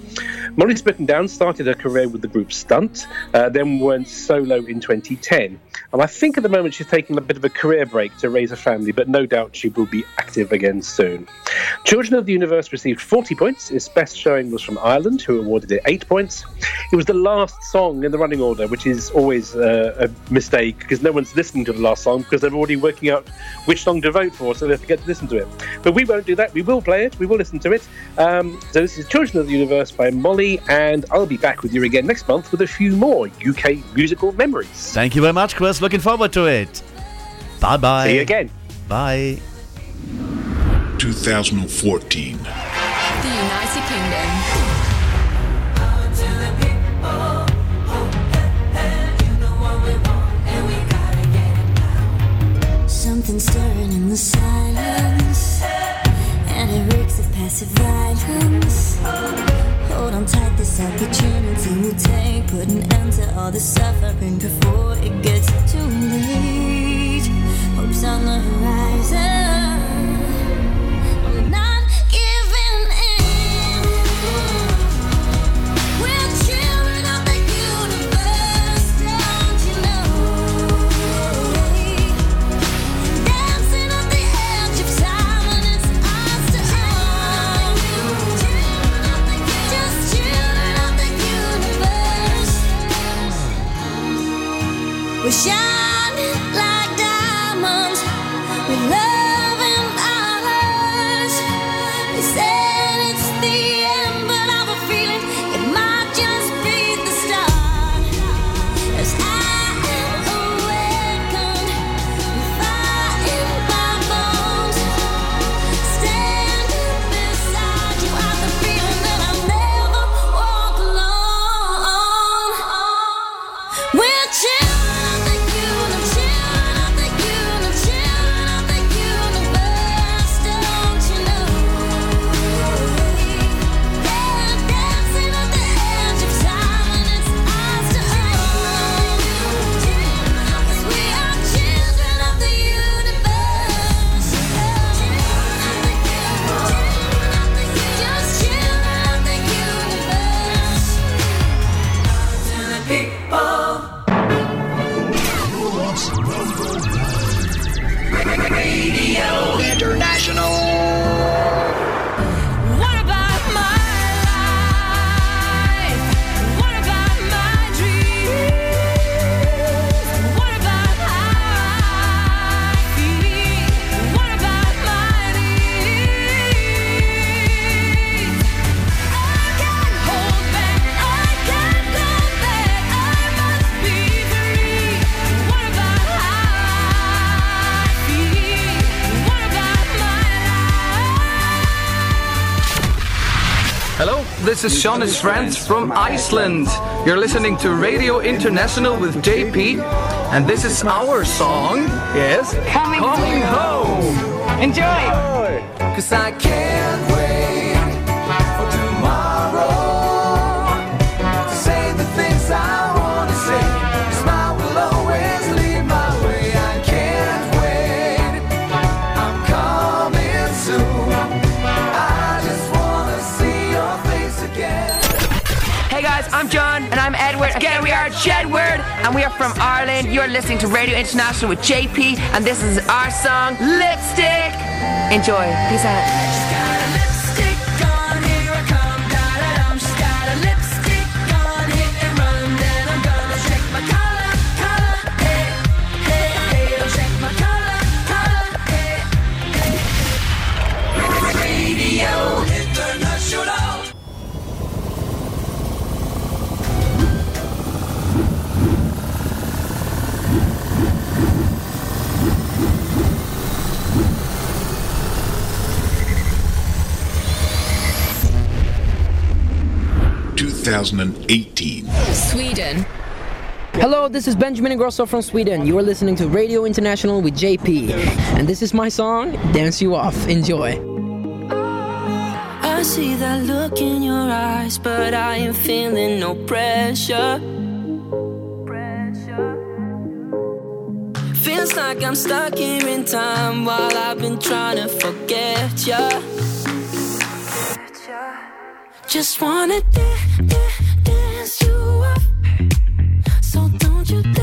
Molly Smitten-Downes started her career with the group Stunt, uh, then went solo in 2010. And I think at the moment she's taking a bit of a career break to raise a family, but no doubt she will be active again soon. Children of the Universe received 40 points. Its best showing was from Ireland, who awarded it 8 points. It was the last song in the running order, which is always uh, a mistake because no one's listening to the last song because they're already working out which song to vote for, so they forget to listen to it. But we won't do that. We will play it. We will listen to it. Um, so this is Children of the Universe by Molly, and I'll be back with you again next month with a few more UK musical memories. Thank you very much, Chris. Looking forward to it. Bye bye. See you again. Bye. 2014. The United Kingdom. Something stirring in the silence, and it reeks of passive violence. Hold on tight, this opportunity we take, put an end to all the suffering before it gets too late. Hope's on the horizon. this is Sean and from Iceland. You're listening to Radio International with JP, and this is our song, yes, Coming, Coming home. home. Enjoy! Cause I can't Jedward, and we are from Ireland. You're listening to Radio International with JP, and this is our song, Lipstick. Enjoy. Peace out. 2018. Sweden. Hello, this is Benjamin Ingrosso from Sweden. You are listening to Radio International with JP. And this is my song, Dance You Off. Enjoy. I see that look in your eyes, but I am feeling no pressure. Feels like I'm stuck here in time while I've been trying to forget ya. Just wanna dance. Don't you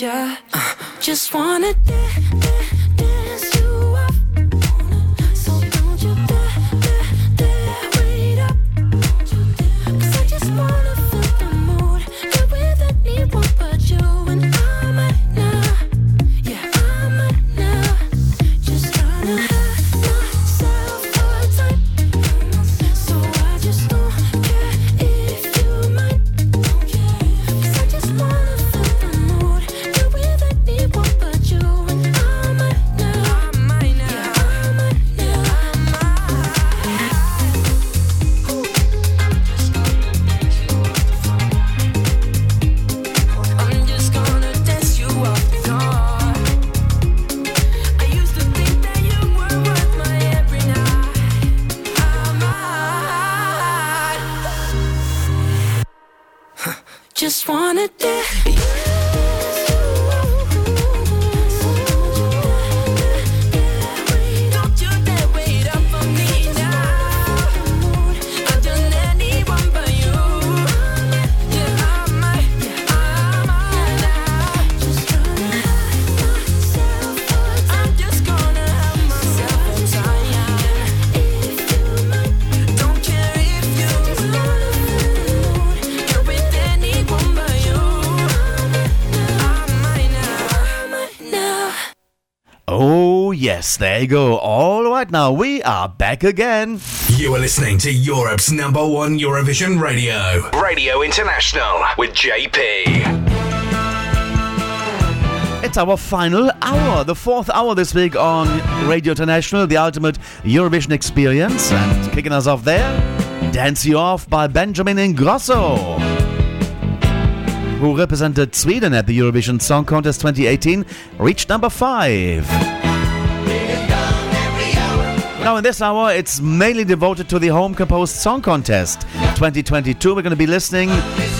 ya. Just wanna dance. Yes, there you go. All right, now we are back again. You are listening to Europe's number one Eurovision radio. Radio International with JP. It's our final hour, the fourth hour this week on Radio International, the ultimate Eurovision experience. And kicking us off there, Dance You Off by Benjamin Ingrosso, who represented Sweden at the Eurovision Song Contest 2018, reached number five. Now, in this hour, it's mainly devoted to the Home Composed Song Contest 2022. We're going to be listening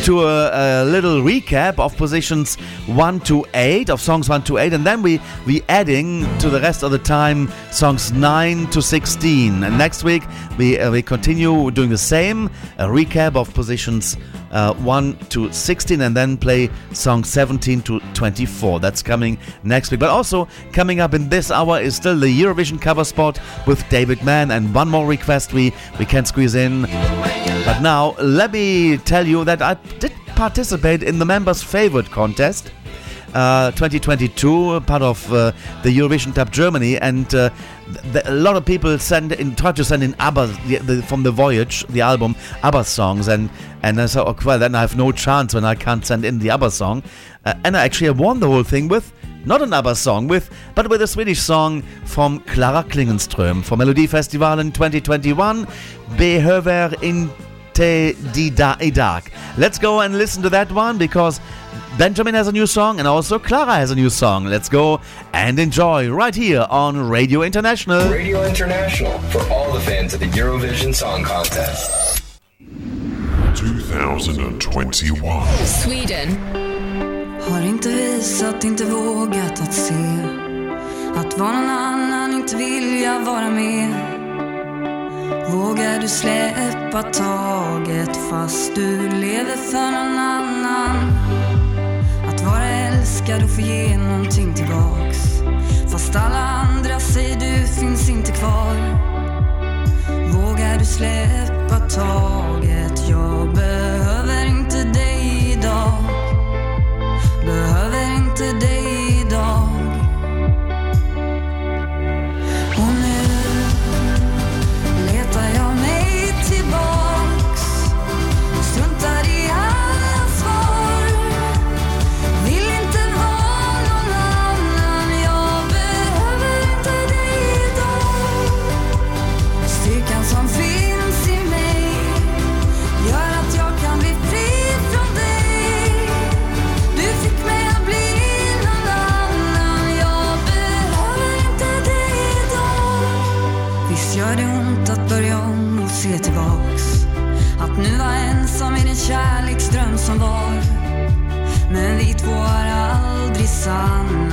to a, a little recap of positions 1 to 8, of songs 1 to 8, and then we we adding to the rest of the time songs 9 to 16. And next week, we, uh, we continue doing the same, a recap of positions uh, 1 to 16 and then play song 17 to 24. That's coming next week. But also coming up in this hour is still the Eurovision cover spot with David Mann and one more request we, we can squeeze in. But now let me tell you that I did participate in the members' favorite contest. Uh, 2022, part of uh, the Eurovision Cup Germany, and uh, a lot of people send in, try to send in ABBA the, the, from the Voyage, the album, ABBA songs, and and I thought, oh, well, then I have no chance when I can't send in the ABBA song, uh, and I actually won the whole thing with not an ABBA song, with but with a Swedish song from Clara Klingenström for Melodifestivalen in 2021, Behöver inte dig idag. Let's go and listen to that one because Benjamin has a new song and also Clara has a new song. Let's go and enjoy right here on Radio International. Radio International for all the fans of the Eurovision Song Contest. 2021. Sweden. Har inte visat, inte vågat att se Att vara någon annan, inte vilja vara med Vågar du släppa taget fast du lever för någon annan Att vara älskad och få ge någonting tillbaks. Fast alla andra säger du finns inte kvar. Vågar du släppa taget? Jag behöver inte dig idag. Behöver inte dig kärleksdröm som var. Men vi två är aldrig sanna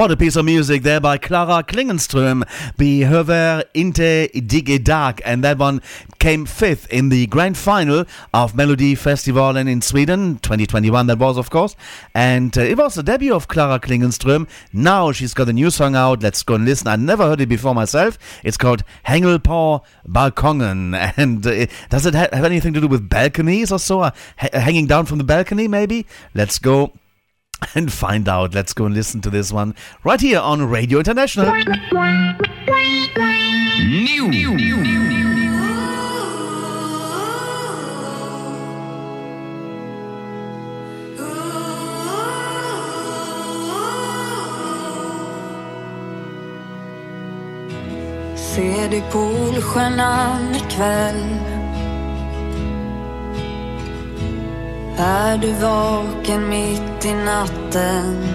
What a piece of music there by Clara Klingenström, Behöver inte dig idag, and that one came fifth in the grand final of Melody Festival in Sweden 2021. That was, of course, and uh, it was the debut of Clara Klingenström. Now she's got a new song out. Let's go and listen. I never heard it before myself. It's called Hengel på balkongen, and uh, does it ha- have anything to do with balconies or so? Uh, ha- hanging down from the balcony, maybe? Let's go and find out. Let's go and listen to this one right here on Radio International. Ser dig Polstjärnan ikväll Är du vaken mitt i natten?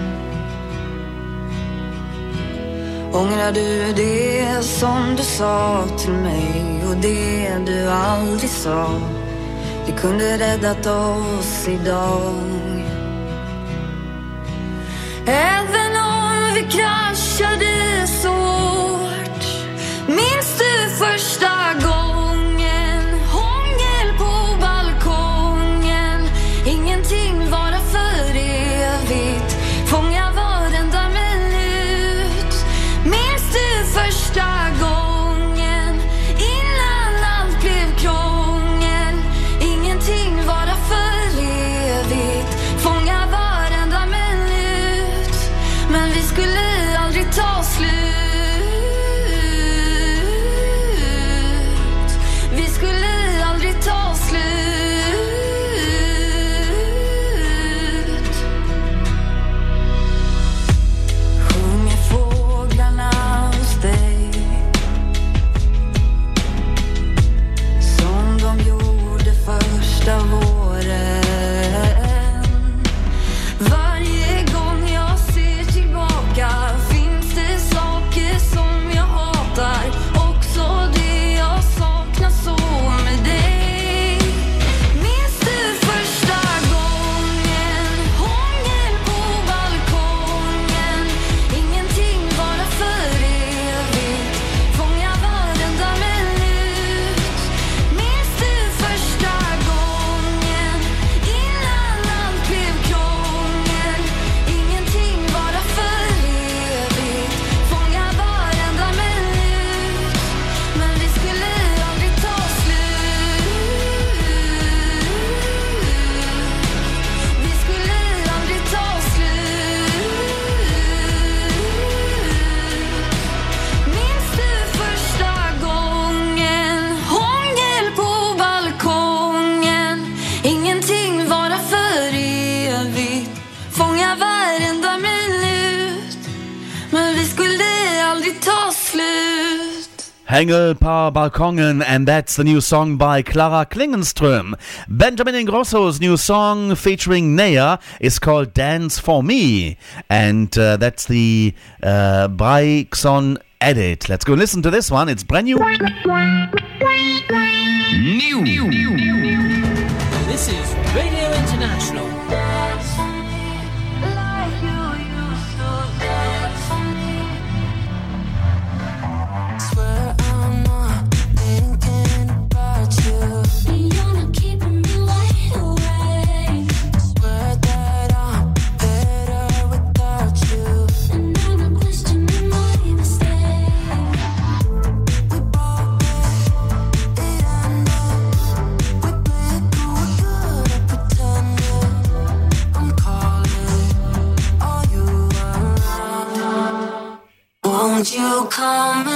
Ångrar du det som du sa till mig och det du aldrig sa? Det kunde räddat oss idag. Även om vi kraschade så hårt Minns du första Hengel par Balkongen, and that's the new song by Clara Klingenström. Benjamin Ingrosso's new song featuring Nea is called Dance for Me, and uh, that's the uh, Braixon edit. Let's go listen to this one. It's brand new. This Won't you come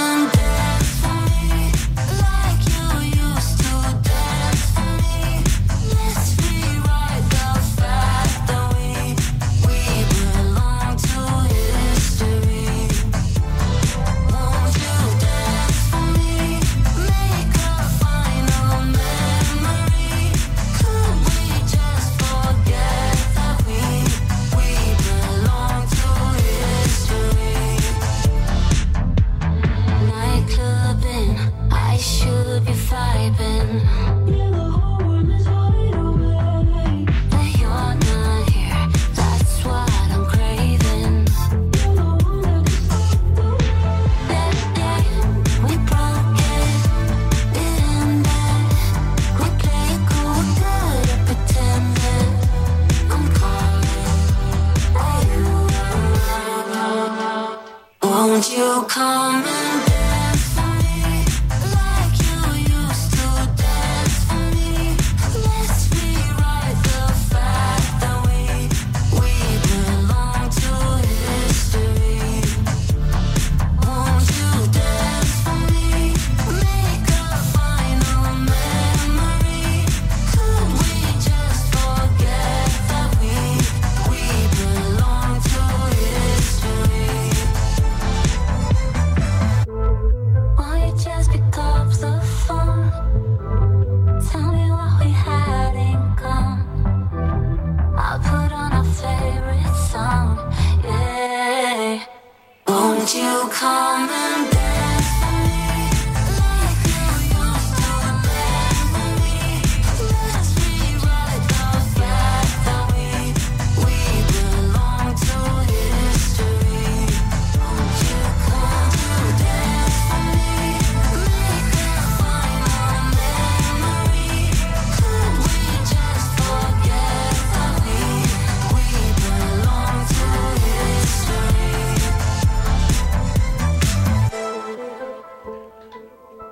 you come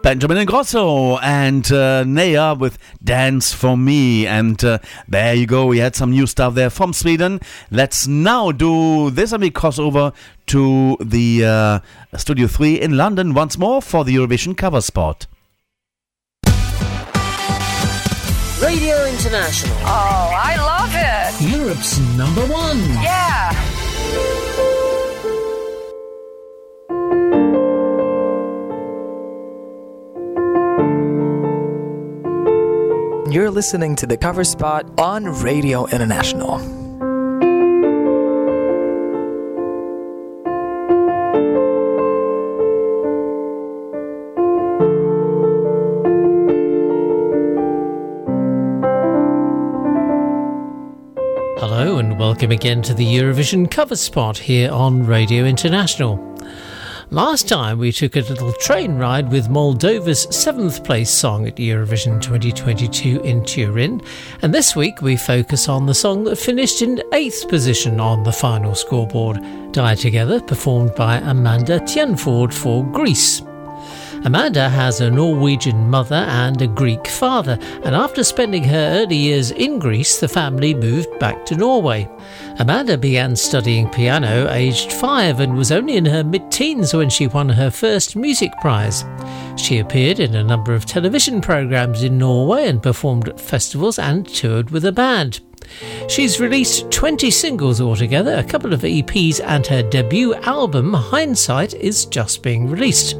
Benjamin Ingrosso and uh, Nea with Dance for Me. And uh, there you go. We had some new stuff there from Sweden. Let's now do this and we cross over to the uh, Studio 3 in London once more for the Eurovision cover spot. Radio International. Oh, I love it. Europe's number one. Yeah. You're listening to the cover spot on Radio International. Hello and welcome again to the Eurovision cover spot here on Radio International. Last time we took a little train ride with Moldova's seventh place song at Eurovision 2022 in Turin, and this week we focus on the song that finished in eighth position on the final scoreboard, Die Together, performed by Amanda Tenfjord for Greece. Amanda has a Norwegian mother and a Greek father, and after spending her early years in Greece, the family moved back to Norway. Amanda began studying piano aged five and was only in her mid teens when she won her first music prize. She appeared in a number of television programs in Norway and performed at festivals and toured with a band. She's released 20 singles altogether, a couple of EPs, and her debut album, Hindsight, is just being released.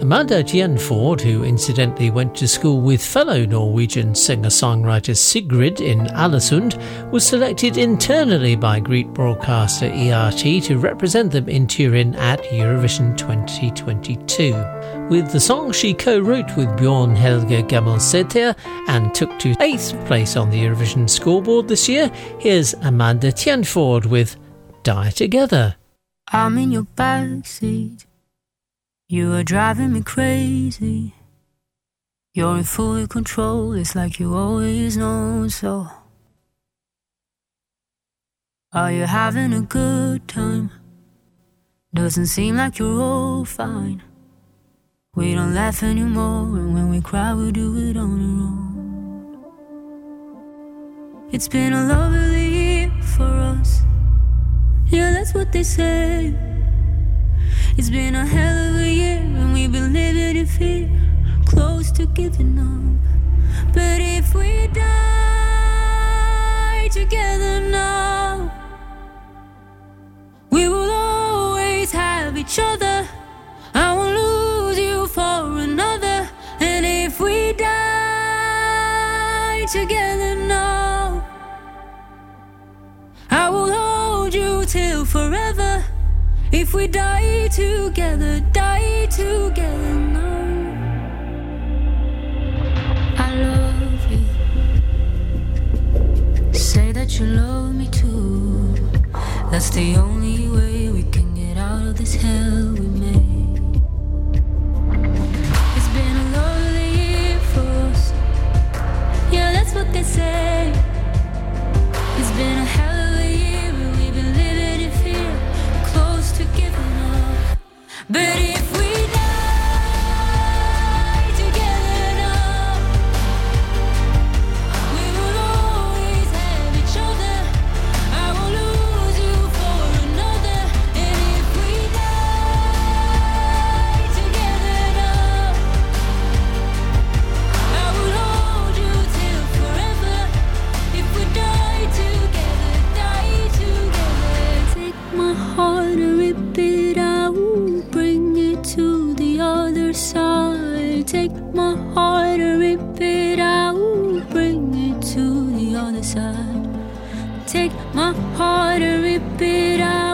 Amanda Tenfjord, who incidentally went to school with fellow Norwegian singer songwriter Sigrid in Alesund, was selected internally by Greek broadcaster ERT to represent them in Turin at Eurovision 2022. With the song she co wrote with Bjorn Helge Gammelseter and took to eighth place on the Eurovision scoreboard this year, here's Amanda Tenfjord with Die Together. I'm in your backseat. You are driving me crazy. You're in full control, it's like you always know so. Are you having a good time? Doesn't seem like you're all fine. We don't laugh anymore, and when we cry, we do it on our own. It's been a lovely year for us. Yeah, that's what they say. It's been a hell of a year, and we've been living in fear, close to giving up. But if we die together now, we will always have each other. I won't lose you for another. And if we die together now, I will hold you till forever. If we die together, die together now. I love you. Say that you love me too. That's the only way we can get out of this hell we made. It's been a lovely year for us. Yeah, that's what they say. It's been a hell but. It my heart to rip it out.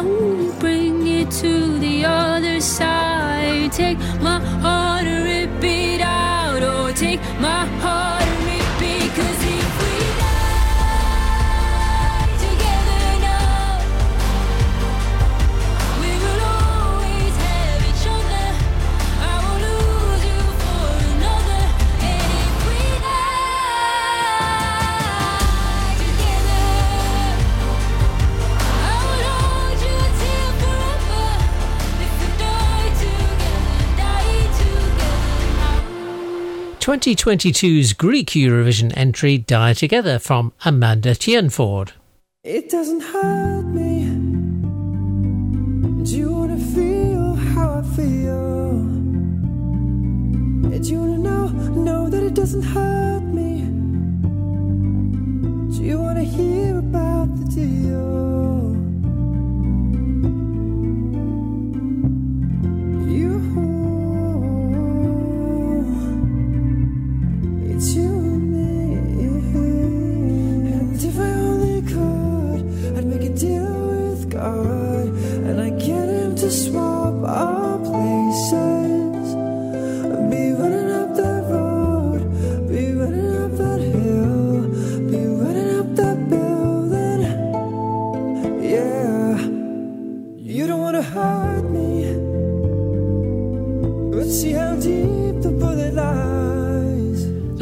2022's Greek Eurovision entry Die Together from Amanda Tenfjord. It doesn't hurt me. Do you wanna feel how I feel? Do you wanna know, know that it doesn't hurt me? Do you wanna hear about the deal?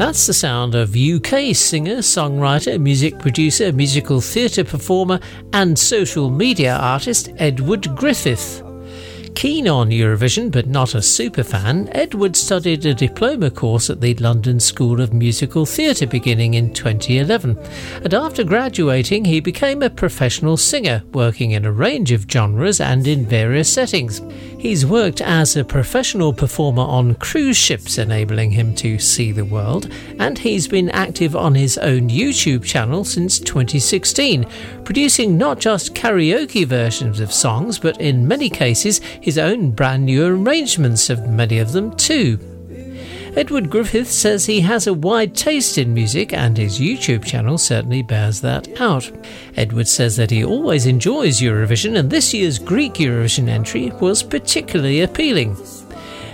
That's the sound of UK singer, songwriter, music producer, musical theatre performer, and social media artist Edward Griffith. Keen on Eurovision but not a superfan, Edward studied a diploma course at the London School of Musical Theatre beginning in 2011. And after graduating, he became a professional singer, working in a range of genres and in various settings. He's worked as a professional performer on cruise ships, enabling him to see the world, and he's been active on his own YouTube channel since 2016, producing not just karaoke versions of songs, but in many cases his own brand new arrangements of many of them too. Edward Griffith says he has a wide taste in music, and his YouTube channel certainly bears that out. Edward says that he always enjoys Eurovision, and this year's Greek Eurovision entry was particularly appealing.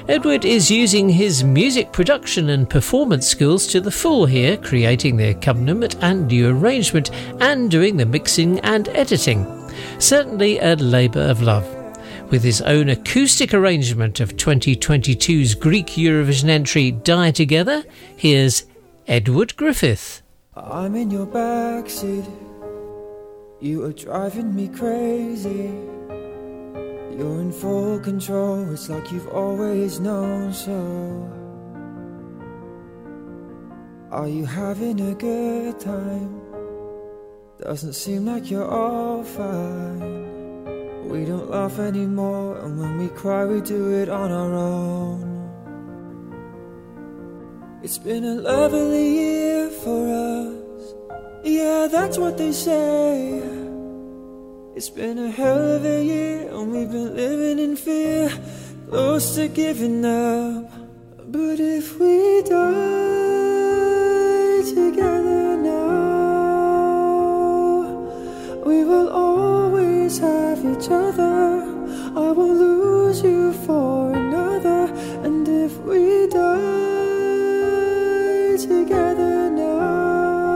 Edward is using his music production and performance skills to the full here, creating the accompaniment and new arrangement, and doing the mixing and editing. Certainly a labour of love. With his own acoustic arrangement of 2022's Greek Eurovision entry Die Together, here's Edward Griffith. I'm in your backseat. You are driving me crazy. You're in full control. It's like you've always known so. Are you having a good time? Doesn't seem like you're all fine. We don't laugh anymore, and when we cry, we do it on our own. It's been a lovely year for us. Yeah, that's what they say. It's been a hell of a year, and we've been living in fear, close to giving up. But if we die together now, we will always have each other. I won't lose you for another. And if we die together now,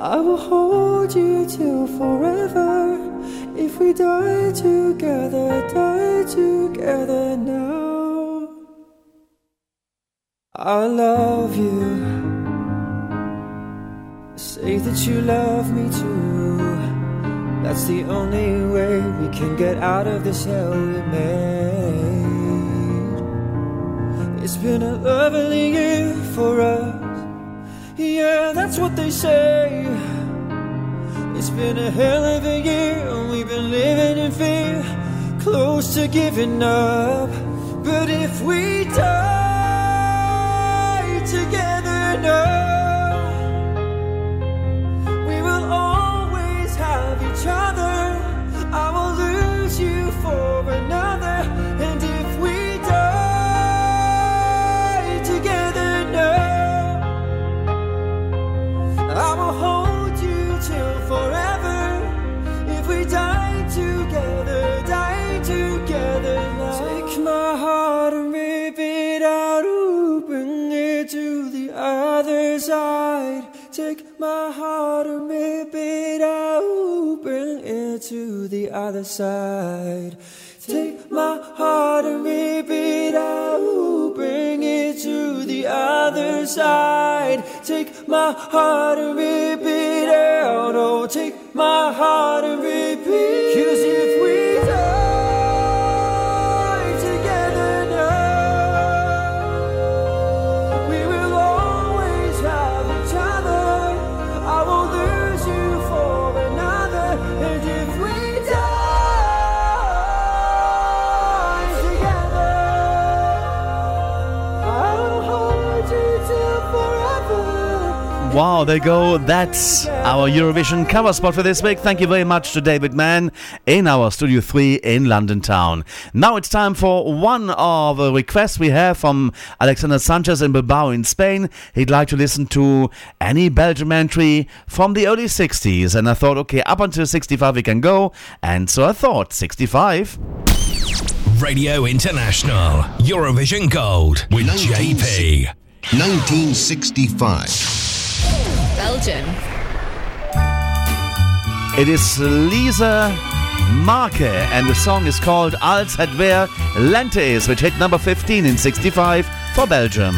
I will hold you till forever. If we die together, die together now. I love you. Say that you love me too. That's the only way we can get out of this hell we made. It's been a lovely year for us. Yeah, that's what they say. It's been a hell of a year, and we've been living in fear, close to giving up. But if we die together now, each other. I will lose you for another. And if we die together no, I will hold you till forever. If we die together, die together now. Take my heart and rip it out Open it to the other side. Take my heart and rip it out. Bring it to the other side. Take my heart and rip it out. Bring it to the other side. Take my heart and rip it out. Oh, take my heart and rip it. Cause if we die Wow, there you go. That's our Eurovision cover spot for this week. Thank you very much to David Mann in our Studio 3 in London Town. Now it's time for one of the requests we have from Alexander Sanchez in Bilbao in Spain. He'd like to listen to any Belgium entry from the early 60s. And I thought, okay, up until 65 we can go. And so I thought, 65. Radio International Eurovision Gold with JP. 1965. Belgium. It is Lize Marke, and the song is called Als het weer lente is, which hit number 15 in 65 for Belgium.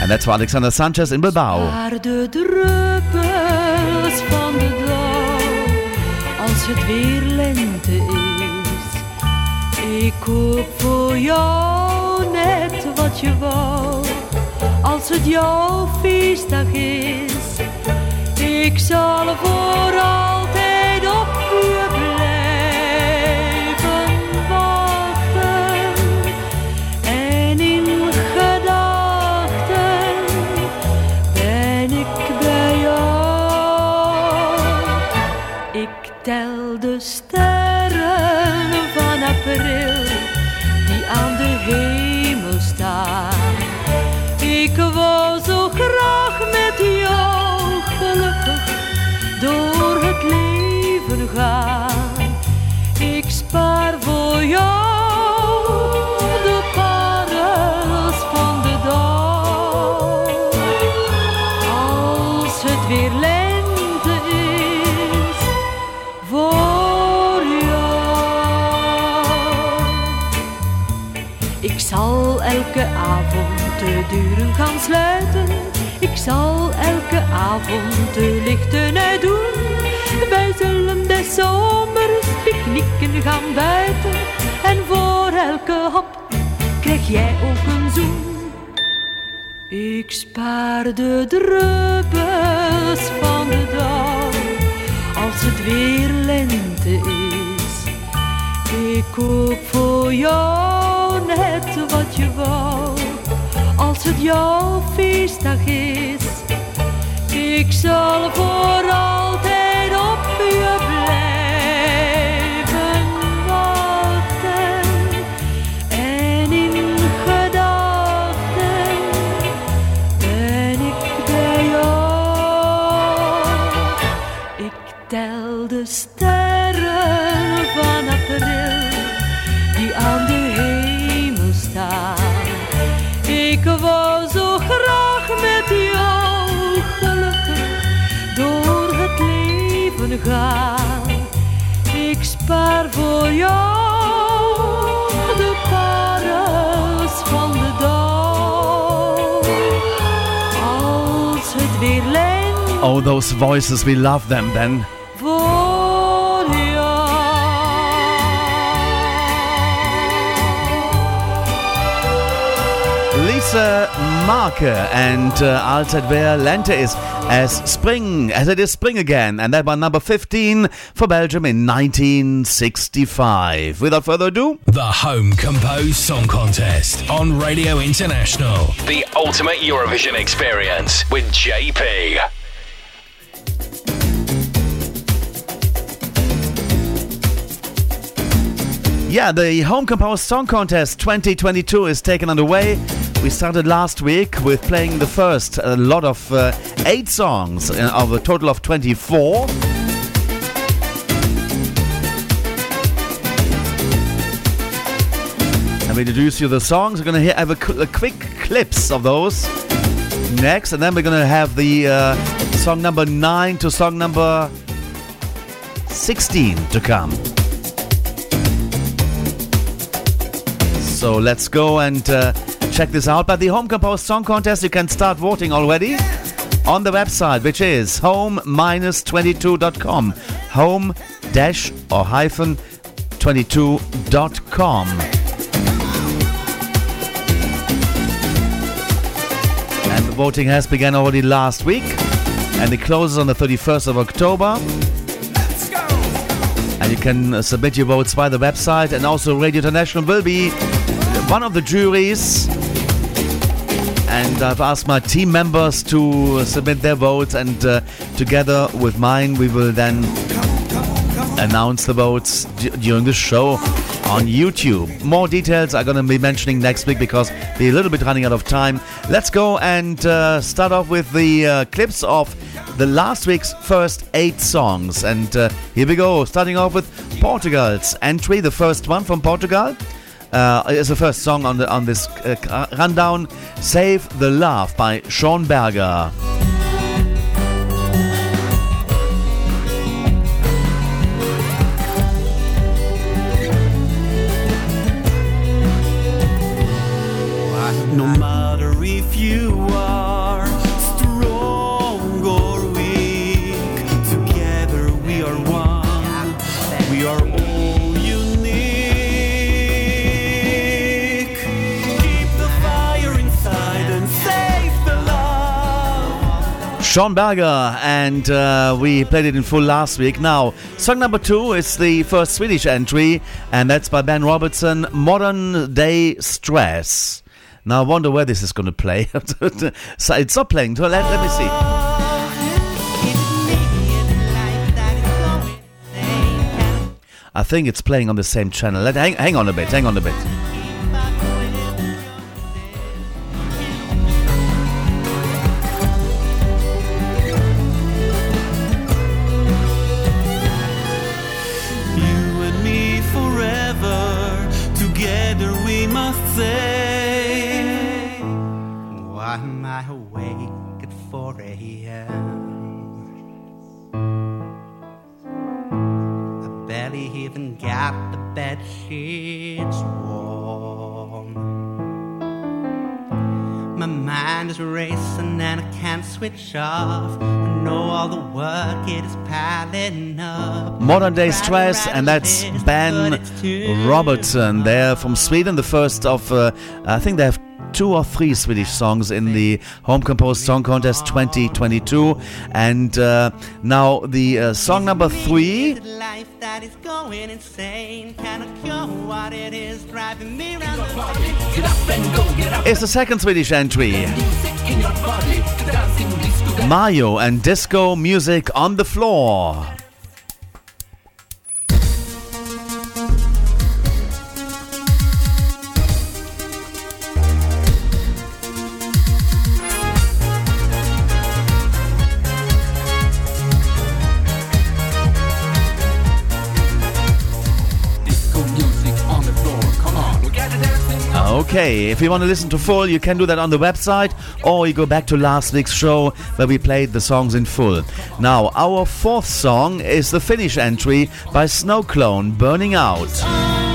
And that's for Alexander Sanchez in Bilbao. Waar de druppels van de dauw, als het weer lente is. Ik koop voor jou net wat je wou, als het jouw feestdag is. Ik zal voor Ik zal elke avond de lichten uitdoen. Wij zullen des zomers picknicken gaan buiten. En voor elke hap krijg jij ook een zoen. Ik spaar de druppels van de dag als het weer lente is. Ik koop voor jou net wat je wou als het jouw feestdag is. Ik zal voor altijd Ik voor jou de parels van de dag. Als het weer lente Oh, those voices, we love them then. Lize Marke and uh, weer lente is as spring, as it is spring again. And that one number 15 for Belgium in 1965. Without further ado, The Home Composed Song Contest on Radio International. The ultimate Eurovision experience with JP. Yeah, the Home Composed Song Contest 2022 is taken underway. We started last week with playing the first a lot of uh, eight songs uh, of a total of 24. I will introduce you the songs. We're going to have a, a quick clips of those. next, and then we're gonna have the uh, song number nine to song number 16 to come. So let's go and uh, check this out. But the Home Composed Song Contest, you can start voting already on the website, which is home-22.com. Home dash or hyphen 22.com. And the voting has begun already last week, and it closes on the 31st of October. And you can uh, submit your votes by the website, and also Radio International will be one of the juries. And I've asked my team members to submit their votes, and uh, together with mine, we will then announce the votes d- during the show on YouTube. More details I'm going to be mentioning next week because we're a little bit running out of time. Let's go and uh, start off with the uh, clips of the last week's first eight songs. And uh, here we go, starting off with Portugal's entry, the first one from Portugal. Uh, is the first song on the on this uh, rundown. "Save the Love" by Sean Berger. Sean Berger, and uh, we played it in full last week. Now, song number two is the first Swedish entry, and that's by Ben Robertson, Modern Day Stress. Now, I wonder where this is going to play. so it's not playing. Let, let me see. I think it's playing on the same channel. Let, hang, hang on a bit, hang on a bit. Even got the bed sheets warm. My mind is racing and I can't switch off. I know all the work it is piling up. Modern Day Stress, and that's Ben Robertson. They're from Sweden, the first of, uh, I think they have two or three Swedish songs in the Home Composed Song Contest 2022. And uh, now the uh, song number three life that is going insane. Can cure what it is driving me around the second Swedish entry. Mario and disco music on the floor. Okay, if you want to listen to full, you can do that on the website, or you go back to last week's show where we played the songs in full. Now, our fourth song is the Finnish entry by Snow Clone, Burning Out.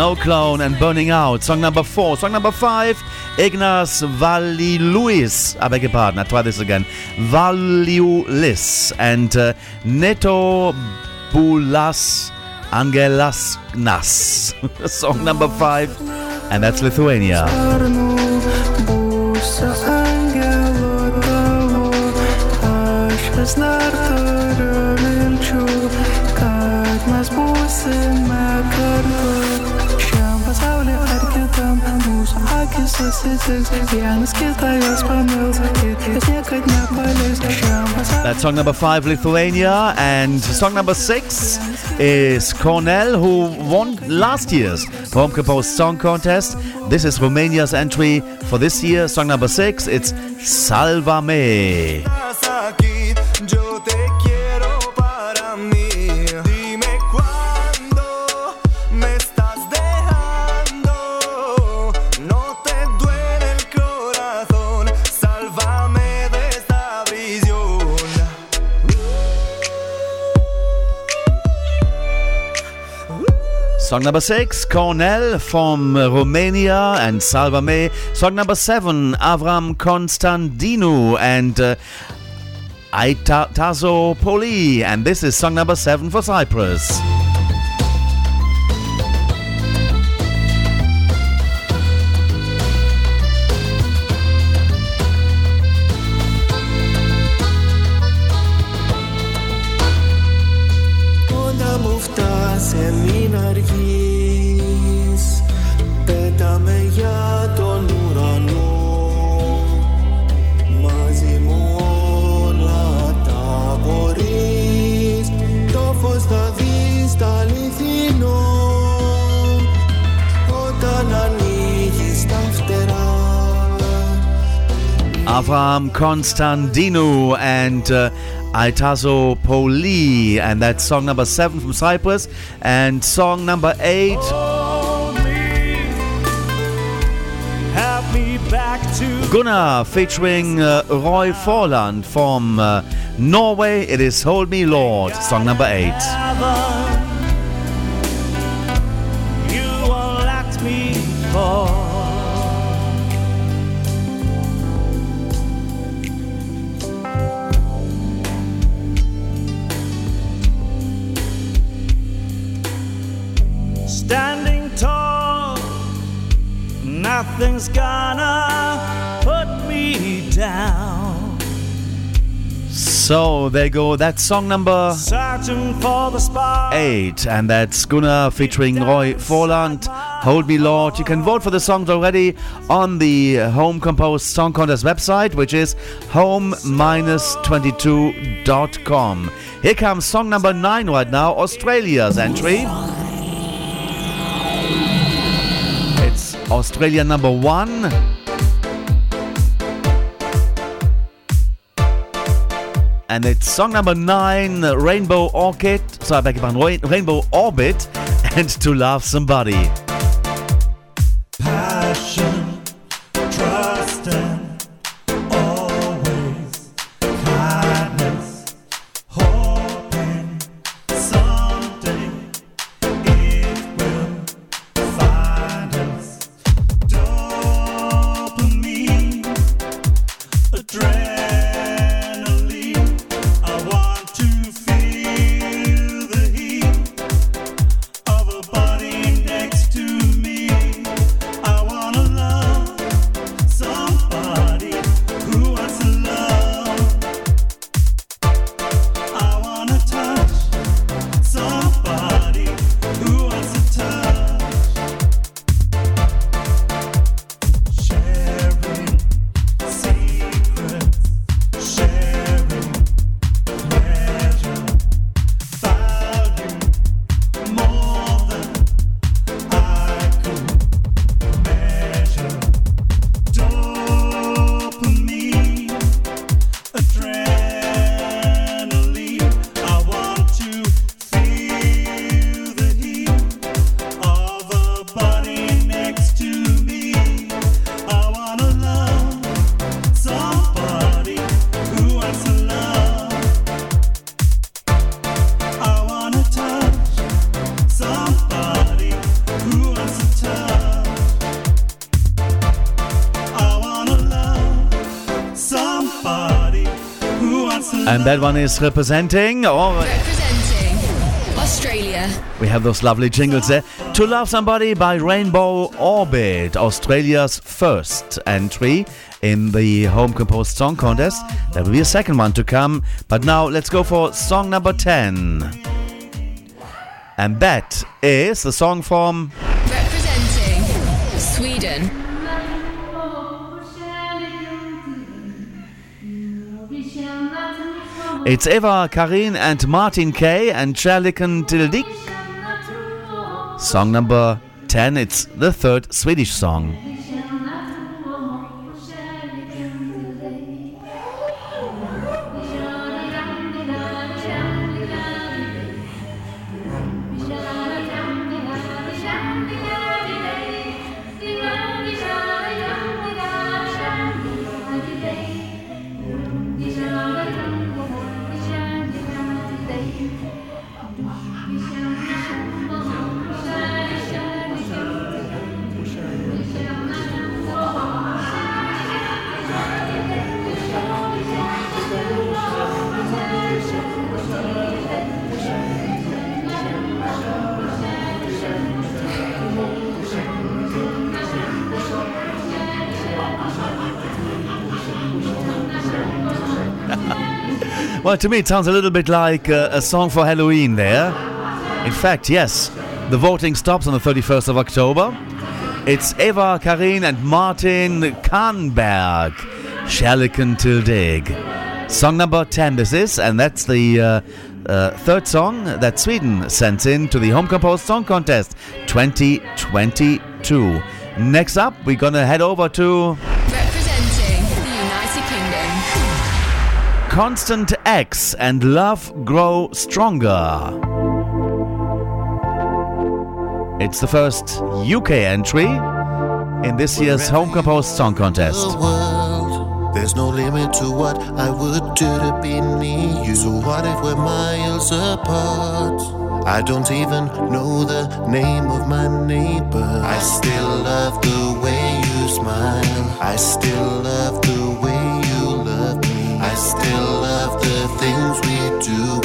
Snow Clone and Burning Out. Song number four. Song number five, Ignas Valiluis. I beg your pardon, I try this again. Valiulis and uh, Neto Bulas Angelas Nas. Song number five, and that's Lithuania. That's song number five, Lithuania. And song number six is Cornell, who won last year's Home Composed Song Contest. This is Romania's entry for this year. Song number six, it's Salva Me. Song number six, Cornell from Romania and Salva Me. Song number seven, Avram Konstantinou and uh, Aitazo Poli. And this is song number seven for Cyprus. Avram Konstantinou and uh, Aitazo Poli. And that's song number seven from Cyprus. And song number eight, Gunnar featuring uh, Roy Forland from uh, Norway. It is Hold Me Lord, song number eight. Nothing's gonna put me down So there you go. That's song number Searching for the spark eight, and that's Gunnar featuring Roy Forland. Hold Me Lord. You can vote for the songs already on the Home Composed Song Contest website, which is home-22.com. Here comes song number nine right now, Australia's entry. Australia number one. And it's song number nine, Rainbow Orchid. Sorry, I beg Rainbow Orbit, and To Love Somebody. That one is representing, or Representing Australia. we have those lovely jingles there. To Love Somebody by Rainbow Orbit, Australia's first entry in the Home Composed Song Contest. There will be a second one to come, but now let's go for song number 10. And that is the song from Representing Sweden. It's Eva Karin and Martin K. and Kärleken till dig. Song number 10, it's the third Swedish song. To me, it sounds a little bit like uh, a song for Halloween there. In fact, yes, the voting stops on the 31st of October. It's Eva Karin and Martin Kahnberg, Kärleken till dig. Song number 10, this is, and that's the uh, uh, third song that Sweden sent in to the Home Composed Song Contest 2022. Next up, we're gonna head over to Constant X and Love Grow Stronger. It's the first UK entry in this year's Home Composed Song Contest. the. There's no limit to what I would do to be near you. So what if we're miles apart? I don't even know the name of my neighbor. I still love the way you smile. I still love the things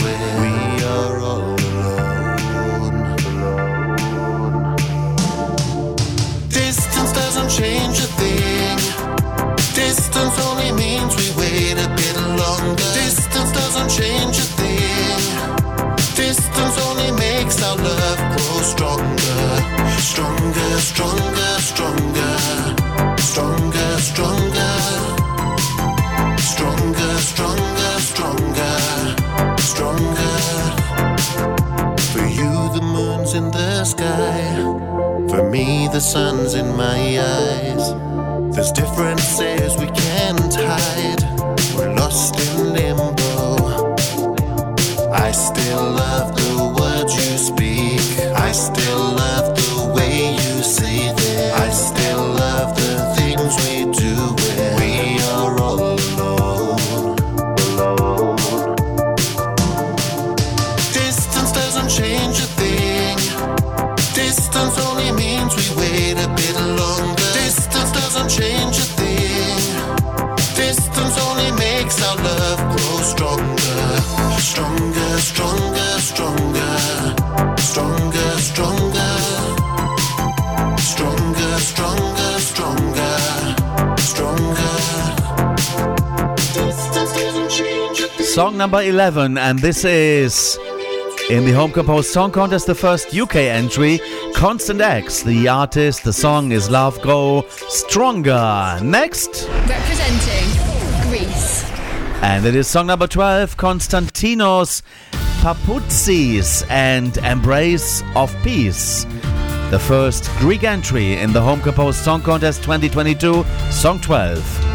sun's in my eyes. There's differences number 11, and this is in the Home Composed Song Contest, the first UK entry. Constant X, the artist, the song is Love Grow Stronger. Next, Representing Greece. and it is song number 12, Konstantinos Papoutsis and Embrace of Peace. The first Greek entry in the Home Composed Song Contest 2022, song 12.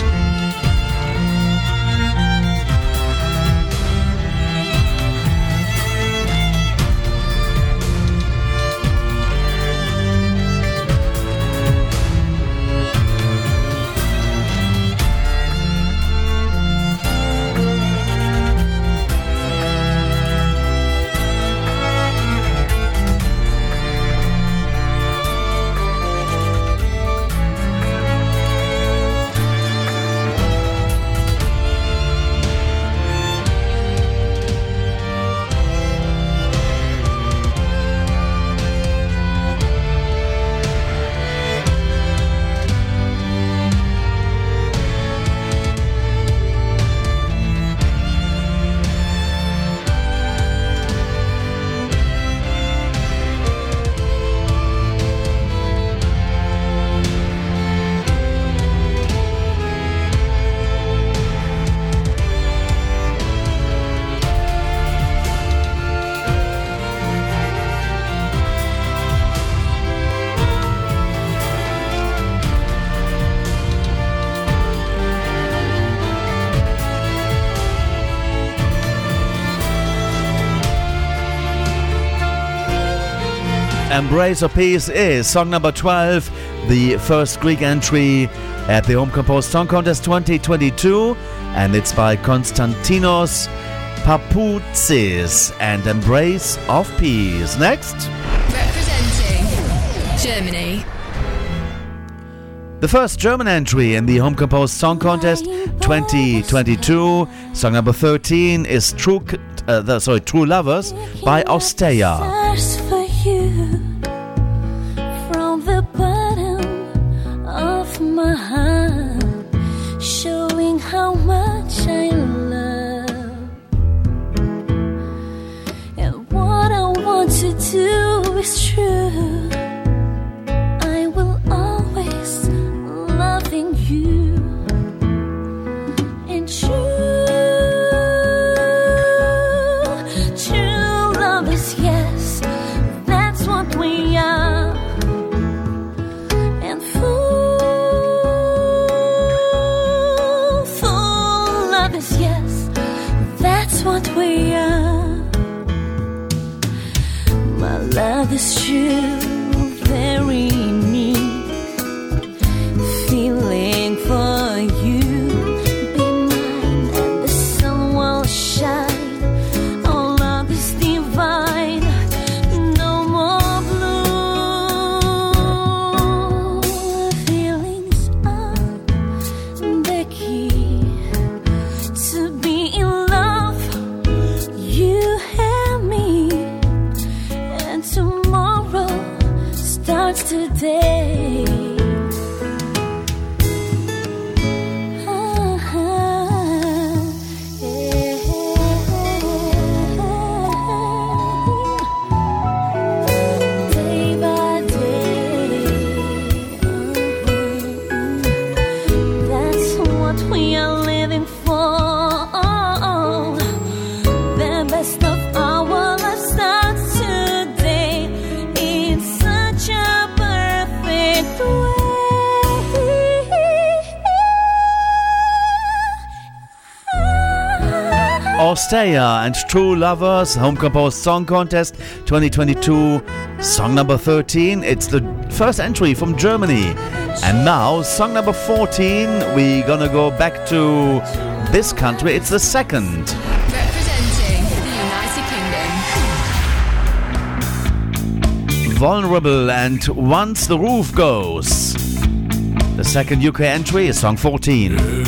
Embrace of Peace is song number 12, the first Greek entry at the Home Composed Song Contest 2022, and it's by Konstantinos Papoutsis and Embrace of Peace. Next. Representing Germany. The first German entry in the Home Composed Song Contest 2022, song number 13 is True, uh, sorry, True Lovers by Ostia. Stayer and True Lovers Home Composed Song Contest 2022, song number 13. It's the first entry from Germany. And now, song number 14, we're gonna go back to this country. It's the second. Representing the United Kingdom. Vulnerable and Once the Roof Goes. The second UK entry is song 14.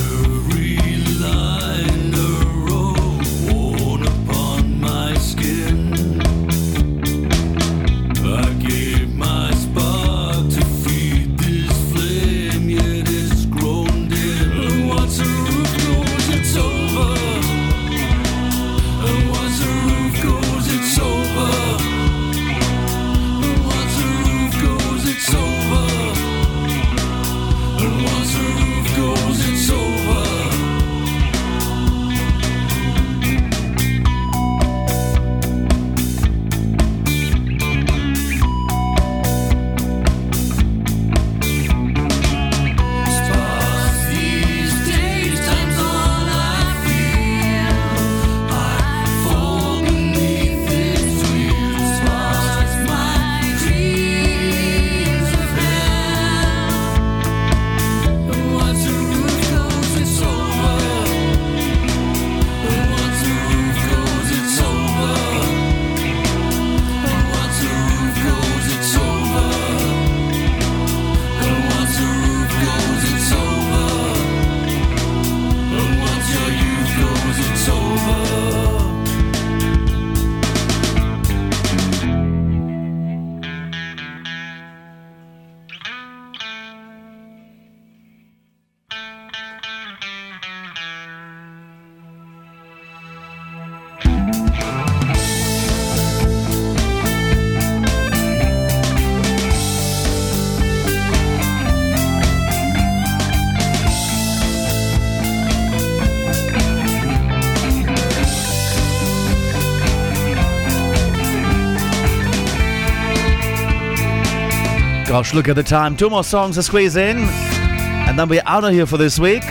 look at the time. Two more songs to squeeze in. And then we're out of here for this week.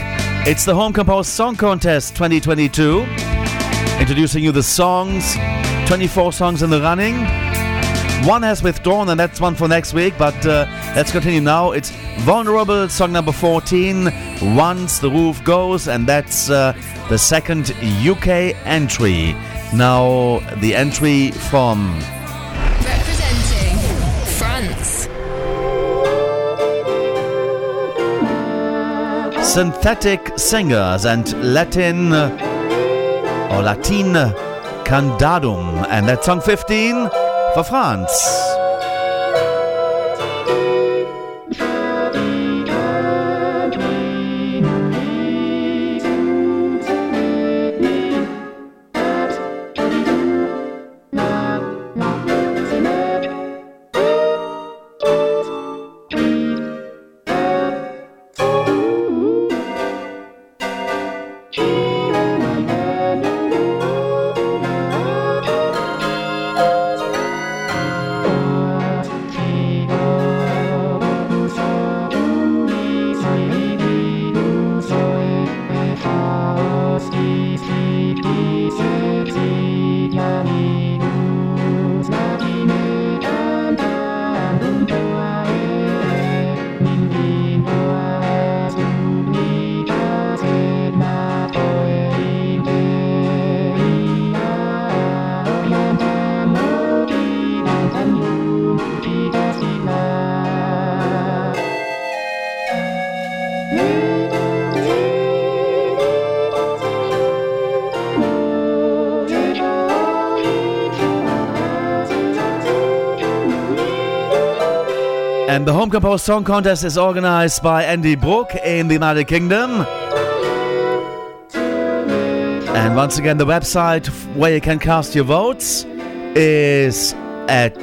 It's the Home Composed Song Contest 2022. Introducing you the songs, 24 songs in the running. One has withdrawn, and that's one for next week. But uh, let's continue now. It's Vulnerable, song number 14, Once the Roof Goes, and that's uh, the second UK entry. Now, the entry from synthetic singers and Latin or Latin Candadum, and that's song 15 for France. Composed Song Contest is organized by Andy Brooke in the United Kingdom. And once again, the website where you can cast your votes is at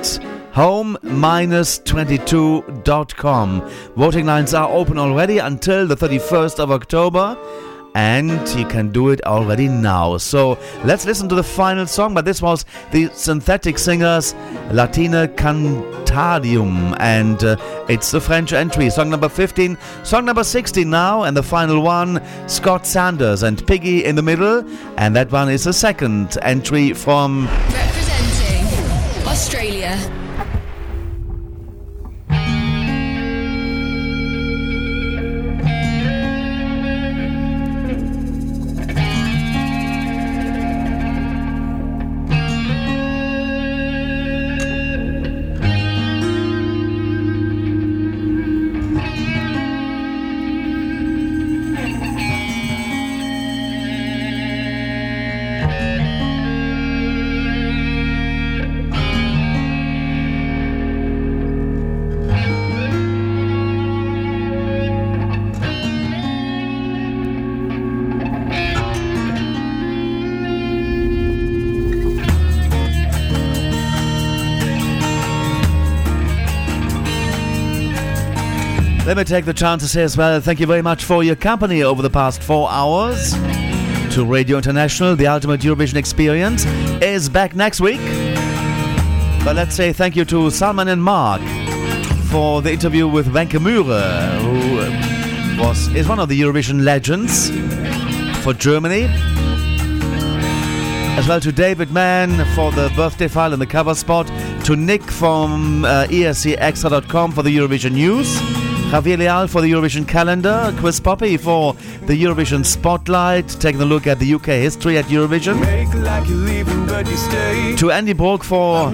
home-22.com. Voting lines are open already until the 31st of October. And you can do it already now. So let's listen to the final song. But this was the synthetic singers Latina Cantadium. And uh, it's the French entry. Song number 15. Song number 16 now. And the final one Scott Sanders and Piggy in the middle. And that one is the second entry from take the chance to say as well, thank you very much for your company over the past four hours. To Radio International, the ultimate Eurovision experience is back next week. But let's say thank you to Salman and Marc for the interview with Wenche Myhre, who was is one of the Eurovision legends for Germany. As well to David Mann for the birthday file and the cover spot. To Nick from uh, escXtra.com for the Eurovision news. Javier Leal for the Eurovision calendar. Chris Poppe for the Eurovision spotlight. Taking a look at the UK history at Eurovision. Make like you're leaving, but you stay. To Andy Borg for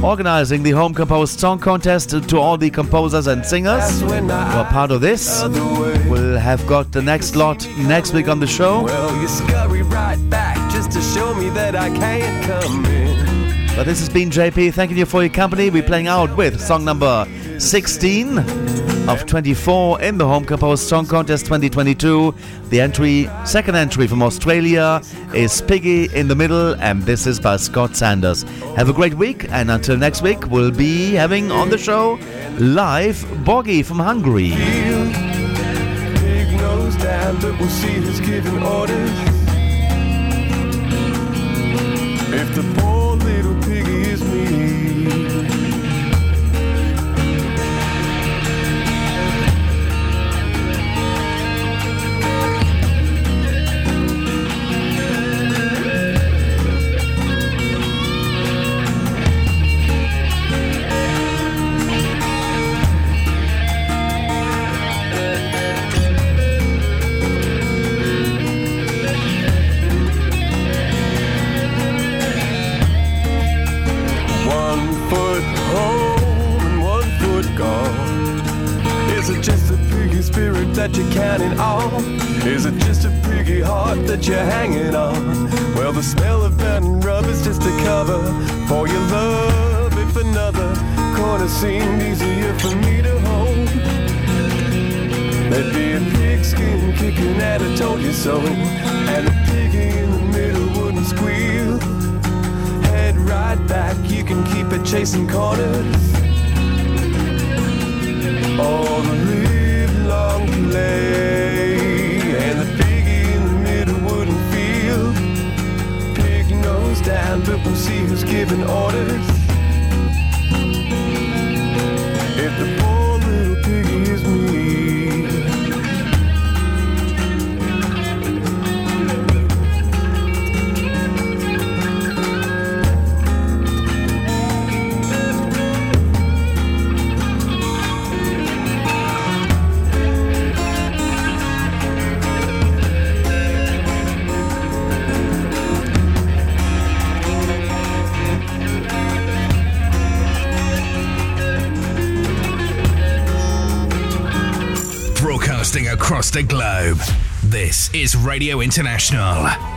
organizing the Home Composed Song Contest. To all the composers and singers who are part of this. We'll have got the next lot next week on the show. Well, you scurry right back just to show me that I can't come in. But this has been JP. Thanking you for your company. We're playing out with song number 16 of 24 in the Home Composed Song Contest 2022. The entry, second entry from Australia, is Piggy in the middle, and this is by Scott Sanders. Have a great week, and until next week, we'll be having on the show live Boggie from Hungary. Pig nose down, counting on? Is it just a piggy heart that you're hanging on? Well, the smell of burning rub is just a cover for your love. If another corner seemed easier for me to hold, there'd be a pigskin kicking at a told you so, and the piggy in the middle wouldn't squeal. Head right back, you can keep it chasing corners. All the play, and the piggy in the middle wouldn't feel. Pig nose down, but we'll see who's giving orders. Across the globe. This is Radio International.